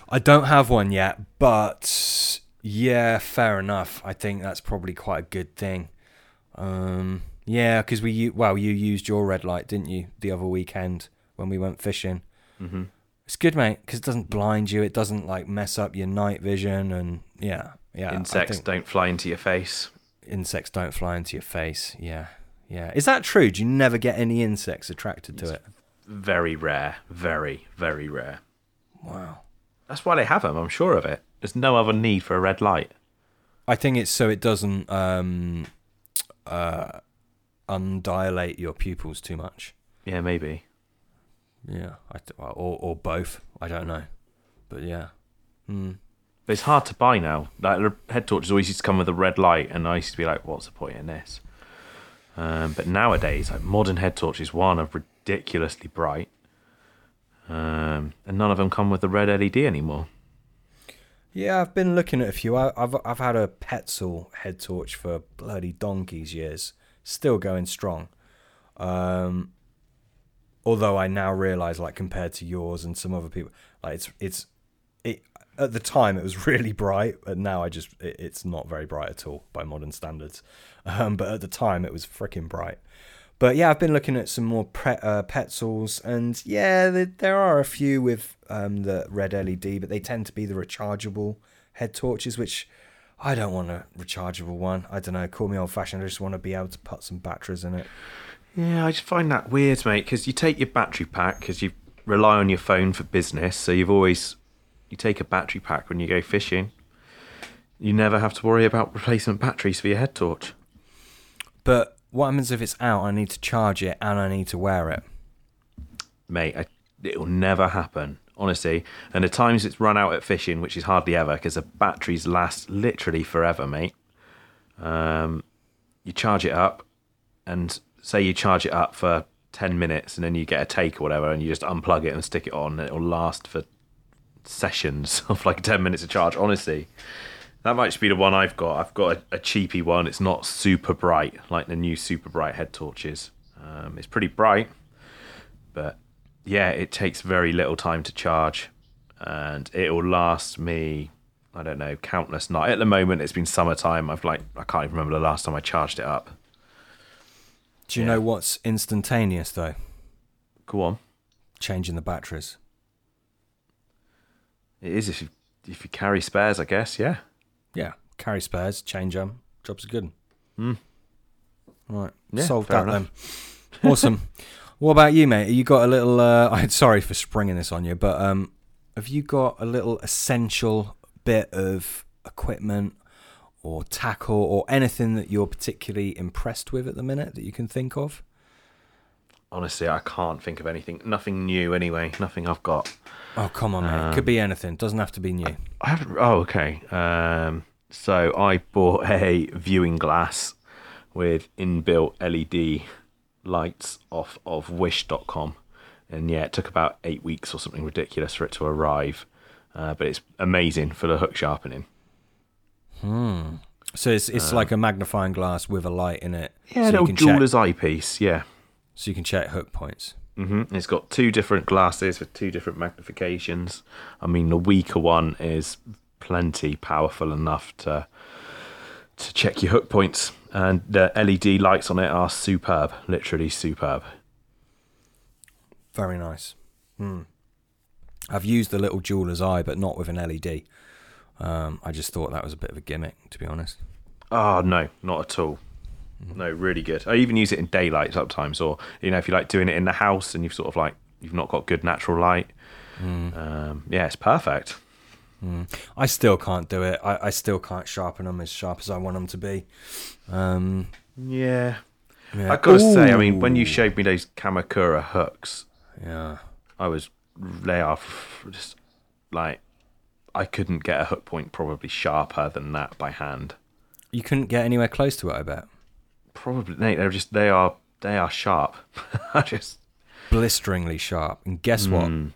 I don't have one yet, but yeah, fair enough. I think that's probably quite a good thing. Um, yeah, because we well, you used your red light, didn't you, the other weekend when we went fishing? Mm-hmm. It's good, mate, because it doesn't blind you. It doesn't like mess up your night vision, and yeah, yeah. Insects don't fly into your face. insects don't fly into your face. Yeah, yeah. Is that true? Do you never get any insects attracted to it? Very rare. Very, very rare. Wow. That's why they have them, I'm sure of it. There's no other need for a red light. I think it's so it doesn't um, uh, undilate your pupils too much. Yeah, maybe. Yeah, I or or both. I don't know, but yeah. Hmm. It's hard to buy now. Like head torches always used to come with a red light, and I used to be like, "What's the point in this?" Um, but nowadays, like modern head torches, one are ridiculously bright, um, and none of them come with the red LED anymore. Yeah, I've been looking at a few. I, I've I've had a Petzl head torch for bloody donkeys years, still going strong. Um, although I now realise, like compared to yours and some other people, like it's it's it at the time it was [laughs] really bright, and now I just it, it's not very bright at all by modern standards. Um, but at the time it was freaking bright. But yeah, I've been looking at some more pre- uh, Petzls, and yeah, there, there are a few with um, the red LED, but they tend to be the rechargeable head torches, which I don't want a rechargeable one. I don't know, call me old fashioned. I just want to be able to put some batteries in it. Yeah, I just find that weird, mate. Because you take your battery pack because you rely on your phone for business, so you've always you take a battery pack when you go fishing. You never have to worry about replacement batteries for your head torch. But what happens if it's out? I need to charge it and I need to wear it. mate, I, it'll never happen, honestly. And the times it's run out at fishing, which is hardly ever, because the batteries last literally forever, mate. Um, you charge it up, and say you charge it up for 10 minutes, and then you get a take or whatever, and you just unplug it and stick it on, and it'll last for sessions [laughs] of like 10 minutes of charge, honestly. That might just be the one I've got. I've got a, a cheapy one. It's not super bright, like the new super bright head torches. Um, it's pretty bright, but yeah, it takes very little time to charge, and it will last me. I don't know, countless nights. At the moment, it's been summertime. I've like I can't even remember the last time I charged it up. Do you Yeah. know what's instantaneous though? Go on. Changing the batteries. It is if you if you carry spares, I guess. Yeah. Yeah, carry spares, change them. Job's a good. Hmm. Right, Yeah, solved that then. Awesome. [laughs] what about you, mate? You got a little? Uh, [laughs] I'm sorry for springing this on you, but um, have you got a little essential bit of equipment or tackle or anything that you're particularly impressed with at the minute that you can think of? Honestly, I can't think of anything. Nothing new, anyway. Nothing I've got. Oh, come on, mate. Could be anything. Doesn't have to be new. I haven't. Oh, okay. Um, so I bought [laughs] a viewing glass with inbuilt LED lights off of Wish.com, and yeah, it took about eight weeks or something ridiculous for it to arrive. Uh, but it's amazing for the hook sharpening. Hmm. So it's it's like a magnifying glass with a light in it. Yeah, so can check, jeweler's eyepiece. Yeah. So you can check hook points. hmm It's got two different glasses with two different magnifications. I mean, the weaker one is plenty powerful enough to to check your hook points, and the LED lights on it are superb, literally superb. Very nice. Hmm. I've used the little jeweler's eye, but not with an LED. Um, I just thought that was a bit of a gimmick, to be honest. Oh no, not at all. No, really good. I even use it in daylight sometimes, or you know, if you like doing it in the house and you've sort of like you've not got good natural light. Um, yeah, it's perfect. I still can't do it. I, I still can't sharpen them as sharp as I want them to be. Um, Yeah. yeah. I've got to say, I mean, when you showed me those Kamakura hooks, yeah, I was they are f- just like I couldn't get a hook point probably sharper than that by hand. you couldn't get anywhere close to it. I bet Probably Nate, they're just they are they are sharp. [laughs] Just blisteringly sharp. And guess what? Mm.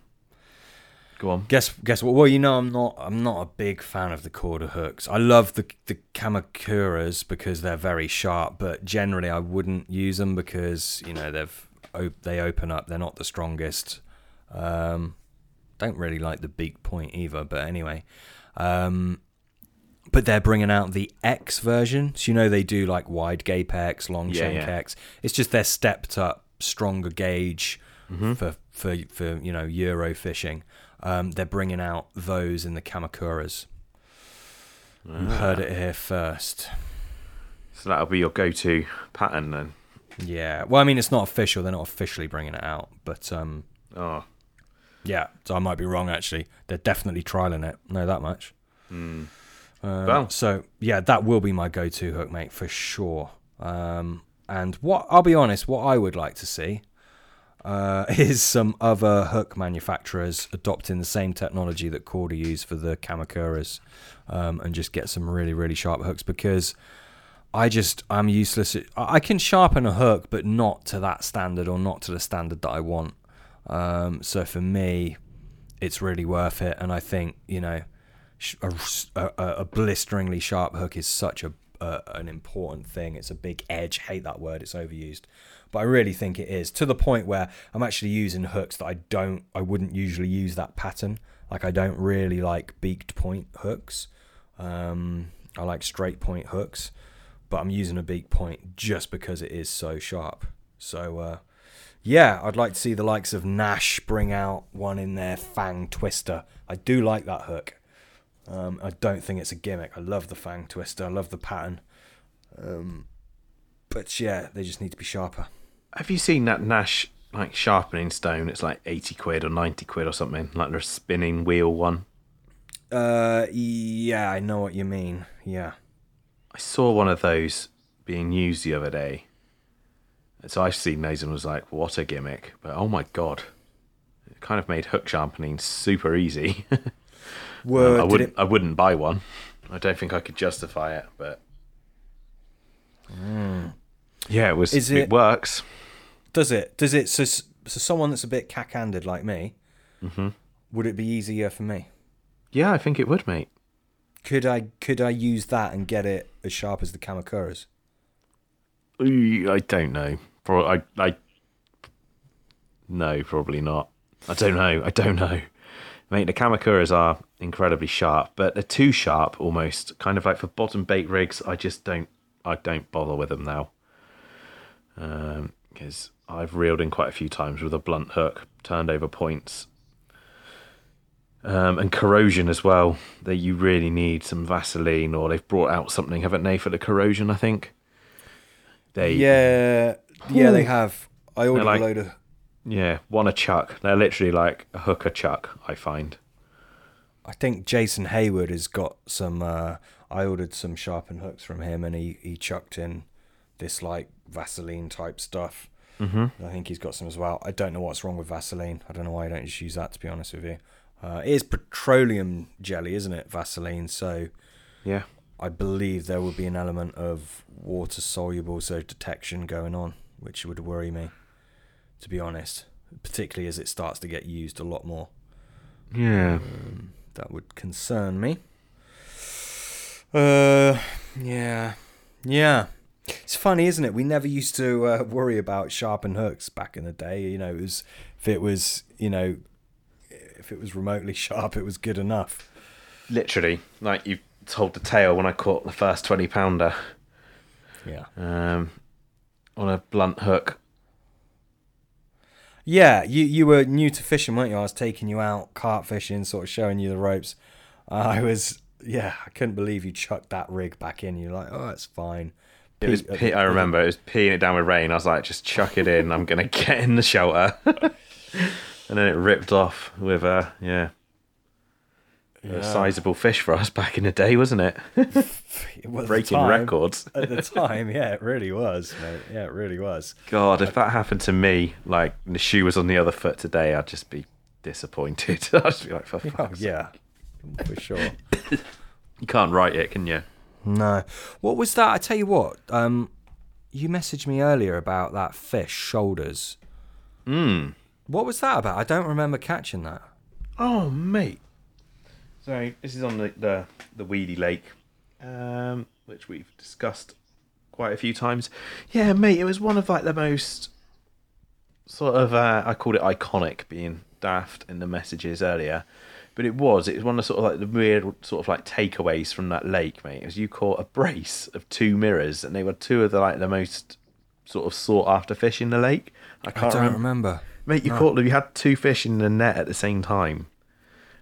go on. Guess guess what? Well, you know, I'm not I'm not a big fan of the Korda hooks. I love the the Kamakuras because they're very sharp, but generally I wouldn't use them because you know they've op- they open up. They're not the strongest. Um, don't really like the beak point either, but anyway. Um, but they're bringing out the X version. So you know they do like wide gape X, long Yeah, shank yeah. X. It's just their stepped up, stronger gauge Mm-hmm. for for for you know Euro fishing. Um, they're bringing out those in the Kamakuras. You Ah. heard it here first. So that'll be your go-to pattern then. Yeah. Well, I mean, it's not official. They're not officially bringing it out, but um, Oh, yeah. So I might be wrong. Actually, they're definitely trialing it. Know that much. Hmm. Um, Well. so yeah, that will be my go-to hook, mate, for sure. Um, and what I'll be honest, what I would like to see uh, [laughs] is some other hook manufacturers adopting the same technology that Korda used for the Kamakuras, um, and just get some really really sharp hooks because. I just I'm useless. I can sharpen a hook, but not to that standard or not to the standard that I want. Um, so for me, it's really worth it, and I think you know a, a, a blisteringly sharp hook is such a, an important thing. It's a big edge. Hate that word. It's overused, but I really think it is to the point where I'm actually using hooks that I don't. I wouldn't usually use that pattern. Like I don't really like beaked point hooks. Um, I like straight point hooks, but I'm using a beak point just because it is so sharp. So uh, yeah, I'd like to see the likes of Nash bring out one in their Fang Twister. I do like that hook. Um, I don't think it's a gimmick. I love the Fang Twister. I love the pattern. Um, but yeah, they just need to be sharper. have you seen that Nash like sharpening stone? It's like eighty quid or ninety quid or something. Like the spinning wheel one. Uh, yeah, I know what you mean. Yeah. I saw one of those being used the other day. So I seen those and was like, what a gimmick. But oh my god. It kind of made hook sharpening super easy. [laughs] Word, I wouldn't it- I wouldn't buy one. I don't think I could justify it, but Yeah, it was. Is it, it- works. Does it? Does it? So, so someone that's a bit cack-handed like me, Mm-hmm. would it be easier for me? Yeah, I think it would, mate. Could I could I use that and get it as sharp as the Kamakuras? I don't know. Pro- I, I, no, probably not. I don't know. I don't know. Mate, the Kamakuras are incredibly sharp, but they're too sharp almost. Kind of like for bottom bait rigs, I just don't. I don't bother with them now. Because I've reeled in quite a few times with a blunt hook, turned over points, um, and corrosion as well. That you really need some Vaseline, or they've brought out something, haven't they, for the corrosion? I think. They Yeah, yeah, they have. I ordered like- a load of. Yeah, one a chuck. They're literally like a hook a chuck, I find. I think Jason Hayward has got some. Uh, I ordered some sharpened hooks from him, and he he chucked in this like Vaseline type stuff. Mm-hmm. I think he's got some as well. I don't know what's wrong with Vaseline. I don't know why I don't just use that. To be honest with you, uh, it is petroleum jelly, isn't it? Vaseline. So Yeah. I believe there would be an element of water soluble, so detection going on, which would worry me, to be honest. Particularly as it starts to get used a lot more. Yeah. That would concern me. Uh, yeah, yeah. It's funny, isn't it? We never used to uh, worry about sharpened hooks back in the day. You know, it was if it was, you know, if it was remotely [laughs] sharp, it was good enough. Literally, like you told the tale when I caught the first 20 pounder Yeah. um, on a blunt hook. Yeah, you you were new to fishing, weren't you? I was taking you out carp fishing, sort of showing you the ropes. Uh, I was, yeah, I couldn't believe you chucked that rig back in. You're like, oh, it's fine. It was. Pe- uh, I remember it was peeing it down with rain. I was like, just chuck it in. I'm gonna [laughs] get in the shelter. [laughs] and then it ripped off with a yeah. A sizable fish for us back in the day, wasn't it? [laughs] [laughs] The Breaking time- records. at the time. Yeah, it really was, mate. Yeah, it really was. God, if that happened to me, like the shoe was on the other foot today, I'd just be disappointed. [laughs] I'd just be like, for Oh, fuck's yeah, for sure. You can't write it, can you? No. What was that? I tell you what. Um, you messaged me earlier about that fish shoulders. Mm. What was that about? I don't remember catching that. Oh, mate. So this is on the the, the weedy lake, um, which we've discussed quite a few times. Yeah, mate, it was one of like the most sort of uh, I called it iconic, being daft in the messages earlier. But it was. It was one of sort of like the weird sort of like takeaways from that lake, mate. As you caught a brace of two mirrors, and they were two of the like the most sort of sought after fish in the lake. I I can't don't remember. remember. Mate, you caught them. You had two fish in the net at the same time,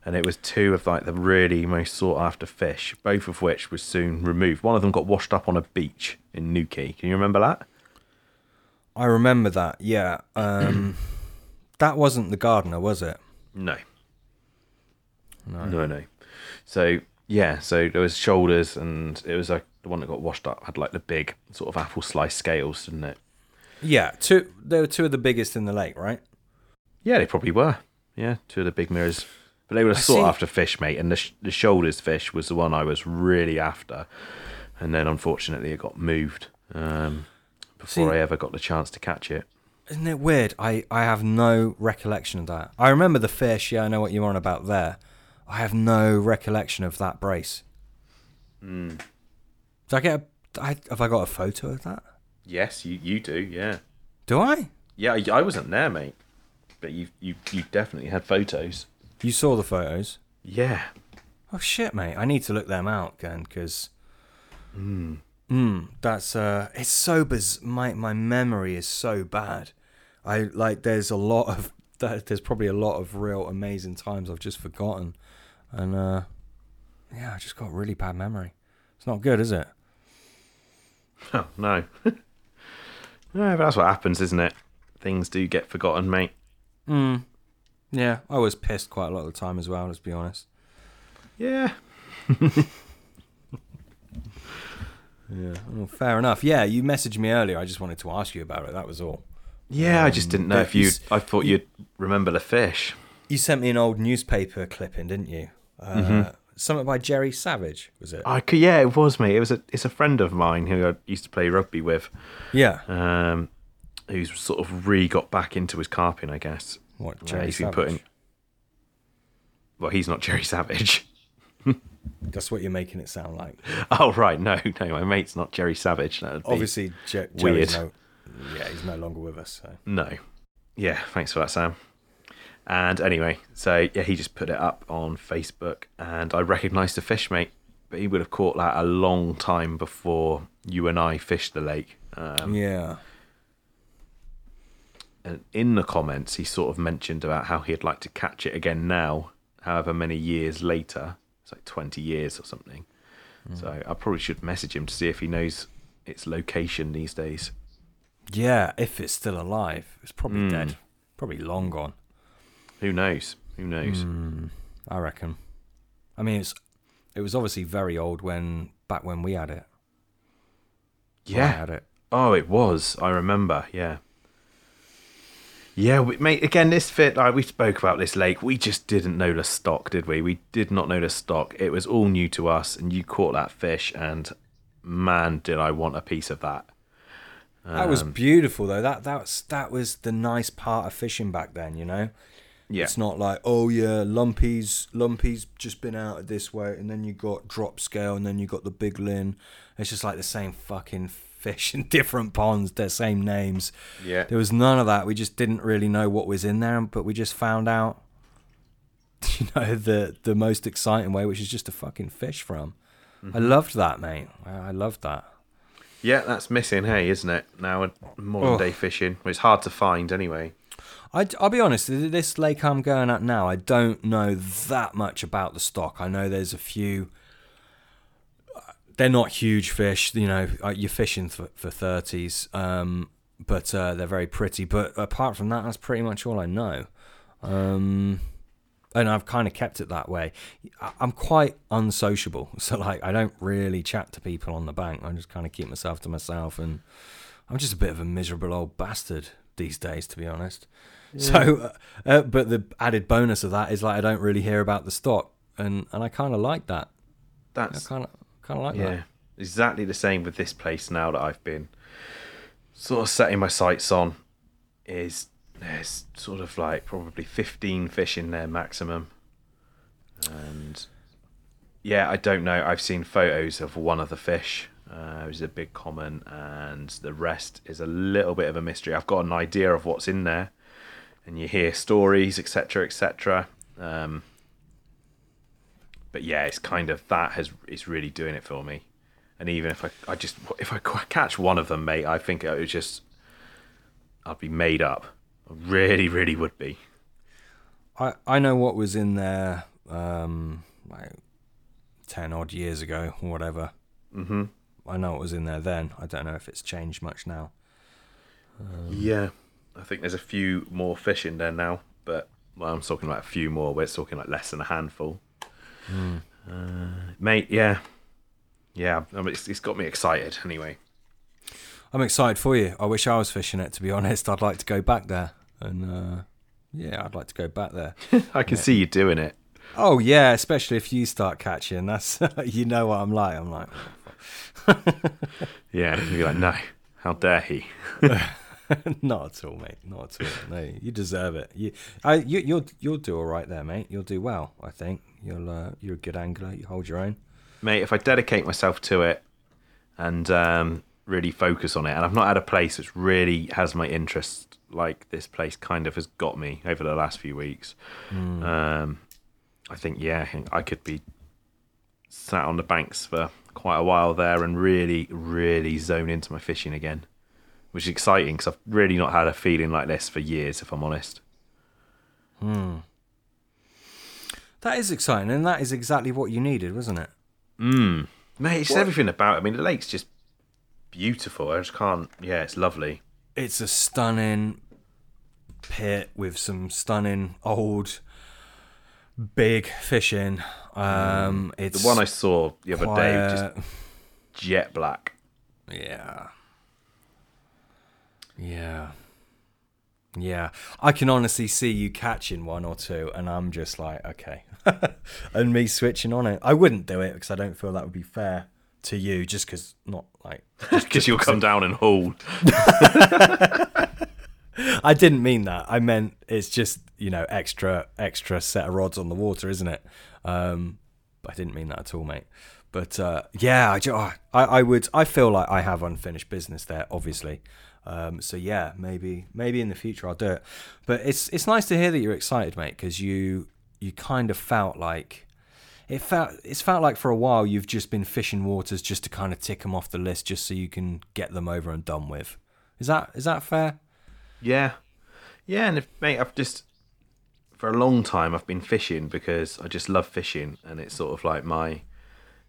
and it was two of like the really most sought after fish. Both of which was soon removed. One of them got washed up on a beach in Newquay. Can you remember that? I remember that. Yeah. Um, [clears throat] that wasn't the gardener, was it? No. No. No, no. So yeah, so there was shoulders, and it was like the one that got washed up had like the big sort of apple slice scales, didn't it? Yeah. Two. They were two of the biggest in the lake, right? Yeah, they probably were. Yeah, two of the big mirrors. But they were a sought see. after fish, mate, and the, sh- the shoulders fish was the one I was really after. And then unfortunately it got moved um, before See- I ever got the chance to catch it. Isn't it weird? I, I have no recollection of that. I remember the fish. Yeah, I know what you're on about there. I have no recollection of that brace. Mm. Did I get a, I, have I got a photo of that? Yes, you, you do, yeah. Do I? Yeah, I, I wasn't there, mate. But you, you, you definitely had photos. You saw the photos? Yeah. Oh shit, mate! I need to look them out again because, mm, that's uh, it's so biz- My my memory is so bad. I like. There's a lot of [laughs] there- there's probably a lot of real amazing times I've just forgotten, and uh, yeah, I just got really bad memory. It's not good, is it? Oh, no. [laughs] no, but that's what happens, isn't it? Things do get forgotten, mate. Mm. Yeah, I was pissed quite a lot of the time as well. Let's be honest. Yeah. [laughs] Yeah. Well, fair enough. Yeah, you messaged me earlier. I just wanted to ask you about it. That was all. Yeah, I just Um, didn't know if you. you I thought you'd remember the fish. You sent me an old newspaper clipping, didn't you? Uh, Something by Jerry Savage, was it? I could, yeah, it was me. It was a. It's a friend of mine who I used to play rugby with. yeah. Um, who's sort of re got back into his carping, I guess. What Jerry he's been Savage? putting. Well, he's not Jerry Savage. [laughs] That's what you're making it sound like. Oh right, no, no, my mate's not Jerry Savage. Obviously, weird. No, yeah, he's no longer with us. So. No. Yeah, thanks for that, Sam. And anyway, so yeah, he just put it up on Facebook, and I recognised the fish, mate. But he would have caught that a long time before you and I fished the lake. Um, yeah. In the comments, he sort of mentioned about how he'd like to catch it again now, however many years later. It's like 20 years or something. So I probably should message him to see if he knows its location these days. Yeah, if it's still alive, it's probably Hmm. dead. Probably long gone. Who knows? Who knows? Mm, I reckon. I mean, it's it was obviously very old when back when we had it. Yeah. had it. Oh, it was. I remember. Yeah. Yeah, we, mate. Again, this fit. Like we spoke about this lake. We just didn't know the stock, did we? We did not know the stock. It was all new to us, and you caught that fish, and man, did I want a piece of that. That was Um, beautiful though. That that was that was the nice part of fishing back then. You know. yeah, It's not like, oh yeah, Lumpy's Lumpy's just been out this way, and then you got drop scale, and then you got the big lin. It's just like the same fucking fish in [laughs] different ponds, their same names. yeah, There was none of that. We just didn't really know what was in there, but we just found out, [laughs] you know, the the most exciting way, which is just a fucking fish from. I mm-hmm. loved that, mate. I I loved that. yeah. That's missing, hey, isn't it? Now in modern Oh. day fishing, well, it's hard to find anyway. I, will be honest, this lake I'm going at now, I don't know that much about the stock. I know there's a few. They're not huge fish, you know. uh, You're fishing for, for 30s, um, but uh, they're very pretty. But apart from that, that's pretty much all I know. Um, and I've kind of kept it that way. I'm quite unsociable, [laughs] so like I don't really chat to people on the bank. I just kind of keep myself to myself, and I'm just a bit of a miserable old bastard these days, to be honest. So, uh, uh, but the added bonus of that is like I don't really hear about the stock, and and I kind of like that. That's kind of kind of like yeah, that. exactly the same with this place now that I've been sort of setting my sights on. Is there's sort of like probably 15 fish in there maximum, and yeah, I don't know. I've seen photos of one of the fish. Uh, which is a big common, and the rest is a little bit of a mystery. I've got an idea of what's in there, and you hear stories, etc., etc. Um, but yeah, it's kind of that has is really doing it for me. And even if I, I just if I catch one of them, mate, I think it would just I'd be made up. I really, really would be. I I know what was in there, um, like ten odd years ago or whatever. Mm-hmm. I know what was in there then. I don't know if it's changed much now. Yeah, I think there's a few more fish in there now, but well, I'm talking about a few more. We're talking like less than a handful. Uh, mate, yeah, yeah. I mean, it's, it's got me excited. Anyway, I'm excited for you. I wish I was fishing it. To be [laughs] honest, I'd like to go back there, and uh, yeah, I'd like to go back there. [laughs] I can see you doing it. oh yeah, especially if you start catching. That's [laughs] you know what I'm like. I'm like, Yeah, you'd be like, no, how dare he? [laughs] not at all, mate. Not at all. No, you deserve it. You, I, you, you'll, you'll do all right there, mate. You'll do well. I think you'll. Uh, you're a good angler. You hold your own. mate, if I dedicate myself to it and um, really focus on it, and I've not had a place which really has my interest like this place kind of has got me over the last few weeks. Um, I think, yeah, I could be sat on the banks for quite a while there and really, really zone into my fishing again, which is exciting because I've really not had a feeling like this for years, if I'm honest. That is exciting, and that is exactly what you needed, wasn't it? Mm. Mate, it's everything about it. I mean, the lake's just beautiful. I just can't, yeah, it's lovely. It's a stunning pit with some stunning old, big fishing. Um, it's The one I saw the other day, just jet black. Yeah. Yeah. Yeah. I can honestly see you catching one or two, and I'm just like, okay. [laughs] and me switching on it. I wouldn't do it because I don't feel that would be fair to you, just because not like. Because [laughs] you'll come down and haul. [laughs] I didn't mean that. I meant it's just, you know, extra, extra set of rods on the water, isn't it? Um, but I didn't mean that at all, mate. But uh, yeah, I, I, I would. I feel like I have unfinished business there, obviously. Um, so yeah, maybe maybe in the future I'll do it. But it's it's nice to hear that you're excited, mate, because you you kind of felt like it felt it's felt like for a while you've just been fishing waters just to kind of tick them off the list, just so you can get them over and done with. Is that is that fair? Yeah. Yeah, and if, mate, I've just, for a long time, I've been fishing because I just love fishing and it's sort of like my,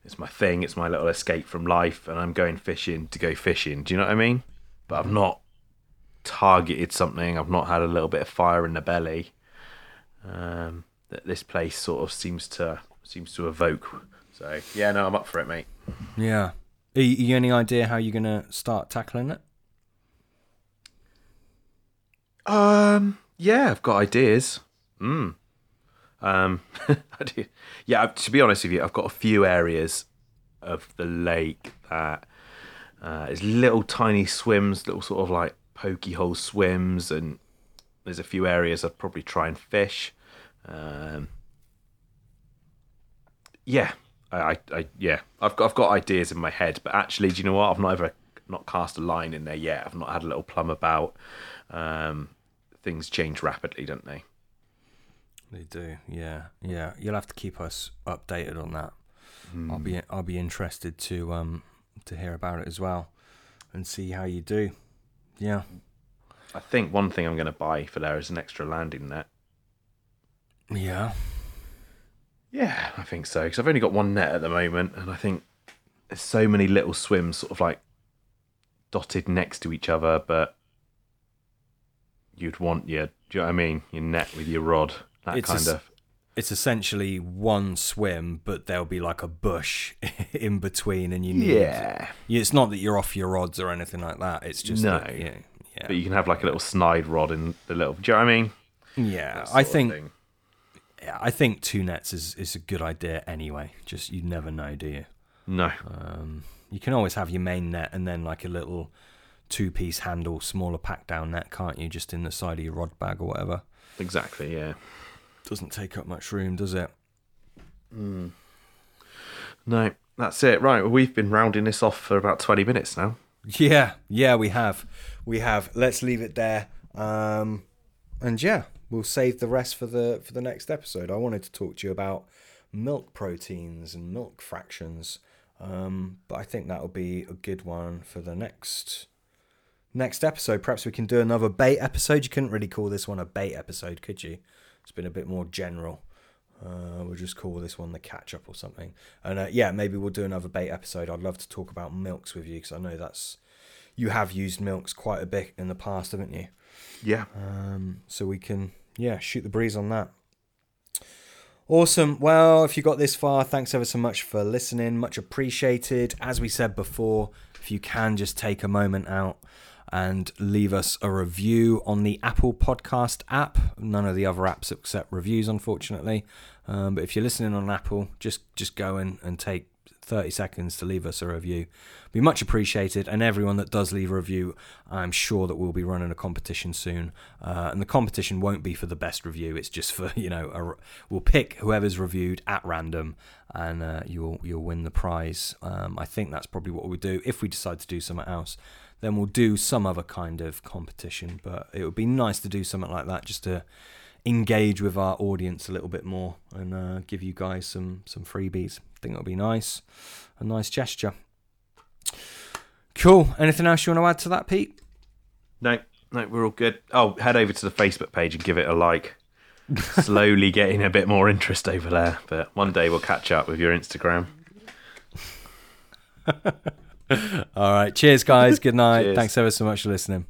it's my thing, it's my little escape from life and I'm going fishing to go fishing. Do you know what I mean? But I've not targeted something, I've not had a little bit of fire in the belly. Um, that this place sort of seems to seems to evoke. So yeah, no, I'm up for it, mate. Yeah. Are you, any idea how you're gonna start tackling it? Um, yeah, I've got ideas. Mm. Um, [laughs] I do. Yeah, to be honest with you, I've got a few areas of the lake that uh, there's little tiny swims, little sort of like pokey hole swims, and there's a few areas I'd probably try and fish. Um, yeah, I, I, I, yeah, I've got, I've got ideas in my head, but actually, do you know what? I've not ever not cast a line in there yet. I've not had a little plumb about. Um, things change rapidly, don't they? They do. Yeah. Yeah. You'll have to keep us updated on that. I'll be I'll be interested to um to hear about it as well, and see how you do. Yeah. I think one thing I'm going to buy for there is an extra landing net. Yeah. Yeah, I think so. Because I've only got one net at the moment, and I think there's so many little swims sort of like dotted next to each other, but you'd want your, do you know what I mean? Your net with your rod, that It's kind s- of. It's essentially one swim, but there'll be like a bush [laughs] in between, and you need. Yeah. It's not that you're off your rods or anything like that. It's just No. that, yeah, yeah. But you can have like a little snide rod in the little. Do you know what I mean? yeah. I think yeah, I think two nets is is a good idea anyway. Just you never know, do you? No. Um, you can always have your main net and then like a little two piece handle, smaller pack down net, can't you? Just in the side of your rod bag or whatever. Exactly. Yeah. Doesn't take up much room, does it? No. That's it. Right. Well, we've been rounding this off for about twenty minutes now. Yeah, yeah, we have. We have. Let's leave it there. Um, and yeah, we'll save the rest for the for the next episode. I wanted to talk to you about milk proteins and milk fractions. Um, but I think that'll be a good one for the next next episode. Perhaps we can do another bait episode. You couldn't really call this one a bait episode, could you? It's been a bit more general. Uh, we'll just call this one the catch up or something. And uh, yeah, maybe we'll do another bait episode. I'd love to talk about milks with you because I know that's you have used milks quite a bit in the past, haven't you? Yeah. Um, so we can yeah shoot the breeze on that. Awesome. Well, if you got this far, thanks ever so much for listening. Much appreciated. As we said before, if you can just take a moment out and leave us a review on the Apple Podcast app. None of the other apps accept reviews, unfortunately. Um, but if you're listening on Apple, just just go in and take 30 seconds to leave us a review. Be much appreciated. And everyone that does leave a review, I'm sure that we'll be running a competition soon. Uh, and the competition won't be for the best review. It's just for [laughs] you know, a, we'll pick whoever's reviewed at random, and uh, you'll you'll win the prize. Um, I think that's probably what we'll do if we decide to do something else then we'll do some other kind of competition. But it would be nice to do something like that just to engage with our audience a little bit more and uh, give you guys some some freebies. I think it'll be nice, a nice gesture. Cool. Anything else you want to add to that, Pete? No. No. We're all good. Oh, head over to the Facebook page and give it a like. [laughs] Slowly getting a bit more interest over there, but one day we'll catch up with your Instagram. [laughs] All right. Cheers, guys. Good night. Cheers. Thanks ever so much for listening.